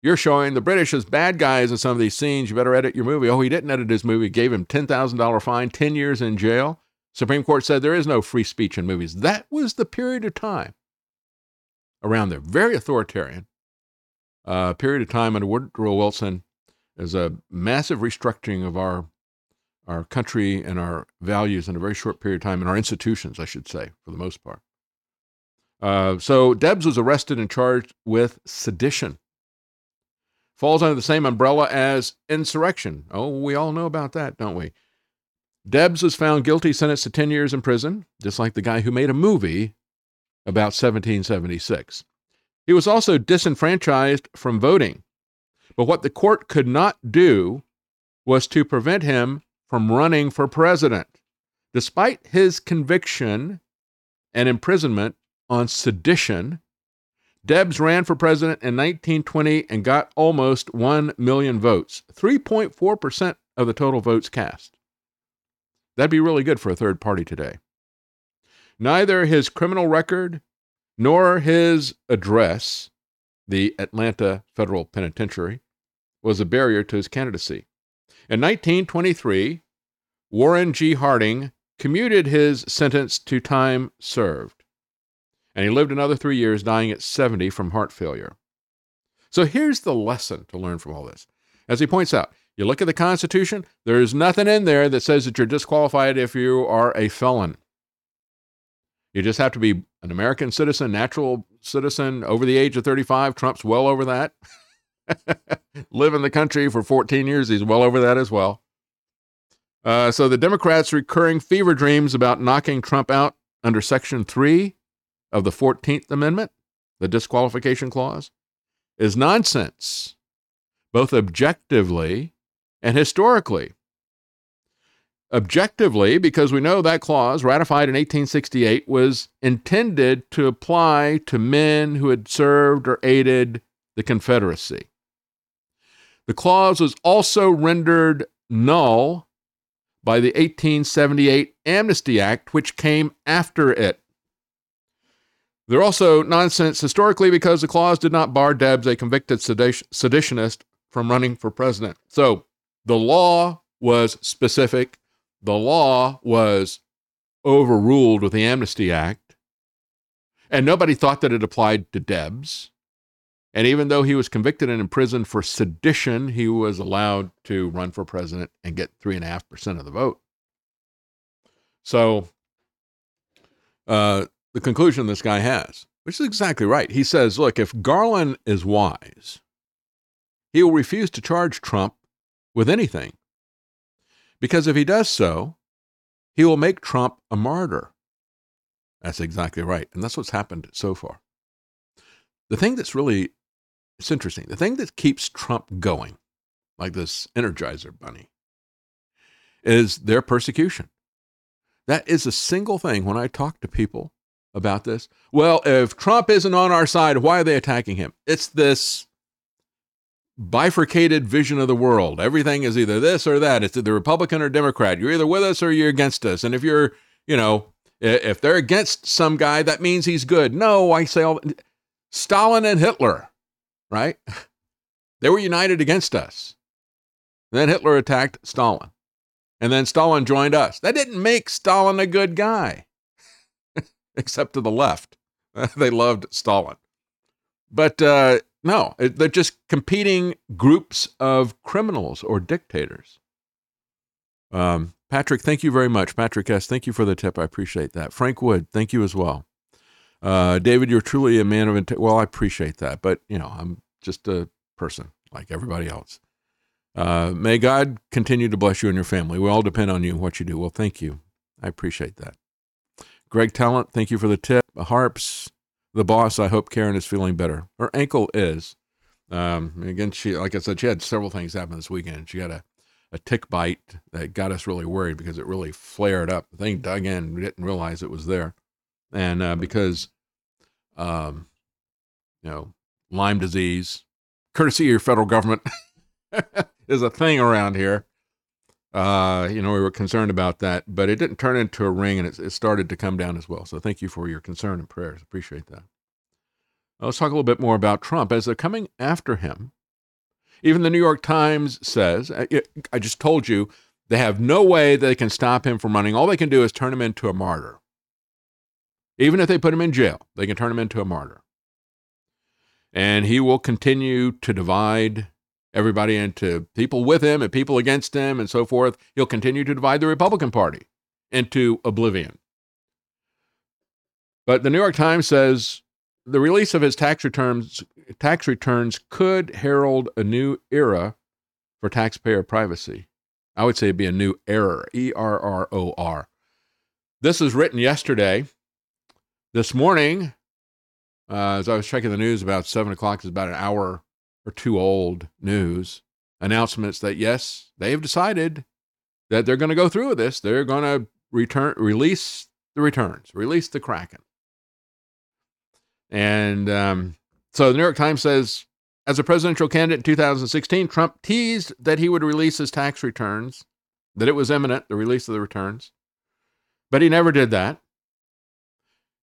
You're showing the British as bad guys in some of these scenes. You better edit your movie. Oh, he didn't edit his movie, gave him $10,000 fine, 10 years in jail. Supreme Court said there is no free speech in movies. That was the period of time around there. Very authoritarian. uh, period of time under Woodrow Wilson is a massive restructuring of our our country and our values in a very short period of time, and our institutions, I should say, for the most part. Uh, so Debs was arrested and charged with sedition. Falls under the same umbrella as insurrection. Oh, we all know about that, don't we? Debs was found guilty, sentenced to 10 years in prison, just like the guy who made a movie about 1776. He was also disenfranchised from voting. But what the court could not do was to prevent him from running for president. Despite his conviction and imprisonment on sedition, Debs ran for president in 1920 and got almost 1 million votes, 3.4% of the total votes cast. That'd be really good for a third party today. Neither his criminal record nor his address, the Atlanta Federal Penitentiary, was a barrier to his candidacy. In 1923, Warren G. Harding commuted his sentence to time served, and he lived another three years, dying at 70 from heart failure. So here's the lesson to learn from all this. As he points out, you look at the Constitution, there's nothing in there that says that you're disqualified if you are a felon. You just have to be an American citizen, natural citizen, over the age of 35. Trump's well over that. [LAUGHS] Live in the country for 14 years, he's well over that as well. Uh, so the Democrats' recurring fever dreams about knocking Trump out under Section 3 of the 14th Amendment, the disqualification clause, is nonsense, both objectively and historically. Objectively, because we know that clause, ratified in 1868, was intended to apply to men who had served or aided the Confederacy. The clause was also rendered null by the 1878 Amnesty Act, which came after it. They're also nonsense historically because the clause did not bar Debs, a convicted seditionist, from running for president. So the law was specific. The law was overruled with the Amnesty Act. And nobody thought that it applied to Debs. And even though he was convicted and imprisoned for sedition, he was allowed to run for president and get 3.5% of the vote. So, uh, the conclusion this guy has, which is exactly right. He says, look, if Garland is wise, he will refuse to charge Trump with anything. Because if he does so, he will make Trump a martyr. That's exactly right. And that's what's happened so far. The thing that's really it's interesting. The thing that keeps Trump going, like this Energizer bunny, is their persecution. That is a single thing when I talk to people about this. Well, if Trump isn't on our side, why are they attacking him? It's this bifurcated vision of the world. Everything is either this or that. It's either Republican or Democrat. You're either with us or you're against us. And if you're, you know, if they're against some guy, that means he's good. No, I say all Stalin and Hitler right? They were united against us. Then Hitler attacked Stalin. And then Stalin joined us. That didn't make Stalin a good guy, [LAUGHS] except to the left. [LAUGHS] they loved Stalin. But uh, no, they're just competing groups of criminals or dictators. Um, Patrick, thank you very much. Patrick S., thank you for the tip. I appreciate that. Frank Wood, thank you as well. Uh, David, you're truly a man of integrity. Well, I appreciate that, but you know, I'm just a person like everybody else. Uh, may God continue to bless you and your family. We all depend on you and what you do. Well, thank you. I appreciate that. Greg Talent, thank you for the tip. Harps, the boss, I hope Karen is feeling better. Her ankle is. Um, again, she, like I said, she had several things happen this weekend. She had a, a tick bite that got us really worried because it really flared up. The thing dug in, we didn't realize it was there. And uh, because, um, you know, Lyme disease, courtesy of your federal government, [LAUGHS] is a thing around here. Uh, you know, we were concerned about that, but it didn't turn into a ring and it, it started to come down as well. So thank you for your concern and prayers. Appreciate that. Now let's talk a little bit more about Trump. As they're coming after him, even the New York Times says, I just told you, they have no way they can stop him from running. All they can do is turn him into a martyr. Even if they put him in jail, they can turn him into a martyr. And he will continue to divide everybody into people with him and people against him and so forth. He'll continue to divide the Republican Party into oblivion. But the New York Times says the release of his tax returns tax returns could herald a new era for taxpayer privacy. I would say it'd be a new error, E R R O R. This is written yesterday. This morning, uh, as I was checking the news about seven o'clock, it's about an hour or two old news announcements that yes, they have decided that they're going to go through with this. They're going to return, release the returns, release the Kraken. And um, so the New York Times says, as a presidential candidate in 2016, Trump teased that he would release his tax returns, that it was imminent, the release of the returns. But he never did that.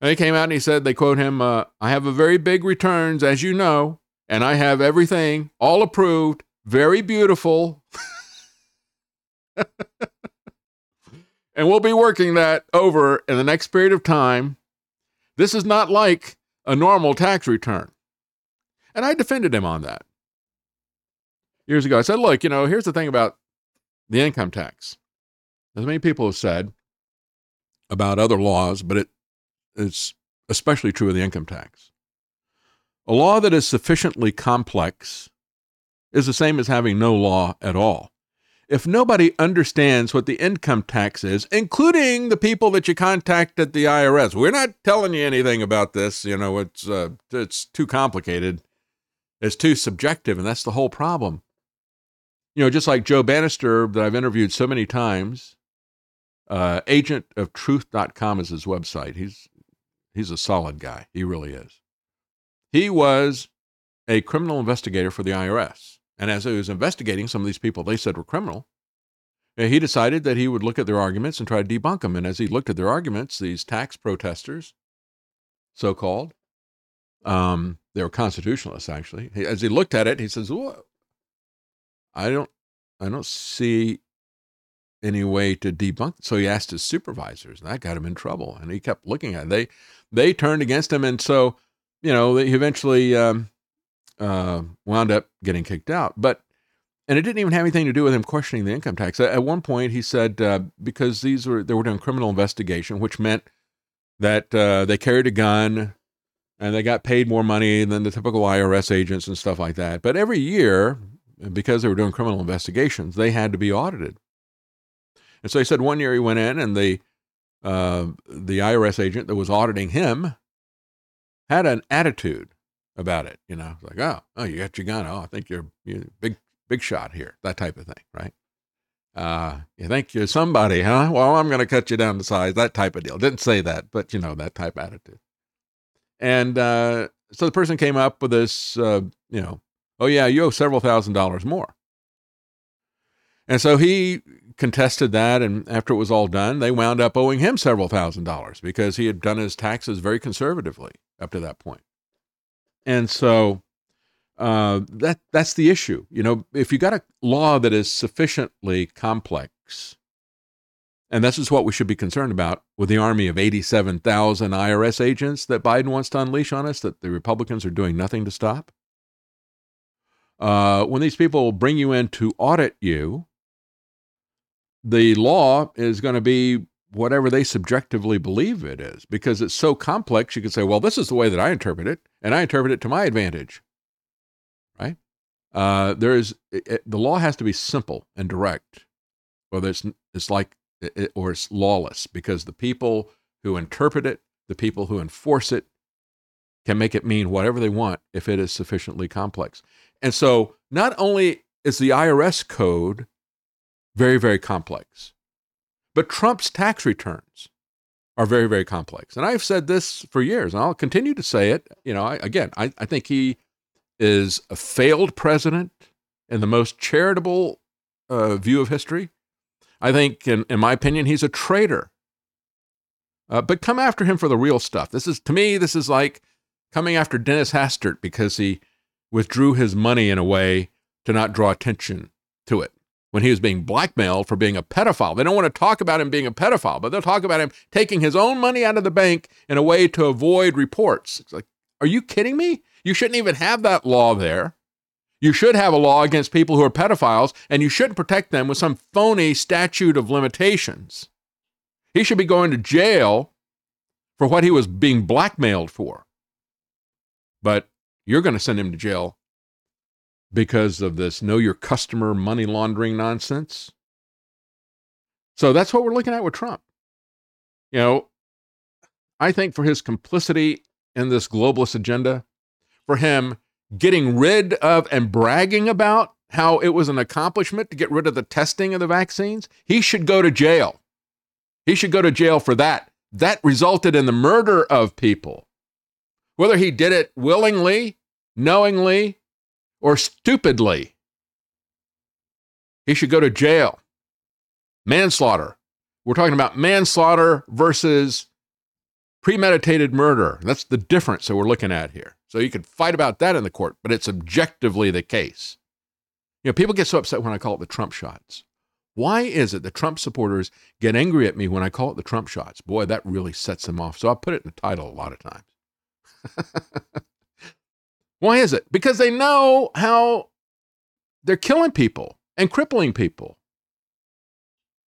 And he came out and he said, they quote him, uh, I have a very big returns, as you know, and I have everything all approved, very beautiful. [LAUGHS] and we'll be working that over in the next period of time. This is not like a normal tax return. And I defended him on that years ago. I said, look, you know, here's the thing about the income tax. As many people have said about other laws, but it, it's especially true of the income tax. A law that is sufficiently complex is the same as having no law at all. If nobody understands what the income tax is, including the people that you contact at the IRS, we're not telling you anything about this. You know, it's uh, it's too complicated, it's too subjective, and that's the whole problem. You know, just like Joe Bannister, that I've interviewed so many times, uh, agentoftruth.com is his website. He's he's a solid guy. He really is. He was a criminal investigator for the IRS. And as he was investigating some of these people they said were criminal, uh, he decided that he would look at their arguments and try to debunk them. And as he looked at their arguments, these tax protesters, so called, um, they were constitutionalists actually. As he looked at it, he says, I don't, I don't see any way to debunk. So he asked his supervisors, and that got him in trouble. And he kept looking at it. They, they turned against him, and so, you know, he eventually um, uh, wound up getting kicked out. But and it didn't even have anything to do with him questioning the income tax. At one point, he said uh, because these were they were doing criminal investigation, which meant that uh, they carried a gun and they got paid more money than the typical IRS agents and stuff like that. But every year, because they were doing criminal investigations, they had to be audited. And so he said one year he went in and the uh, the IRS agent that was auditing him had an attitude about it. You know, like, oh, oh, you got your gun. Oh, I think you're, you're big, big shot here. That type of thing, right? Uh, you think you're somebody, huh? Well, I'm going to cut you down to size. That type of deal. Didn't say that, but you know that type attitude. And uh, so the person came up with this, uh, you know, oh yeah, you owe several thousand dollars more. And so he contested that, and after it was all done, they wound up owing him several thousand dollars because he had done his taxes very conservatively up to that point. And so uh, that that's the issue. You know, if you got a law that is sufficiently complex, and this is what we should be concerned about with the army of 87,000 IRS agents that Biden wants to unleash on us, that the Republicans are doing nothing to stop. Uh, when these people bring you in to audit you, the law is going to be whatever they subjectively believe it is because it's so complex you could say well this is the way that i interpret it and i interpret it to my advantage. Right? Uh, there is it, the law has to be simple and direct whether it's it's like it, or it's lawless because the people who interpret it the people who enforce it can make it mean whatever they want if it is sufficiently complex. And so not only is the irs code very very complex but Trump's tax returns are very, very complex. And I've said this for years, and I'll continue to say it. You know, I, again, I, I think he is a failed president in the most charitable uh, view of history. I think, in, in my opinion, he's a traitor. Uh, but come after him for the real stuff. This is, to me, this is like coming after Dennis Hastert because he withdrew his money in a way to not draw attention to it when he was being blackmailed for being a pedophile. They don't want to talk about him being a pedophile, but they'll talk about him taking his own money out of the bank in a way to avoid reports. It's like, are you kidding me? You shouldn't even have that law there. You should have a law against people who are pedophiles, and you shouldn't protect them with some phony statute of limitations. He should be going to jail for what he was being blackmailed for. But you're going to send him to jail because of this know your customer money laundering nonsense. So that's what we're looking at with Trump. You know, I think for his complicity in this globalist agenda, for him getting rid of and bragging about how it was an accomplishment to get rid of the testing of the vaccines, he should go to jail. He should go to jail for that. That resulted in the murder of people. Whether he did it willingly, knowingly, or stupidly, he should go to jail. Manslaughter. We're talking about manslaughter versus premeditated murder. That's the difference that we're looking at here. So you could fight about that in the court, but it's objectively the case. You know, people get so upset when I call it the Trump shots. Why is it that Trump supporters get angry at me when I call it the Trump shots? Boy, that really sets them off. So I put it in the title a lot of times. [LAUGHS] Why is it? Because they know how they're killing people and crippling people.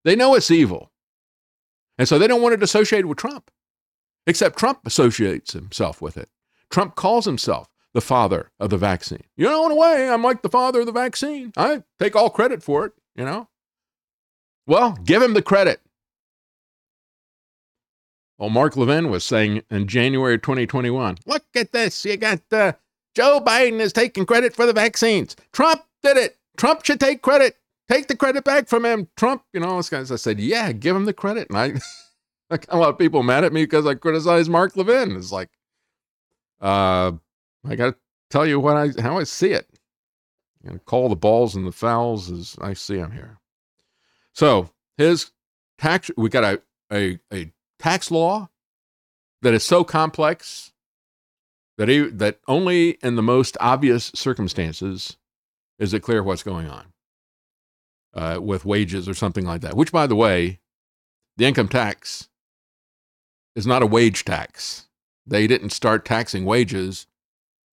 They know it's evil. And so they don't want it associated with Trump, except Trump associates himself with it. Trump calls himself the father of the vaccine. You know, in a way, I'm like the father of the vaccine. I take all credit for it, you know? Well, give him the credit. Well, Mark Levin was saying in January 2021, look at this. You got uh, Joe Biden is taking credit for the vaccines. Trump did it. Trump should take credit. Take the credit back from him. Trump, you know, all those guys. I said, yeah, give him the credit. And I, [LAUGHS] I got a lot of people mad at me because I criticized Mark Levin. It's like, uh, I got to tell you what I how I see it. And call the balls and the fouls as I see them here. So his tax, we got a, a, a tax law that is so complex that he, that only in the most obvious circumstances is it clear what's going on uh, with wages or something like that. Which, by the way, the income tax is not a wage tax. They didn't start taxing wages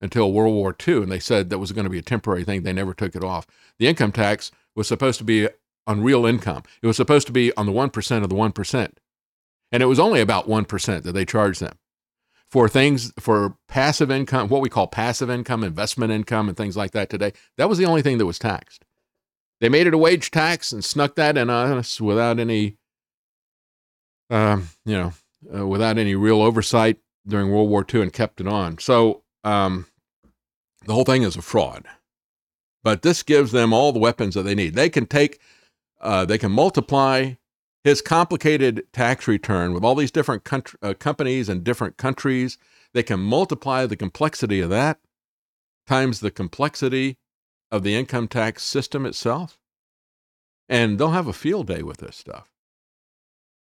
until World War II, and they said that was going to be a temporary thing. They never took it off. The income tax was supposed to be on real income. It was supposed to be on the 1% of the 1%. And it was only about 1% that they charged them. For things, for passive income, what we call passive income, investment income, and things like that today, that was the only thing that was taxed. They made it a wage tax and snuck that in us without any, um, you know, uh, without any real oversight during World War II and kept it on. So um, the whole thing is a fraud. But this gives them all the weapons that they need. They can take, uh, they can multiply his complicated tax return with all these different country, uh, companies and different countries. They can multiply the complexity of that times the complexity of the income tax system itself. And they'll have a field day with this stuff.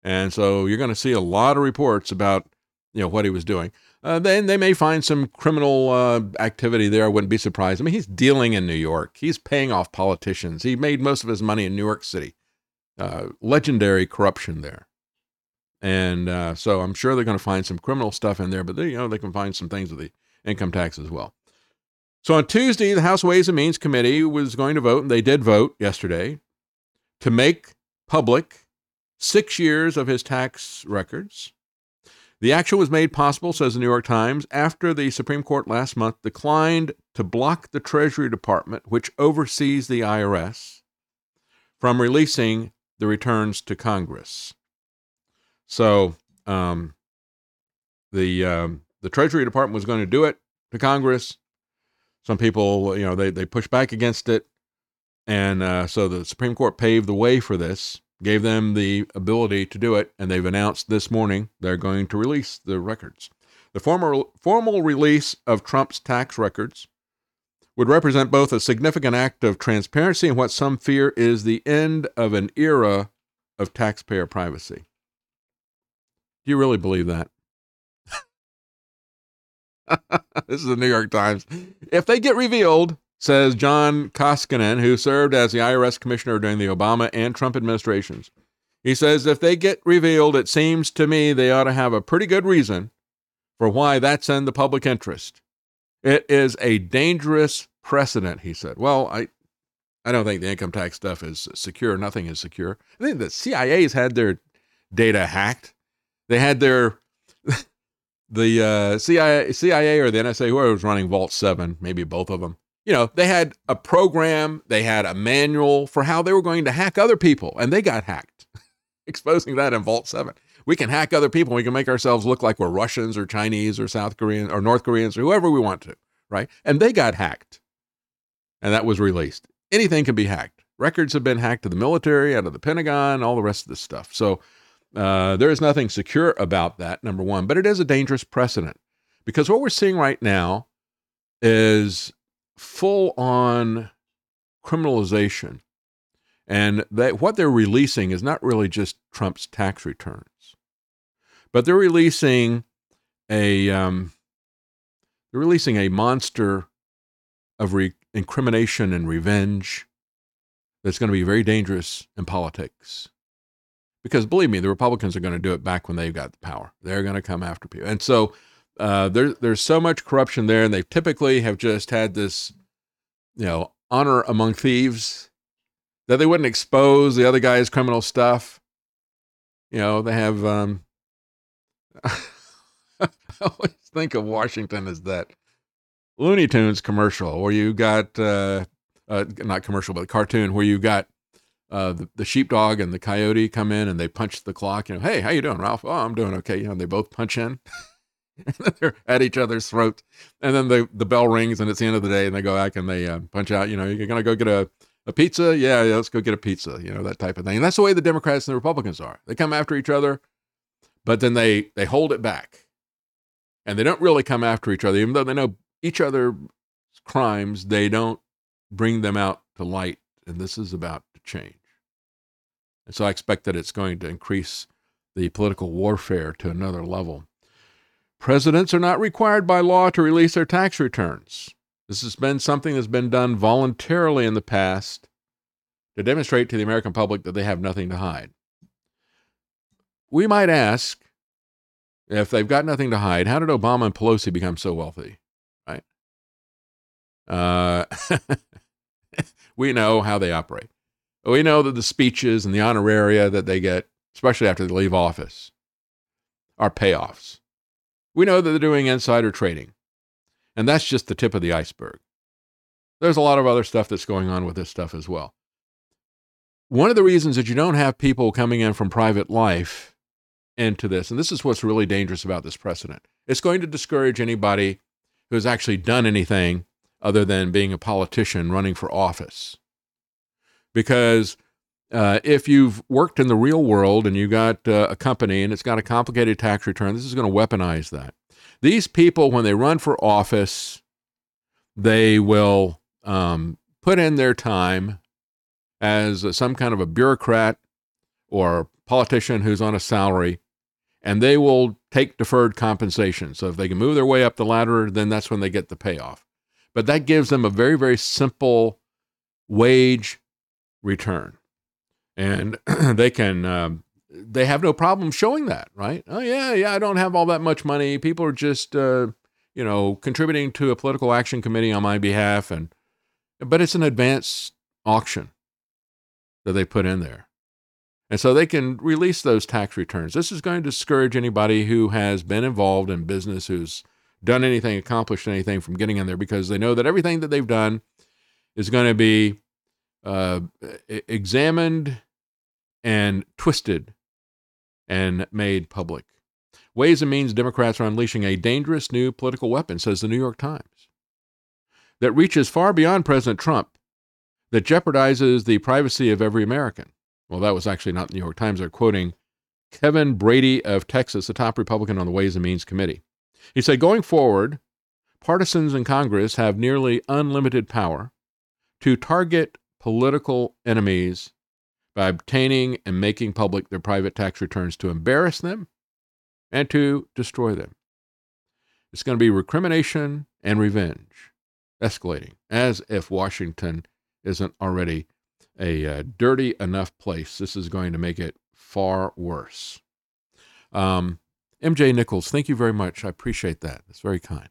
And so you're going to see a lot of reports about you know what he was doing. Uh, then they may find some criminal uh, activity there. I wouldn't be surprised. I mean, he's dealing in New York. He's paying off politicians. He made most of his money in New York City. Uh, legendary corruption there, and uh, so I'm sure they're going to find some criminal stuff in there. But they, you know, they can find some things with the income tax as well. So on Tuesday, the House Ways and Means Committee was going to vote, and they did vote yesterday to make public six years of his tax records. The action was made possible, says the New York Times, after the Supreme Court last month declined to block the Treasury Department, which oversees the IRS, from releasing the returns to Congress. So um, the um, the Treasury Department was going to do it to Congress. Some people, you know, they they pushed back against it, and uh, so the Supreme Court paved the way for this gave them the ability to do it, and they've announced this morning they're going to release the records. The formal, formal release of Trump's tax records would represent both a significant act of transparency and what some fear is the end of an era of taxpayer privacy. Do you really believe that? [LAUGHS] this is the New York Times. If they get revealed, says John Koskinen, who served as the IRS commissioner during the Obama and Trump administrations. He says if they get revealed, it seems to me they ought to have a pretty good reason for why that's in the public interest. It is a dangerous precedent, he said. Well, I, I don't think the income tax stuff is secure. Nothing is secure. I think the CIA's had their data hacked. They had their [LAUGHS] the uh, CIA, CIA or the NSA, whoever was running Vault Seven, maybe both of them. You know, they had a program, they had a manual for how they were going to hack other people, and they got hacked, [LAUGHS] exposing that in Vault Seven. We can hack other people. We can make ourselves look like we're Russians or Chinese or South Koreans or North Koreans or whoever we want to, right? And they got hacked, and that was released. Anything can be hacked. Records have been hacked to the military, out of the Pentagon, all the rest of this stuff. So uh, there is nothing secure about that, number one, but it is a dangerous precedent because what we're seeing right now is full on criminalization. And that what they're releasing is not really just Trump's tax returns, but they're releasing a um, they're releasing a monster of re- incrimination and revenge that's going to be very dangerous in politics. Because believe me, the Republicans are going to do it back when they've got the power. They're going to come after people. And so uh, there, there's so much corruption there, and they typically have just had this, you know, honor among thieves that they wouldn't expose the other guy's criminal stuff. You know, they have. Um, [LAUGHS] I always think of Washington as that Looney Tunes commercial where you got uh, uh, not commercial, but cartoon where you got uh, the, the sheepdog and the coyote come in and they punch the clock. You know, hey, how you doing, Ralph? Oh, I'm doing okay. You know, they both punch in. [LAUGHS] they're at each other's throat, and then the the bell rings, and it's the end of the day, and they go back and they uh, punch out. You know, you're gonna go get a a pizza. Yeah, yeah, let's go get a pizza. You know, that type of thing. And that's the way the Democrats and the Republicans are. They come after each other, but then they they hold it back, and they don't really come after each other, even though they know each other's crimes. They don't bring them out to light, and this is about to change. And so I expect that it's going to increase the political warfare to another level. Presidents are not required by law to release their tax returns. This has been something that's been done voluntarily in the past to demonstrate to the American public that they have nothing to hide. We might ask if they've got nothing to hide, how did Obama and Pelosi become so wealthy? Uh, [LAUGHS] we know how they operate. We know that the speeches and the honoraria that they get, especially after they leave office, are payoffs. We know that they're doing insider trading. And that's just the tip of the iceberg. There's a lot of other stuff that's going on with this stuff as well. One of the reasons that you don't have people coming in from private life into this, and this is what's really dangerous about this precedent, it's going to discourage anybody who's actually done anything other than being a politician running for office. Because uh, if you've worked in the real world and you got uh, a company and it's got a complicated tax return, this is going to weaponize that. These people, when they run for office, they will um, put in their time as some kind of a bureaucrat or politician who's on a salary, and they will take deferred compensation. So if they can move their way up the ladder, then that's when they get the payoff. But that gives them a very, very simple wage return. And [CLEARS THROAT] they can, um, they have no problem showing that, right? Oh, yeah, yeah, I don't have all that much money. People are just, uh, you know, contributing to a political action committee on my behalf. And, but it's an advance auction that they put in there. And so they can release those tax returns. This is going to discourage anybody who has been involved in business, who's done anything, accomplished anything from getting in there because they know that everything that they've done is going to be uh, examined and twisted and made public. Ways and Means Democrats are unleashing a dangerous new political weapon, says the New York Times, that reaches far beyond President Trump, that jeopardizes the privacy of every American. Well, that was actually not the New York Times. They're quoting Kevin Brady of Texas, the top Republican on the Ways and Means Committee. He said, going forward, partisans in Congress have nearly unlimited power to target political enemies by obtaining and making public their private tax returns to embarrass them and to destroy them. It's going to be recrimination and revenge escalating, as if Washington isn't already a uh, dirty enough place. This is going to make it far worse. Um, MJ Nichols, thank you very much. I appreciate that. It's very kind.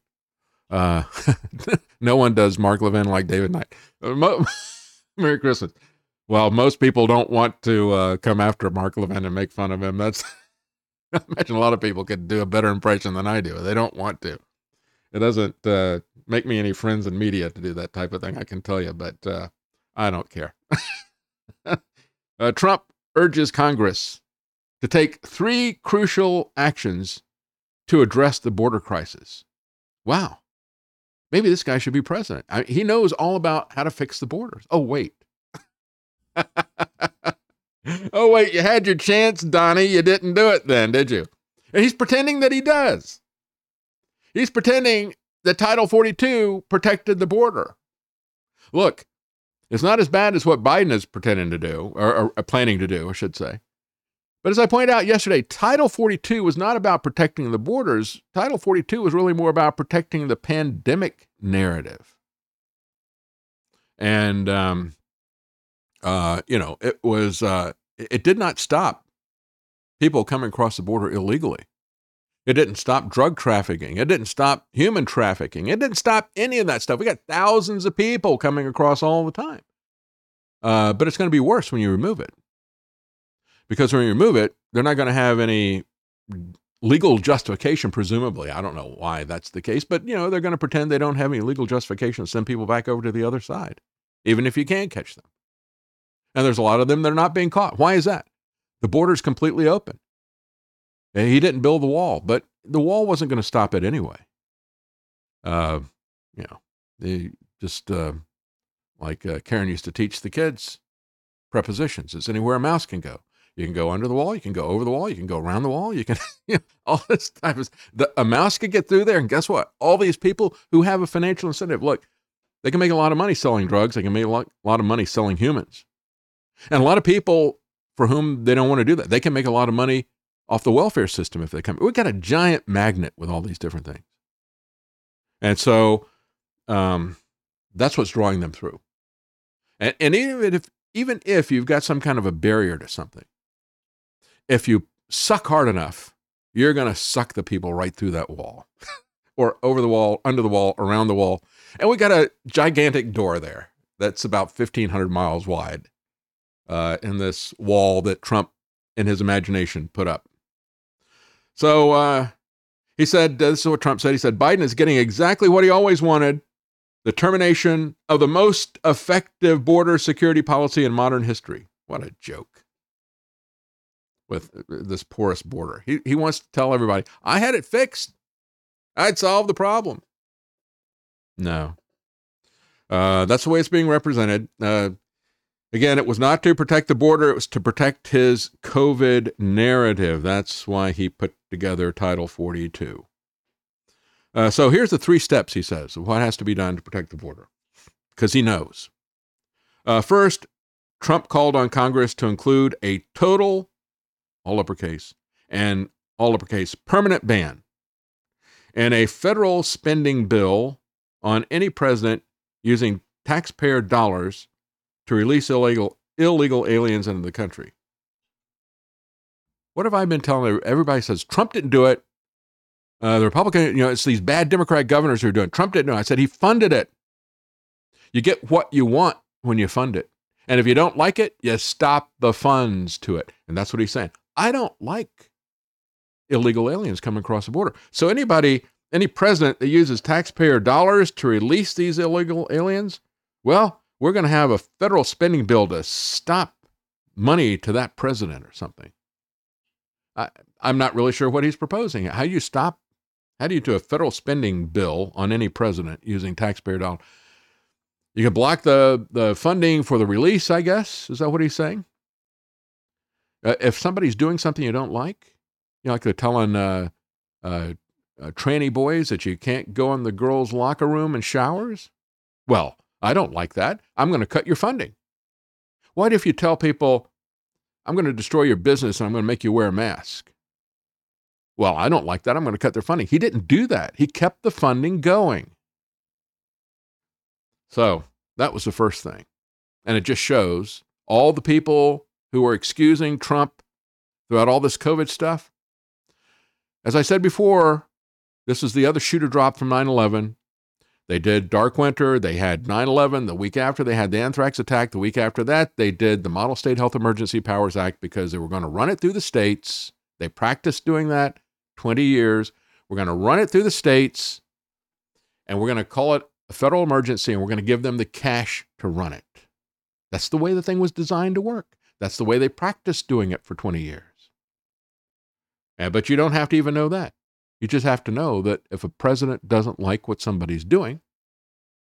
Uh, [LAUGHS] no one does Mark Levin like David Knight. Uh, [LAUGHS] Merry Christmas. Well, most people don't want to uh, come after Mark Levin and make fun of him. That's [LAUGHS] I imagine a lot of people could do a better impression than I do. They don't want to. It doesn't uh, make me any friends in media to do that type of thing. I can tell you, but uh, I don't care. uh, Trump urges Congress to take three crucial actions to address the border crisis. Wow. Maybe this guy should be president. I, he knows all about how to fix the borders. Oh, wait. [LAUGHS] oh, wait, you had your chance, Donnie. You didn't do it then, did you? And he's pretending that he does. He's pretending that Title 42 protected the border. Look, it's not as bad as what Biden is pretending to do, or, or uh, planning to do, I should say. But as I pointed out yesterday, Title 42 was not about protecting the borders. Title 42 was really more about protecting the pandemic narrative. And, um, uh, you know, it was, uh, it did not stop people coming across the border illegally. It didn't stop drug trafficking. It didn't stop human trafficking. It didn't stop any of that stuff. We got thousands of people coming across all the time. Uh, but it's going to be worse when you remove it. Because when you remove it, they're not going to have any legal justification, presumably. I don't know why that's the case, but you know, they're going to pretend they don't have any legal justification to send people back over to the other side, even if you can catch them. And there's a lot of them that are not being caught. Why is that? The border's completely open. He didn't build the wall, but the wall wasn't going to stop it anyway. Uh, you know, they just uh, like uh, Karen used to teach the kids prepositions. It's anywhere a mouse can go. You can go under the wall. You can go over the wall. You can go around the wall. You can, [LAUGHS] you know, all this type of the, a mouse could get through there. And guess what? All these people who have a financial incentive, look, they can make a lot of money selling drugs. They can make a lot, a lot of money selling humans. And a lot of people for whom they don't want to do that, they can make a lot of money off the welfare system if they come. We've got a giant magnet with all these different things. And so um, that's what's drawing them through. And, and even if even if you've got some kind of a barrier to something, if you suck hard enough, you're going to suck the people right through that wall [LAUGHS] or over the wall, under the wall, around the wall. And we got a gigantic door there that's about 1,500 miles wide uh, in this wall that Trump, in his imagination, put up. So uh, he said, uh, this is what Trump said. He said, Biden is getting exactly what he always wanted the termination of the most effective border security policy in modern history. What a joke with this porous border. He, he wants to tell everybody, I had it fixed. I'd solve the problem. No. Uh, that's the way it's being represented. Uh, again, it was not to protect the border, it was to protect his COVID narrative. That's why he put together Title 42. Uh, so here's the three steps, he says, of what has to be done to protect the border, because he knows. Uh, first, Trump called on Congress to include a total all uppercase, and all uppercase permanent ban, and a federal spending bill on any president using taxpayer dollars to release illegal illegal aliens into the country. What have I been telling everybody? everybody Says Trump didn't do it. Uh, the Republican, you know, it's these bad Democrat governors who are doing. It. Trump didn't do it. I said he funded it. You get what you want when you fund it. And if you don't like it, you stop the funds to it. And that's what he's saying. I don't like illegal aliens coming across the border. So anybody, any president that uses taxpayer dollars to release these illegal aliens, well, we're going to have a federal spending bill to stop money to that president or something. I, I'm not really sure what he's proposing. How do you stop? How do you do a federal spending bill on any president using taxpayer dollars? You can block the, the funding for the release, I guess. Is that what he's saying? Uh, if somebody's doing something you don't like, you know, like they're telling uh, uh, uh, tranny boys that you can't go in the girls' locker room and showers. Well, I don't like that. I'm going to cut your funding. What if you tell people, I'm going to destroy your business and I'm going to make you wear a mask? Well, I don't like that. I'm going to cut their funding. He didn't do that. He kept the funding going. So that was the first thing. And it just shows all the people who are excusing Trump throughout all this COVID stuff. As I said before, this is the other shooter drop from 9 11. They did Dark Winter. They had 9 11. The week after, they had the anthrax attack. The week after that, they did the Model State Health Emergency Powers Act because they were going to run it through the states. They practiced doing that 20 years. We're going to run it through the states and we're going to call it a federal emergency and we're going to give them the cash to run it. That's the way the thing was designed to work. That's the way they practiced doing it for 20 years. Yeah, but you don't have to even know that. You just have to know that if a president doesn't like what somebody's doing,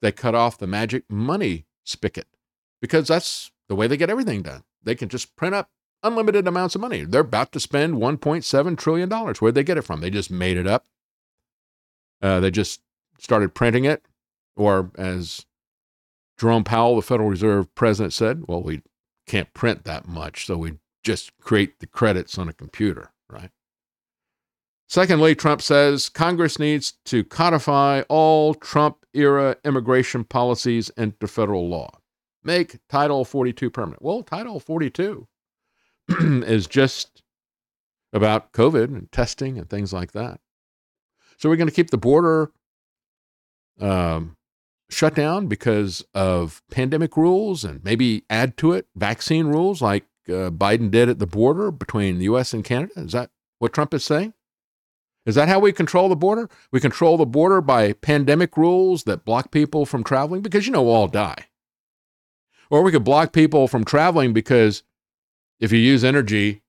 they cut off the magic money spigot because that's the way they get everything done. They can just print up unlimited amounts of money. They're about to spend $1.7 trillion. Where'd they get it from? They just made it up. Uh, they just started printing it, or as Jerome Powell, the Federal Reserve president, said, well, we can't print that much, so we just create the credits on a computer, right? Secondly, Trump says Congress needs to codify all Trump era immigration policies into federal law. Make Title 42 permanent. Well, Title 42 [CLEARS THROAT] is just about COVID and testing and things like that. So we're going to keep the border um, shut down because of pandemic rules and maybe add to it vaccine rules like uh, Biden did at the border between the U.S. and Canada. Is that what Trump is saying? Is that how we control the border? We control the border by pandemic rules that block people from traveling because you know we'll all die. Or we could block people from traveling because if you use energy,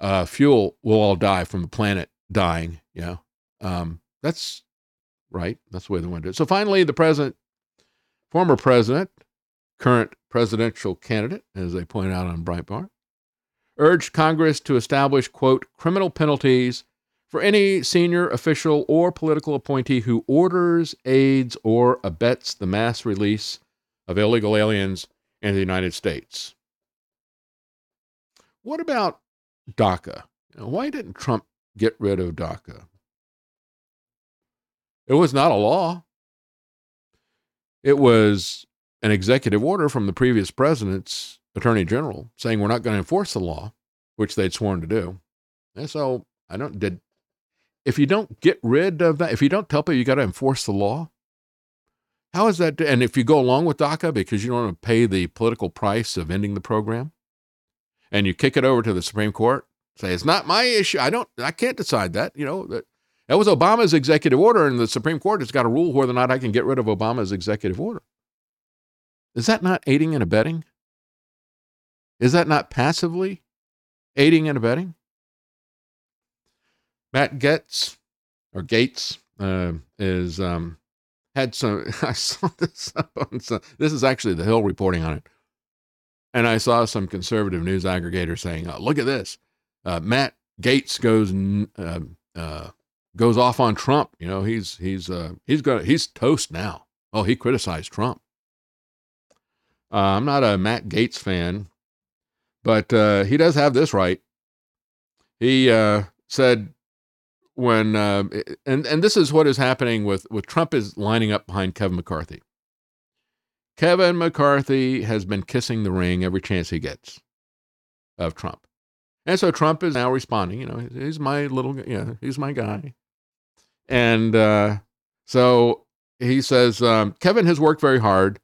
uh, fuel, we'll all die from the planet dying. You know, um, that's right. That's the way they want to do it. So finally, the president, former president, current presidential candidate, as they point out on Breitbart, urged Congress to establish, quote, criminal penalties for any senior official or political appointee who orders, aids, or abets the mass release of illegal aliens in the United States. What about DACA? why didn't Trump get rid of DACA? It was not a law. It was an executive order from the previous president's attorney general saying we're not going to enforce the law, which they'd sworn to do. And so I don't did if you don't get rid of that, if you don't tell people you got to enforce the law, how is that? And if you go along with DACA because you don't want to pay the political price of ending the program, and you kick it over to the Supreme Court, say it's not my issue. I don't. I can't decide that. You know that that was Obama's executive order, and the Supreme Court has got to rule whether or not I can get rid of Obama's executive order. Is that not aiding and abetting? Is that not passively aiding and abetting? Matt Getz or Gates uh, is um, had some. [LAUGHS] I saw this up on some, this is actually the Hill reporting on it, and I saw some conservative news aggregator saying, oh, "Look at this, uh, Matt Gaetz goes uh, uh, goes off on Trump. You know, he's he's uh, he's got he's toast now. Oh, he criticized Trump. Uh, I'm not a Matt Gaetz fan, but uh, he does have this right. He uh, said when uh, and and this is what is happening with with Trump is lining up behind Kevin McCarthy. Kevin McCarthy has been kissing the ring every chance he gets of Trump. And so Trump is now responding, you know, he's my little, you know, he's my guy. And uh, so he says, um, Kevin has worked very hard,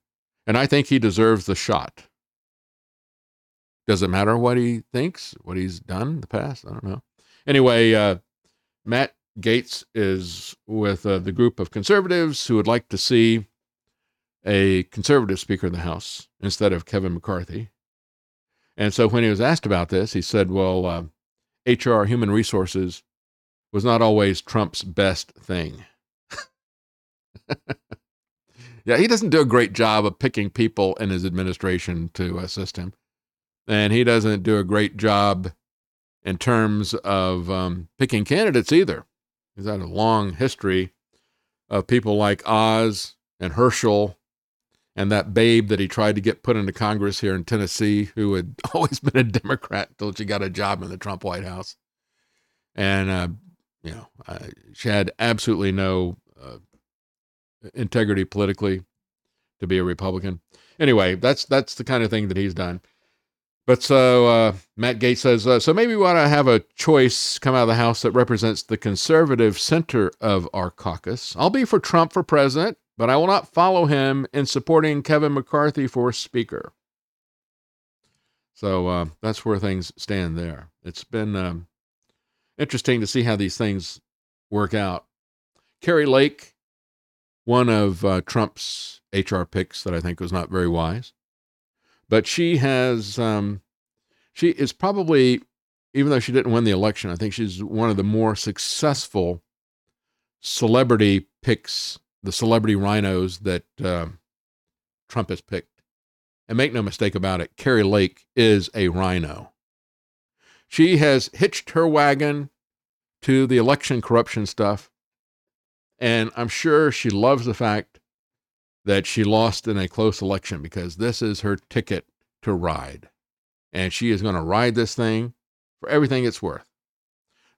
and I think he deserves the shot. Does it matter what he thinks, what he's done in the past? I don't know. Anyway, uh, Matt Gaetz is with uh, the group of conservatives who would like to see a conservative Speaker of the House instead of Kevin McCarthy. And so when he was asked about this, he said, well, uh, HR, human resources, was not always Trump's best thing. [LAUGHS] yeah, he doesn't do a great job of picking people in his administration to assist him. And he doesn't do a great job in terms of um, picking candidates either. He's had a long history of people like Oz and Herschel and that babe that he tried to get put into Congress here in Tennessee, who had [LAUGHS] always been a Democrat until she got a job in the Trump White House. And, uh, you know, uh, she had absolutely no uh, integrity politically to be a Republican. Anyway, that's that's the kind of thing that he's done. But so uh, Matt Gaetz says, uh, so maybe we want to have a choice come out of the House that represents the conservative center of our caucus. I'll be for Trump for president, but I will not follow him in supporting Kevin McCarthy for Speaker. So uh, that's where things stand there. It's been um, interesting to see how these things work out. Kari Lake, one of uh, Trump's HR picks that I think was not very wise, but she has, um, she is probably, even though she didn't win the election, I think she's one of the more successful celebrity picks, the celebrity rhinos that uh, Trump has picked. And make no mistake about it, Kari Lake is a rhino. She has hitched her wagon to the election corruption stuff. And I'm sure she loves the fact that she lost in a close election because this is her ticket to ride. And she is going to ride this thing for everything it's worth.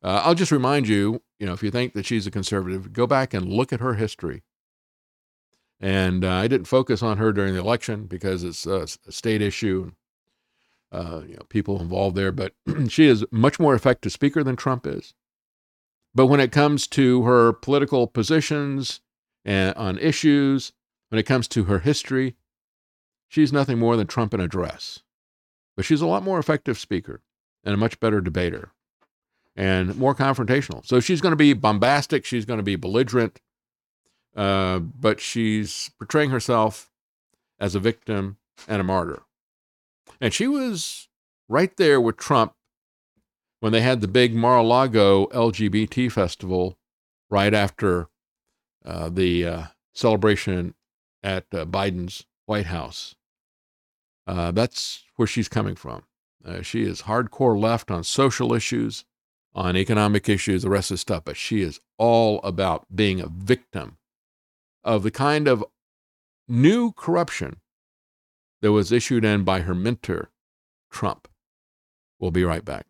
Uh, I'll just remind you, you know, if you think that she's a conservative, go back and look at her history. And uh, I didn't focus on her during the election because it's a, a state issue, uh, you know, people involved there. But [CLEARS THROAT] she is much more effective speaker than Trump is. But when it comes to her political positions and on issues, when it comes to her history, she's nothing more than Trump in a dress. But she's a lot more effective speaker and a much better debater and more confrontational. So she's going to be bombastic. She's going to be belligerent. Uh, but she's portraying herself as a victim and a martyr. And she was right there with Trump when they had the big Mar a Lago LGBT festival right after uh, the uh, celebration at uh, Biden's White House. Uh, that's where she's coming from. Uh, she is hardcore left on social issues, on economic issues, the rest of the stuff, but she is all about being a victim of the kind of new corruption that was issued in by her mentor, Trump. We'll be right back.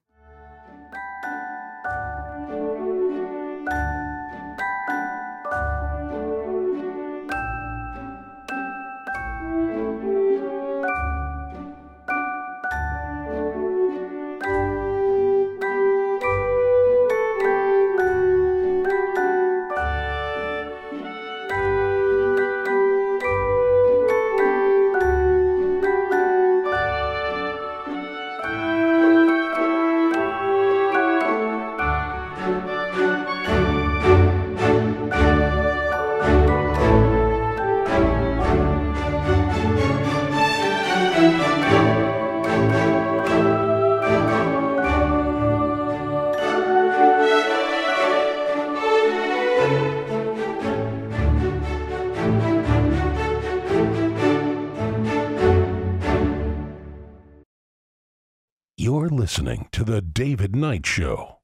Listening to The David Knight Show. All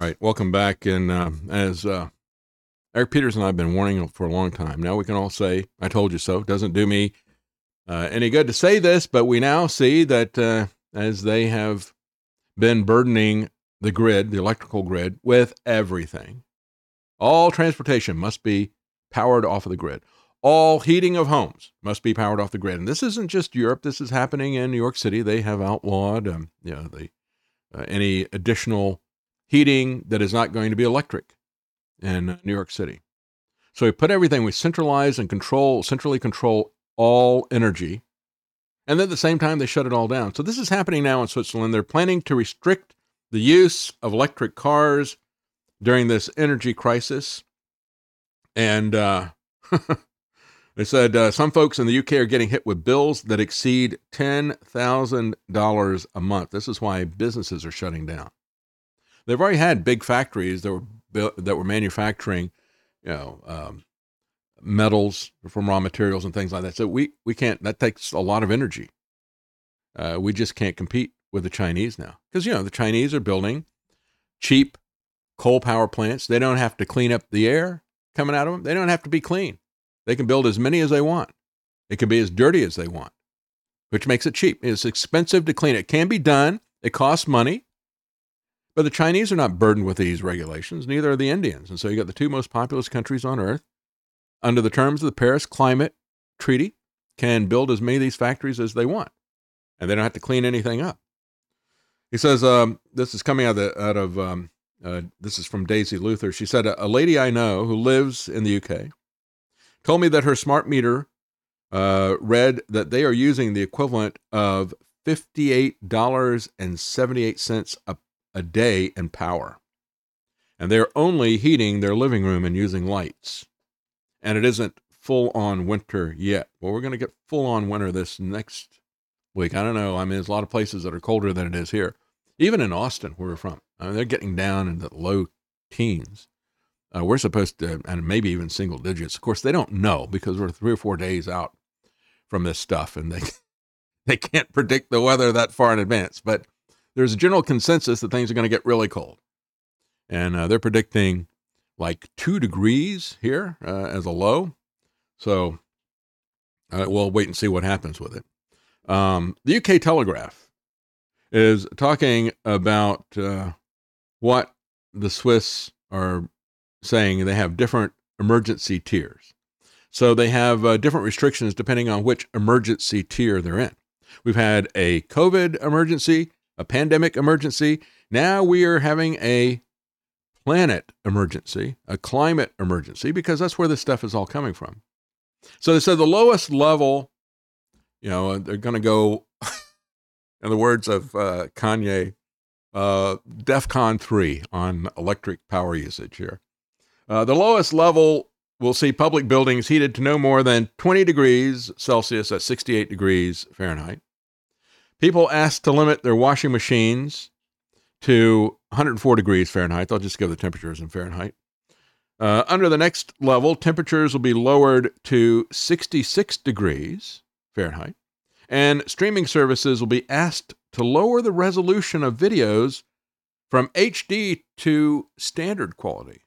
right, welcome back. And uh, as uh, Eric Peters and I have been warning for a long time, now we can all say, I told you so. Doesn't do me uh, any good to say this, but we now see that uh, as they have been burdening the grid, the electrical grid, with everything, all transportation must be powered off of the grid. All heating of homes must be powered off the grid. And this isn't just Europe. This is happening in New York City. They have outlawed, um, you know, the, uh, any additional heating that is not going to be electric in New York City. So we put everything, we centralize and control, centrally control all energy. And then at the same time, they shut it all down. So this is happening now in Switzerland. They're planning to restrict the use of electric cars during this energy crisis. And uh, [LAUGHS] they said uh, some folks in the UK are getting hit with bills that exceed $10,000 a month. This is why businesses are shutting down. They've already had big factories that were built, that were manufacturing, you know, um, metals from raw materials and things like that. So we we can't. That takes a lot of energy. Uh, we just can't compete with the Chinese now because you know the Chinese are building cheap coal power plants. They don't have to clean up the air coming out of them. They don't have to be clean. They can build as many as they want. It can be as dirty as they want, which makes it cheap. It's expensive to clean. It can be done. It costs money. But the Chinese are not burdened with these regulations, neither are the Indians. And so you got the two most populous countries on earth, under the terms of the Paris Climate Treaty, can build as many of these factories as they want. And they don't have to clean anything up. He says um, this is coming out of, the, out of um, Uh, this is from Daisy Luther. She said, A lady I know who lives in the UK told me that her smart meter uh, read that they are using the equivalent of $58.78 a, a day in power. And they're only heating their living room and using lights. And it isn't full on winter yet. Well, we're going to get full on winter this next week. I don't know. I mean, there's a lot of places that are colder than it is here. Even in Austin, where we're from, I mean, they're getting down into the low teens. Uh, we're supposed to, and maybe even single digits. Of course, they don't know because we're three or four days out from this stuff, and they [LAUGHS] they can't predict the weather that far in advance. But there's a general consensus that things are going to get really cold, and uh, they're predicting like two degrees here uh, as a low. So uh, we'll wait and see what happens with it. Um, the UK Telegraph is talking about uh, what the Swiss are saying. They have different emergency tiers. So they have uh, different restrictions depending on which emergency tier they're in. We've had a COVID emergency, a pandemic emergency. Now we are having a planet emergency, a climate emergency, because that's where this stuff is all coming from. So they said the lowest level, you know, they're going to go, [LAUGHS] in the words of uh, Kanye, uh, DEFCON 3 on electric power usage here. Uh, the lowest level will see public buildings heated to no more than 20 degrees Celsius at 68 degrees Fahrenheit. People asked to limit their washing machines to 104 degrees Fahrenheit. I'll just give the temperatures in Fahrenheit. Uh, under the next level, temperatures will be lowered to 66 degrees Fahrenheit, and streaming services will be asked to lower the resolution of videos from HD to standard quality.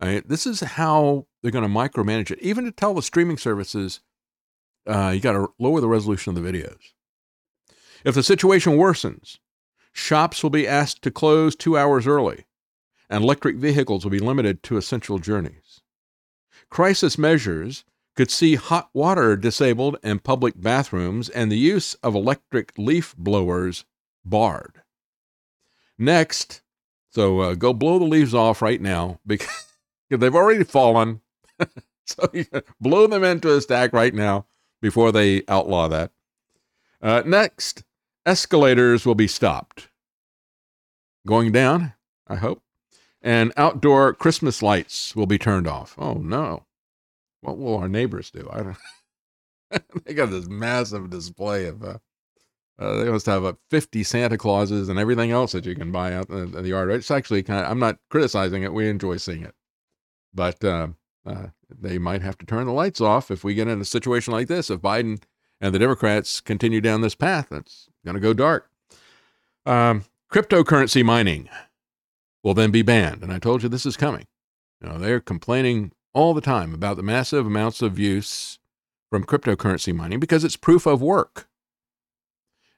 Mean, this is how they're going to micromanage it. Even to tell the streaming services, uh, you got to lower the resolution of the videos. If the situation worsens, shops will be asked to close two hours early, and electric vehicles will be limited to essential journeys. Crisis measures could see hot water disabled in public bathrooms and the use of electric leaf blowers barred. Next, so uh, go blow the leaves off right now because they've already fallen. [LAUGHS] so you blow them into a stack right now before they outlaw that. Uh, next, escalators will be stopped. Going down, I hope. And outdoor Christmas lights will be turned off. Oh no. What will our neighbors do? I don't [LAUGHS] they got this massive display of uh, uh, they must have uh, 50 Santa Clauses and everything else that you can buy out in the, in the yard. It's actually kind of, I'm not criticizing it. We enjoy seeing it. But uh, uh, they might have to turn the lights off if we get in a situation like this. If Biden and the Democrats continue down this path, it's going to go dark. Um, cryptocurrency mining will then be banned. And I told you this is coming. You know, they're complaining all the time about the massive amounts of use from cryptocurrency mining because it's proof of work.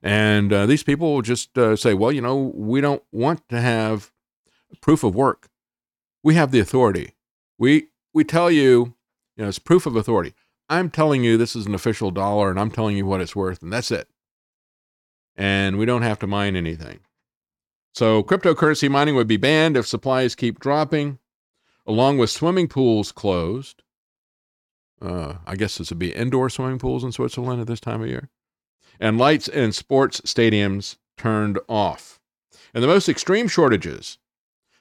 And uh, these people will just uh, say, well, you know, we don't want to have proof of work. We have the authority. We, we tell you, you know, it's proof of authority. I'm telling you this is an official dollar and I'm telling you what it's worth, and that's it. And we don't have to mine anything. So, cryptocurrency mining would be banned if supplies keep dropping, along with swimming pools closed. Uh, I guess this would be indoor swimming pools in Switzerland at this time of year, and lights in sports stadiums turned off. And the most extreme shortages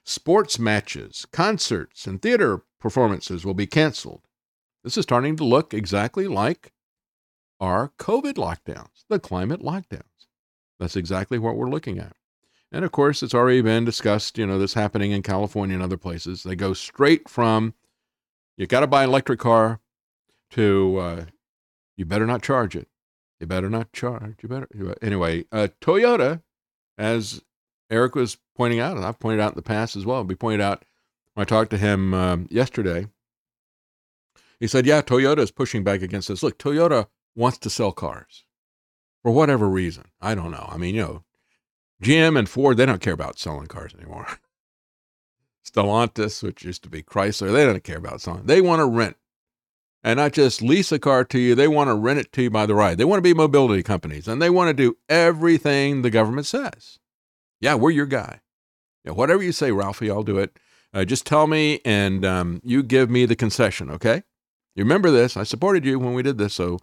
sports matches, concerts, and theater performances will be canceled. This is starting to look exactly like our COVID lockdowns, the climate lockdowns. That's exactly what we're looking at. And of course, it's already been discussed, you know, this happening in California and other places. They go straight from you got to buy an electric car to uh, you better not charge it. You better not charge. You better. Anyway, uh, Toyota, as Eric was pointing out, and I've pointed out in the past as well, we pointed out when I talked to him um, yesterday. He said, Yeah, Toyota is pushing back against this. Look, Toyota wants to sell cars for whatever reason. I don't know. I mean, you know, GM and Ford, they don't care about selling cars anymore. [LAUGHS] Stellantis, which used to be Chrysler, they don't care about selling. They want to rent and not just lease a car to you. They want to rent it to you by the ride. They want to be mobility companies and they want to do everything the government says. Yeah, we're your guy. Whatever you say, Ralphie, I'll do it. Uh, just tell me, and um, you give me the concession, okay? You remember this? I supported you when we did this, so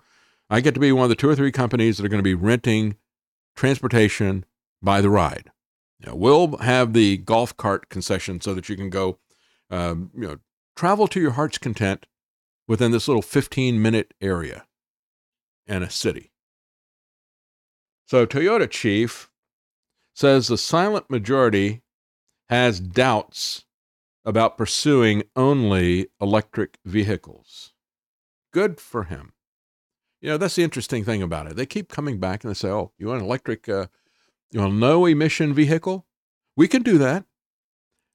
I get to be one of the two or three companies that are going to be renting transportation by the ride. Know, we'll have the golf cart concession so that you can go, um, you know, travel to your heart's content within this little 15 minute area in a city. So Toyota chief says the silent majority has doubts about pursuing only electric vehicles. Good for him. You know, that's the interesting thing about it. They keep coming back and they say, oh, you want an electric, uh, you want a no emission vehicle? We can do that.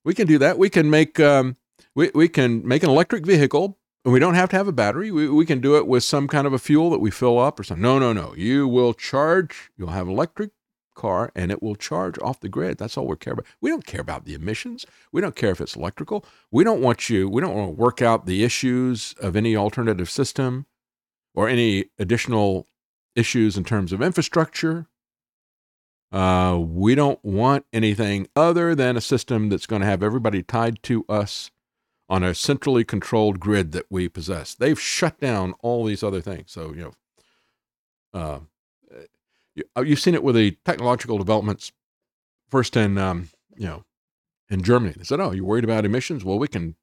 We can do that. We can make, um, we, we can make an electric vehicle and we don't have to have a battery. We, we can do it with some kind of a fuel that we fill up or something. No, no, no. You will charge, you'll have electric car and it will charge off the grid. That's all we care about. We don't care about the emissions. We don't care if it's electrical. We don't want you, we don't want to work out the issues of any alternative system or any additional issues in terms of infrastructure. Uh, we don't want anything other than a system that's going to have everybody tied to us on a centrally controlled grid that we possess. They've shut down all these other things. So, you know, uh, you've seen it with the technological developments. First in, um, you know, in Germany, they said, "Oh, you're worried about emissions? Well, we can,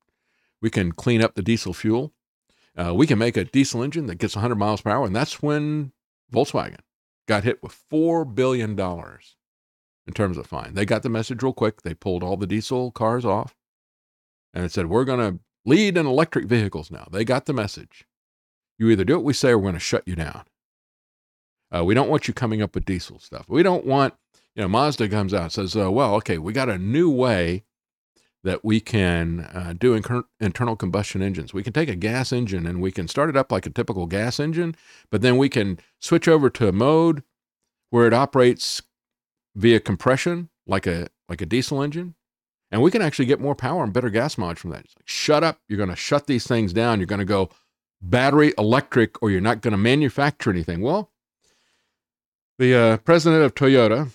we can clean up the diesel fuel. Uh, we can make a diesel engine that gets 100 miles per hour." And that's when Volkswagen got hit with four billion dollars in terms of fine. They got the message real quick. They pulled all the diesel cars off, and it said, "We're going to lead in electric vehicles now." They got the message. You either do what we say, or we're going to shut you down. Uh, we don't want you coming up with diesel stuff. We don't want, you know, Mazda comes out and says, uh, well, okay, we got a new way that we can uh, do in- internal combustion engines. We can take a gas engine and we can start it up like a typical gas engine, but then we can switch over to a mode where it operates via compression like a like a diesel engine. And we can actually get more power and better gas mileage from that. It's Like, shut up. You're going to shut these things down. You're going to go battery electric or you're not going to manufacture anything. Well, the uh, president of Toyota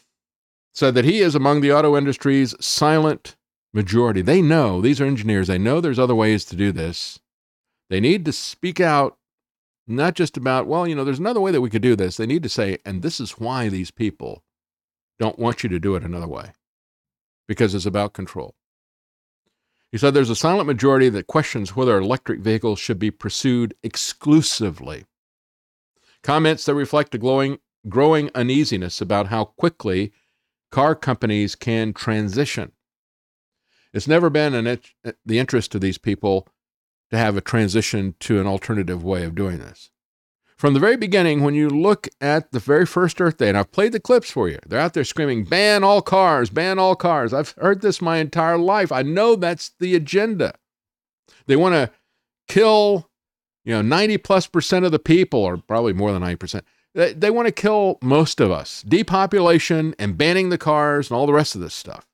said that he is among the auto industry's silent majority. They know, these are engineers, they know there's other ways to do this. They need to speak out, not just about, well, you know, there's another way that we could do this. They need to say, and this is why these people don't want you to do it another way, because it's about control. He said there's a silent majority that questions whether electric vehicles should be pursued exclusively. Comments that reflect a glowing growing uneasiness about how quickly car companies can transition. It's never been in it, uh, the interest of these people to have a transition to an alternative way of doing this. From the very beginning, when you look at the very first Earth Day, and I've played the clips for you, they're out there screaming, ban all cars, ban all cars. I've heard this my entire life. I know that's the agenda. They want to kill, you know, 90 plus percent of the people, or probably more than 90 percent. They, they want to kill most of us, depopulation and banning the cars and all the rest of this stuff.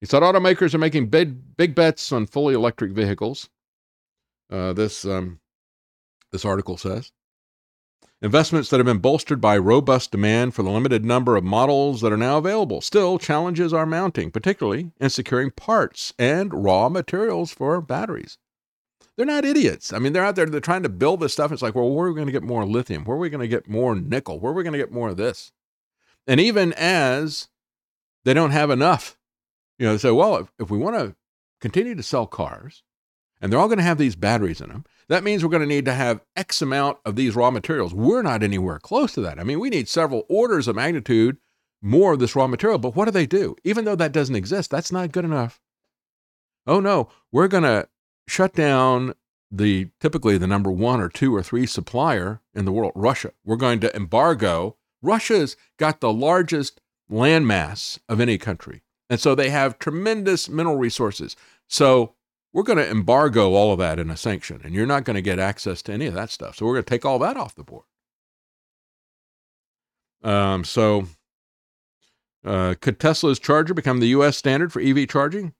He said automakers are making big, big bets on fully electric vehicles. Uh, this, um, this article says. Investments that have been bolstered by robust demand for the limited number of models that are now available. Still, challenges are mounting, particularly in securing parts and raw materials for batteries they're not idiots. I mean, they're out there, they're trying to build this stuff. It's like, well, where are we going to get more lithium? Where are we going to get more nickel? Where are we going to get more of this? And even as they don't have enough, you know, they say, well, if, if we want to continue to sell cars and they're all going to have these batteries in them, that means we're going to need to have X amount of these raw materials. We're not anywhere close to that. I mean, we need several orders of magnitude more of this raw material. But what do they do? Even though that doesn't exist, that's not good enough. Oh no, we're going to shut down the typically the number one or two or three supplier in the world, Russia. We're going to embargo. Russia's got the largest landmass of any country. And so they have tremendous mineral resources. So we're going to embargo all of that in a sanction, and you're not going to get access to any of that stuff. So we're going to take all that off the board. Um, so, uh, could Tesla's charger become the U.S. standard for EV charging?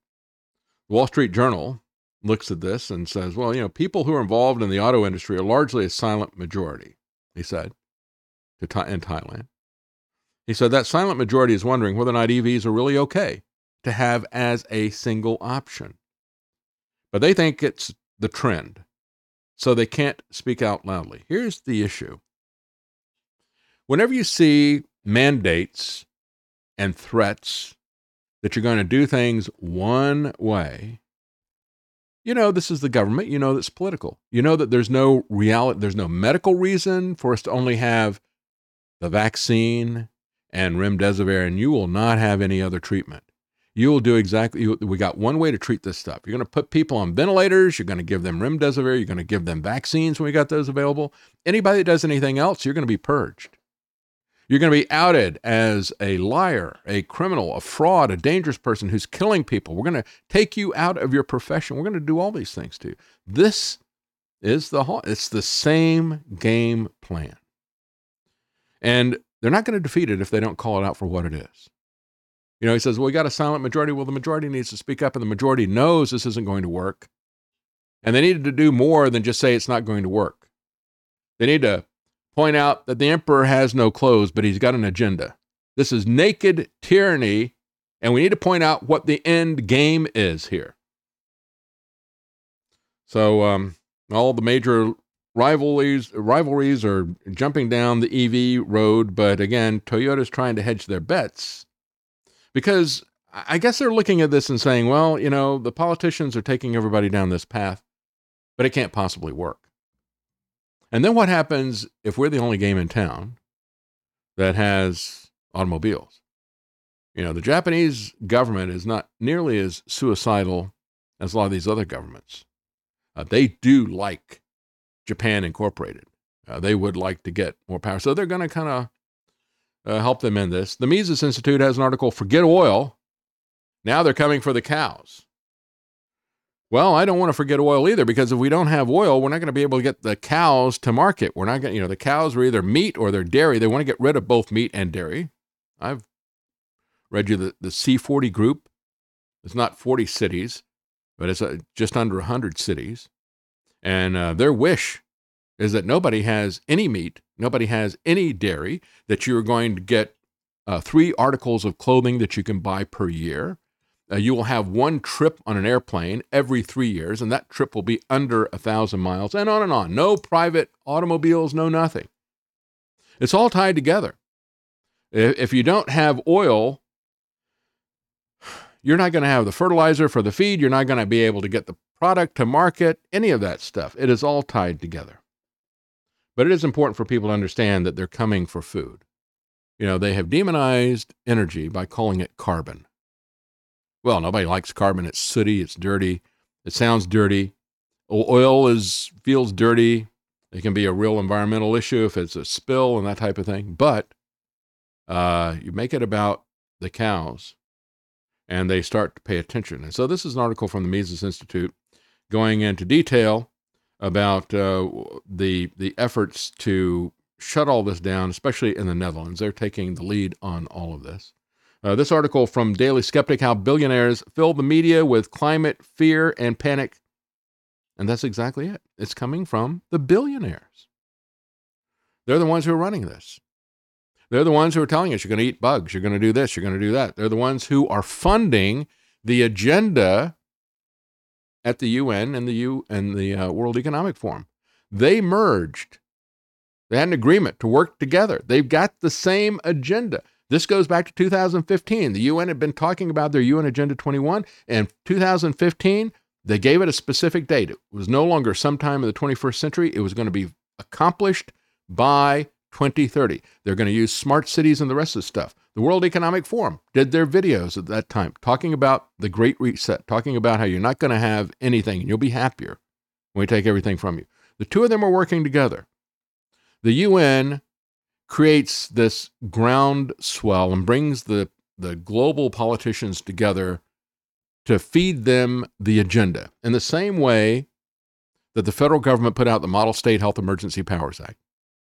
Wall Street Journal looks at this and says, well, you know, people who are involved in the auto industry are largely a silent majority, he said, to in Thailand. He said that silent majority is wondering whether or not EVs are really okay to have as a single option. But they think it's the trend, so they can't speak out loudly. Here's the issue whenever you see mandates and threats that you're going to do things one way, you know this is the government. You know that's political. You know that there's no reality, there's no medical reason for us to only have the vaccine and remdesivir, and you will not have any other treatment. You will do exactly. You, we got one way to treat this stuff. You're going to put people on ventilators. You're going to give them remdesivir. You're going to give them vaccines when we got those available. Anybody that does anything else, you're going to be purged. You're going to be outed as a liar, a criminal, a fraud, a dangerous person who's killing people. We're going to take you out of your profession. We're going to do all these things to you. This is the whole, it's the same game plan. And they're not going to defeat it if they don't call it out for what it is. You know, he says, well, we got a silent majority. Well, the majority needs to speak up, and the majority knows this isn't going to work. And they needed to do more than just say it's not going to work. They need to point out that the emperor has no clothes, but he's got an agenda. This is naked tyranny, and we need to point out what the end game is here. So, um, all the major rivalries rivalries are jumping down the EV road, but again, Toyota's trying to hedge their bets because I guess they're looking at this and saying, well, you know, the politicians are taking everybody down this path, but it can't possibly work. And then what happens if we're the only game in town that has automobiles? You know, the Japanese government is not nearly as suicidal as a lot of these other governments. Uh, they do like Japan Incorporated. Uh, they would like to get more power. So they're going to kind of uh, help them in this. The Mises Institute has an article Forget Oil. Now they're coming for the cows. Well, I don't want to forget oil either because if we don't have oil, we're not going to be able to get the cows to market. We're not going you know, the cows are either meat or they're dairy. They want to get rid of both meat and dairy. I've read you the, the C40 group. It's not 40 cities, but it's uh, just under 100 cities. And uh, their wish is that nobody has any meat, nobody has any dairy, that you're going to get uh, three articles of clothing that you can buy per year uh, you will have one trip on an airplane every three years, and that trip will be under a thousand miles, and on and on. No private automobiles, no nothing. It's all tied together. If you don't have oil, you're not going to have the fertilizer for the feed. You're not going to be able to get the product to market, any of that stuff. It is all tied together. But it is important for people to understand that they're coming for food. You know, they have demonized energy by calling it carbon. Well, nobody likes carbon. It's sooty, it's dirty, it sounds dirty. Oil is feels dirty. It can be a real environmental issue if it's a spill and that type of thing. But uh, you make it about the cows, and they start to pay attention. And so this is an article from the Mises Institute going into detail about uh, the the efforts to shut all this down, especially in the Netherlands. They're taking the lead on all of this. Uh, this article from Daily Skeptic How Billionaires Fill the Media with Climate Fear and Panic. And that's exactly it. It's coming from the billionaires. They're the ones who are running this. They're the ones who are telling us you're going to eat bugs, you're going to do this, you're going to do that. They're the ones who are funding the agenda at the UN and the U and the uh, World Economic Forum. They merged. They had an agreement to work together. They've got the same agenda. This goes back to 2015. The UN had been talking about their UN Agenda 21, and 2015, they gave it a specific date. It was no longer sometime in the 21st century, it was going to be accomplished by 2030. They're going to use smart cities and the rest of the stuff. The World Economic Forum did their videos at that time talking about the Great Reset, talking about how you're not going to have anything and you'll be happier when we take everything from you. The two of them are working together. The UN creates this groundswell and brings the, the global politicians together to feed them the agenda in the same way that the federal government put out the Model State Health Emergency Powers Act.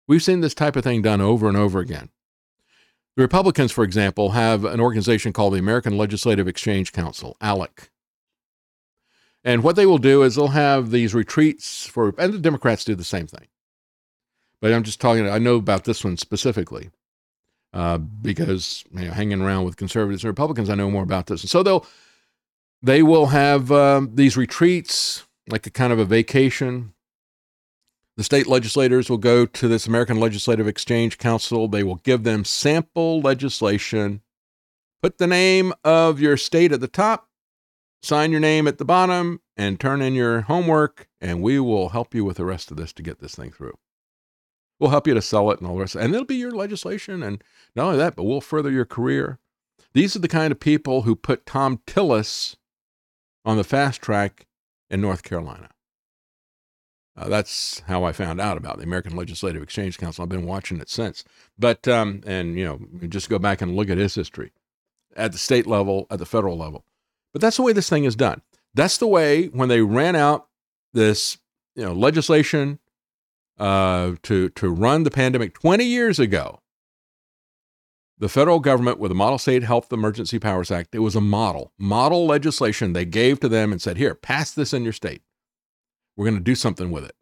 We've seen this type of thing done over and over again. The Republicans, for example, have an organization called the American Legislative Exchange Council, ALEC. And what they will do is they'll have these retreats for, and the Democrats do the same thing but I'm just talking, I know about this one specifically. uh, because you know, hanging around with conservatives and Republicans, I know more about this. And so they'll they will have um, these retreats, like a kind of a vacation. The state legislators will go to this American Legislative Exchange Council. They will give them sample legislation. Put the name of your state at the top, sign your name at the bottom, and turn in your homework, and we will help you with the rest of this to get this thing through. We'll help you to sell it and all the rest. And it'll be your legislation. And not only that, but we'll further your career. These are the kind of people who put Thom Tillis on the fast track in North Carolina. Uh, that's how I found out about the American Legislative Exchange Council. I've been watching it since. But, um, and, you know, just go back and look at his history at the state level, at the federal level. But that's the way this thing is done. That's the way when they ran out this, you know, legislation uh, to, to run the pandemic 20 years ago, the federal government with the Model State Health Emergency Powers Act, it was a model, model legislation they gave to them and said, here, pass this in your state. We're going to do something with it.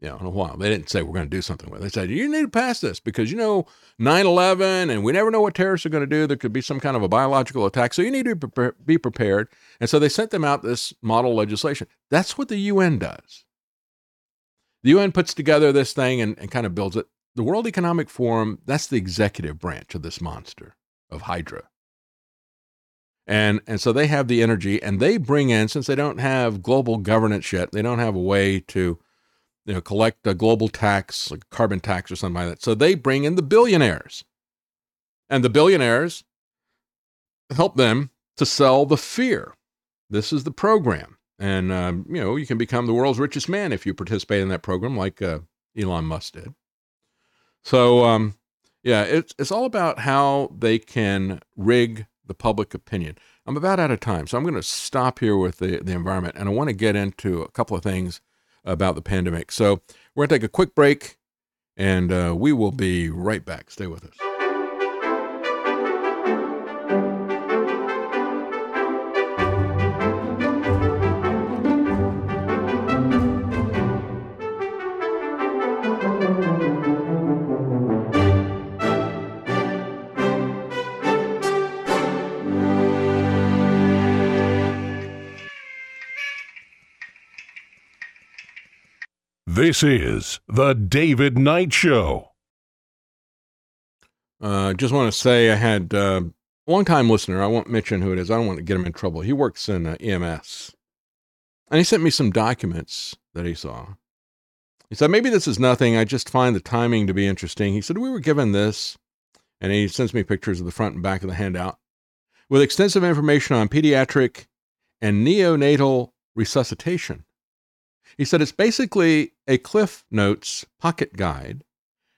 You know, in a while. They didn't say we're going to do something with it. They said, you need to pass this because, you know, 9 11 and we never know what terrorists are going to do. There could be some kind of a biological attack. So you need to be prepared. And so they sent them out this model legislation. That's what the UN does. The UN puts together this thing and, and kind of builds it the World Economic Forum, that's the executive branch of this monster of Hydra. And, and so they have the energy and they bring in, since they don't have global governance yet, they don't have a way to you know, collect a global tax, like carbon tax or something like that. So they bring in the billionaires. And the billionaires help them to sell the fear. This is the program. And, um, you know, you can become the world's richest man if you participate in that program, like uh, Elon Musk did. So, um, yeah, it's it's all about how they can rig the public opinion. I'm about out of time, so I'm going to stop here with the, the environment, and I want to get into a couple of things about the pandemic. So we're going to take a quick break, and uh, we will be right back. Stay with us. This is The David Knight Show. I uh, just want to say I had uh, a long time listener. I won't mention who it is. I don't want to get him in trouble. He works in uh, EMS. And he sent me some documents that he saw. He said, maybe this is nothing. I just find the timing to be interesting. He said, we were given this. And he sends me pictures of the front and back of the handout with extensive information on pediatric and neonatal resuscitation. He said it's basically a Cliff Notes pocket guide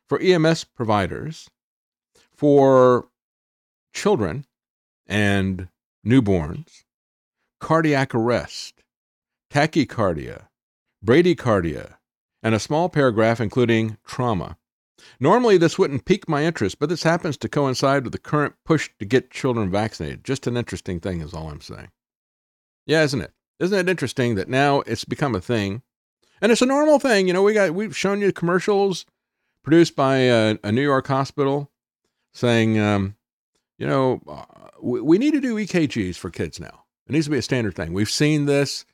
for EMS providers for children and newborns, cardiac arrest, tachycardia, bradycardia, and a small paragraph including trauma. Normally, this wouldn't pique my interest, but this happens to coincide with the current push to get children vaccinated. Just an interesting thing, is all I'm saying. Yeah, isn't it? Isn't it interesting that now it's become a thing and it's a normal thing. You know, we got we've shown you commercials produced by a, a New York hospital saying, um, you know, uh, we, we, need to do EKGs for kids now. It needs to be a standard thing. We've seen this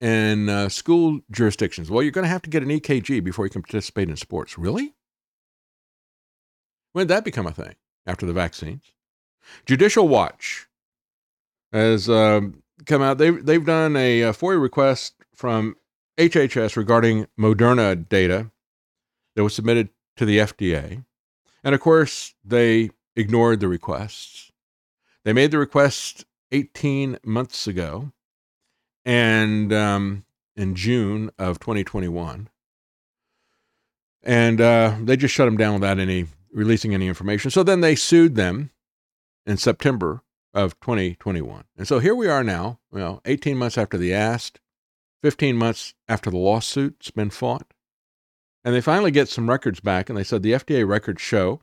in uh, school jurisdictions. Well, you're going to have to get an EKG before you can participate in sports. Really? When did that become a thing? After the vaccines? Judicial Watch has um, come out. They've, they've done a, a FOIA request from HHS regarding Moderna data that was submitted to the FDA. And of course, they ignored the requests. They made the request 18 months ago and um, in June of 2021. And uh, they just shut them down without any releasing any information. So then they sued them in September of 2021. And so here we are now, well, 18 months after they asked, 15 months after the lawsuit's been fought. And they finally get some records back, and they said the FDA records show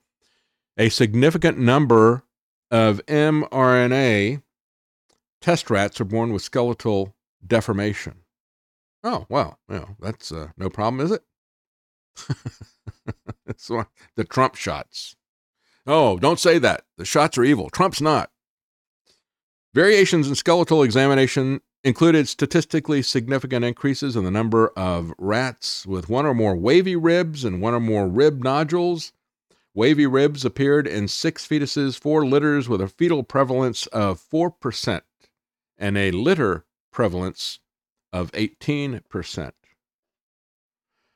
a significant number of mRNA test rats are born with skeletal deformation. Oh, well, well that's uh, no problem, is it? [LAUGHS] it's the Trump shots. Oh, don't say that. The shots are evil. Trump's not. Variations in skeletal examination included statistically significant increases in the number of rats with one or more wavy ribs and one or more rib nodules. Wavy ribs appeared in six fetuses, four litters with a fetal prevalence of 4% and a litter prevalence of 18%.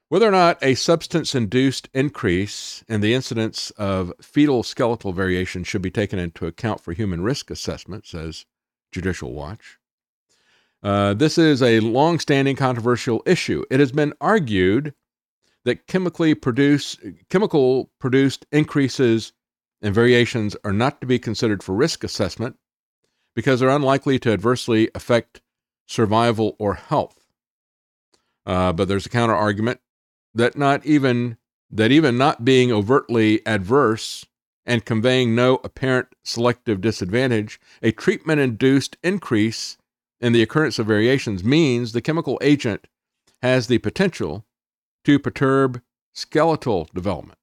Whether or not a substance induced increase in the incidence of fetal skeletal variation should be taken into account for human risk assessment, says Judicial Watch. Uh, this is a long standing controversial issue. It has been argued that chemically produce, chemical produced increases and variations are not to be considered for risk assessment because they're unlikely to adversely affect survival or health. Uh, but there's a counter argument that not even that even not being overtly adverse and conveying no apparent selective disadvantage, a treatment induced increase in the occurrence of variations means the chemical agent has the potential to perturb skeletal development.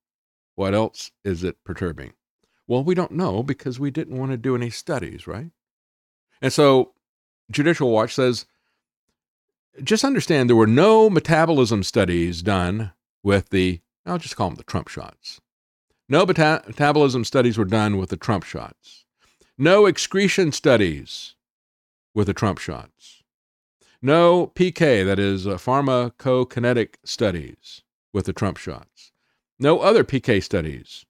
What else is it perturbing? Well, we don't know because we didn't want to do any studies, right? And so Judicial Watch says just understand there were no metabolism studies done with the, I'll just call them the Trump shots. No meta- metabolism studies were done with the Trump shots. No excretion studies with the Trump shots. No PK, that is, uh, pharmacokinetic studies with the Trump shots. No other PK studies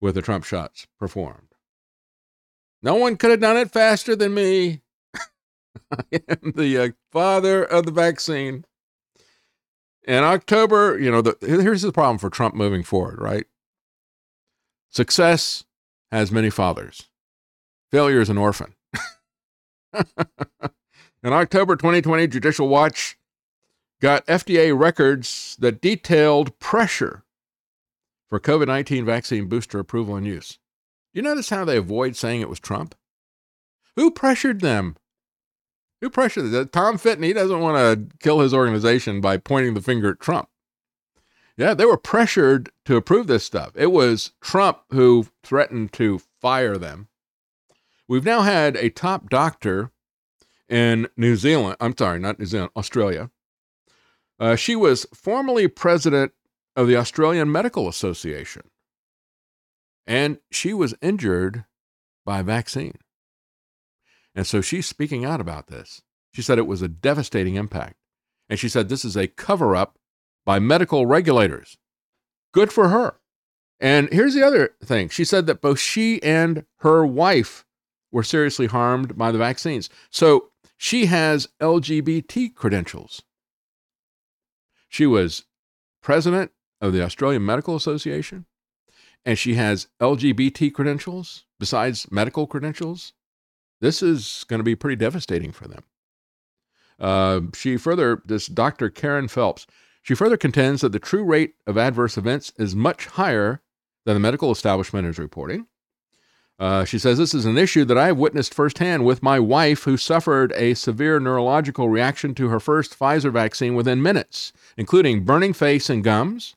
with the Trump shots performed. No one could have done it faster than me. [LAUGHS] I am the uh, father of the vaccine. In October, you know, the, here's the problem for Trump moving forward, right? Success has many fathers. Failure is an orphan. [LAUGHS] In October 2020, Judicial Watch got FDA records that detailed pressure for COVID 19 vaccine booster approval and use. Do You notice how they avoid saying it was Trump? Who pressured them? Who pressured them? Tom Fitton, he doesn't want to kill his organization by pointing the finger at Trump. Yeah, they were pressured to approve this stuff. It was Trump who threatened to fire them. We've now had a top doctor in New Zealand. I'm sorry, not New Zealand, Australia. Uh, she was formerly president of the Australian Medical Association, and she was injured by a vaccine. And so she's speaking out about this. She said it was a devastating impact. And she said this is a cover up by medical regulators. Good for her. And here's the other thing she said that both she and her wife were seriously harmed by the vaccines. So she has LGBT credentials. She was president of the Australian Medical Association, and she has LGBT credentials besides medical credentials. This is going to be pretty devastating for them. Uh, she further, this Dr. Kerryn Phelps, she further contends that the true rate of adverse events is much higher than the medical establishment is reporting. Uh, she says, This is an issue that I have witnessed firsthand with my wife, who suffered a severe neurological reaction to her first Pfizer vaccine within minutes, including burning face and gums,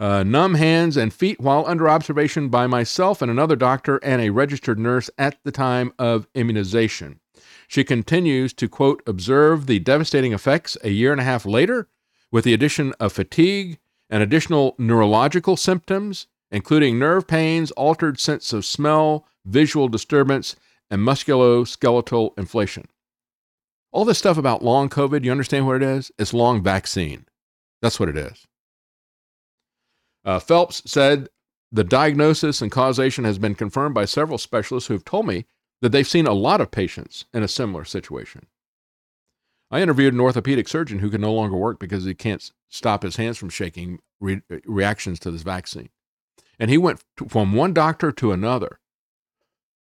uh, numb hands and feet while under observation by myself and another doctor and a registered nurse at the time of immunization. She continues to, quote, observe the devastating effects a year and a half later with the addition of fatigue and additional neurological symptoms, including nerve pains, altered sense of smell, visual disturbance, and musculoskeletal inflation. All this stuff about long COVID, you understand what it is? It's long vaccine. That's what it is. Uh, Phelps said the diagnosis and causation has been confirmed by several specialists who've told me that they've seen a lot of patients in a similar situation. I interviewed an orthopedic surgeon who can no longer work because he can't stop his hands from shaking re- reactions to this vaccine. And he went from one doctor to another.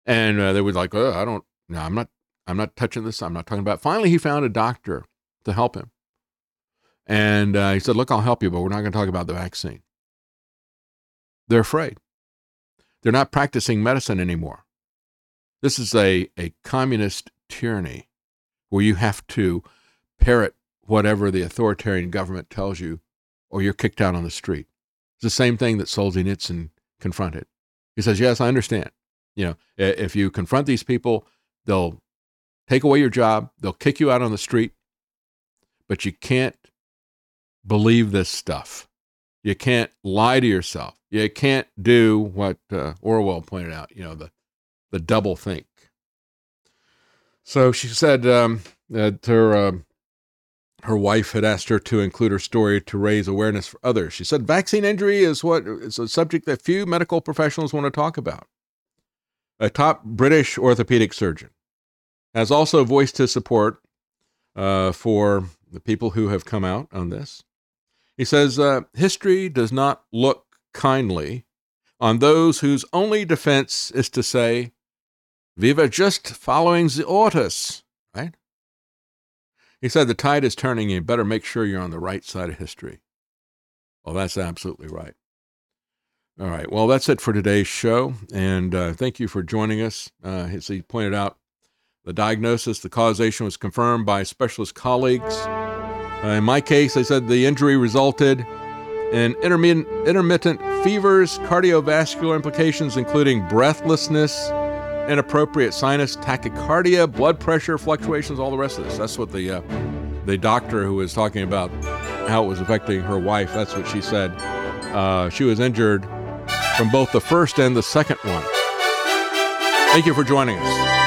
And uh, they were like, oh, I don't, no, I'm not, I'm not touching this. I'm not talking about. It. Finally, he found a doctor to help him. And uh, he said, look, I'll help you, but we're not going to talk about the vaccine. They're afraid. They're not practicing medicine anymore. This is a, a communist tyranny where you have to parrot whatever the authoritarian government tells you, or you're kicked out on the street. It's the same thing that Solzhenitsyn confronted. He says, Yes, I understand. You know, if you confront these people, they'll take away your job, they'll kick you out on the street, but you can't believe this stuff. You can't lie to yourself. You can't do what uh, Orwell pointed out, you know, the, the double think. So she said um, that her, um her wife had asked her to include her story to raise awareness for others. She said, Vaccine injury is what is a subject that few medical professionals want to talk about. A top British orthopedic surgeon has also voiced his support uh, for the people who have come out on this. He says, uh, History does not look kindly on those whose only defense is to say, We were just following the orders? He said, The tide is turning. You better make sure you're on the right side of history. Well, that's absolutely right. All right. Well, that's it for today's show. And uh, thank you for joining us. Uh, as he pointed out, the diagnosis, the causation was confirmed by specialist colleagues. Uh, in my case, they said the injury resulted in intermittent, intermittent fevers, cardiovascular implications, including breathlessness, inappropriate sinus tachycardia, blood pressure fluctuations, all the rest of this. That's what the uh, the doctor who was talking about how it was affecting her wife. That's what she said. Uh, she was injured from both the first and the second one. Thank you for joining us.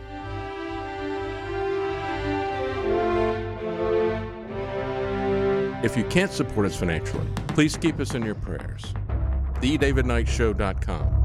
If you can't support us financially, please keep us in your prayers. TheDavidKnightShow.com.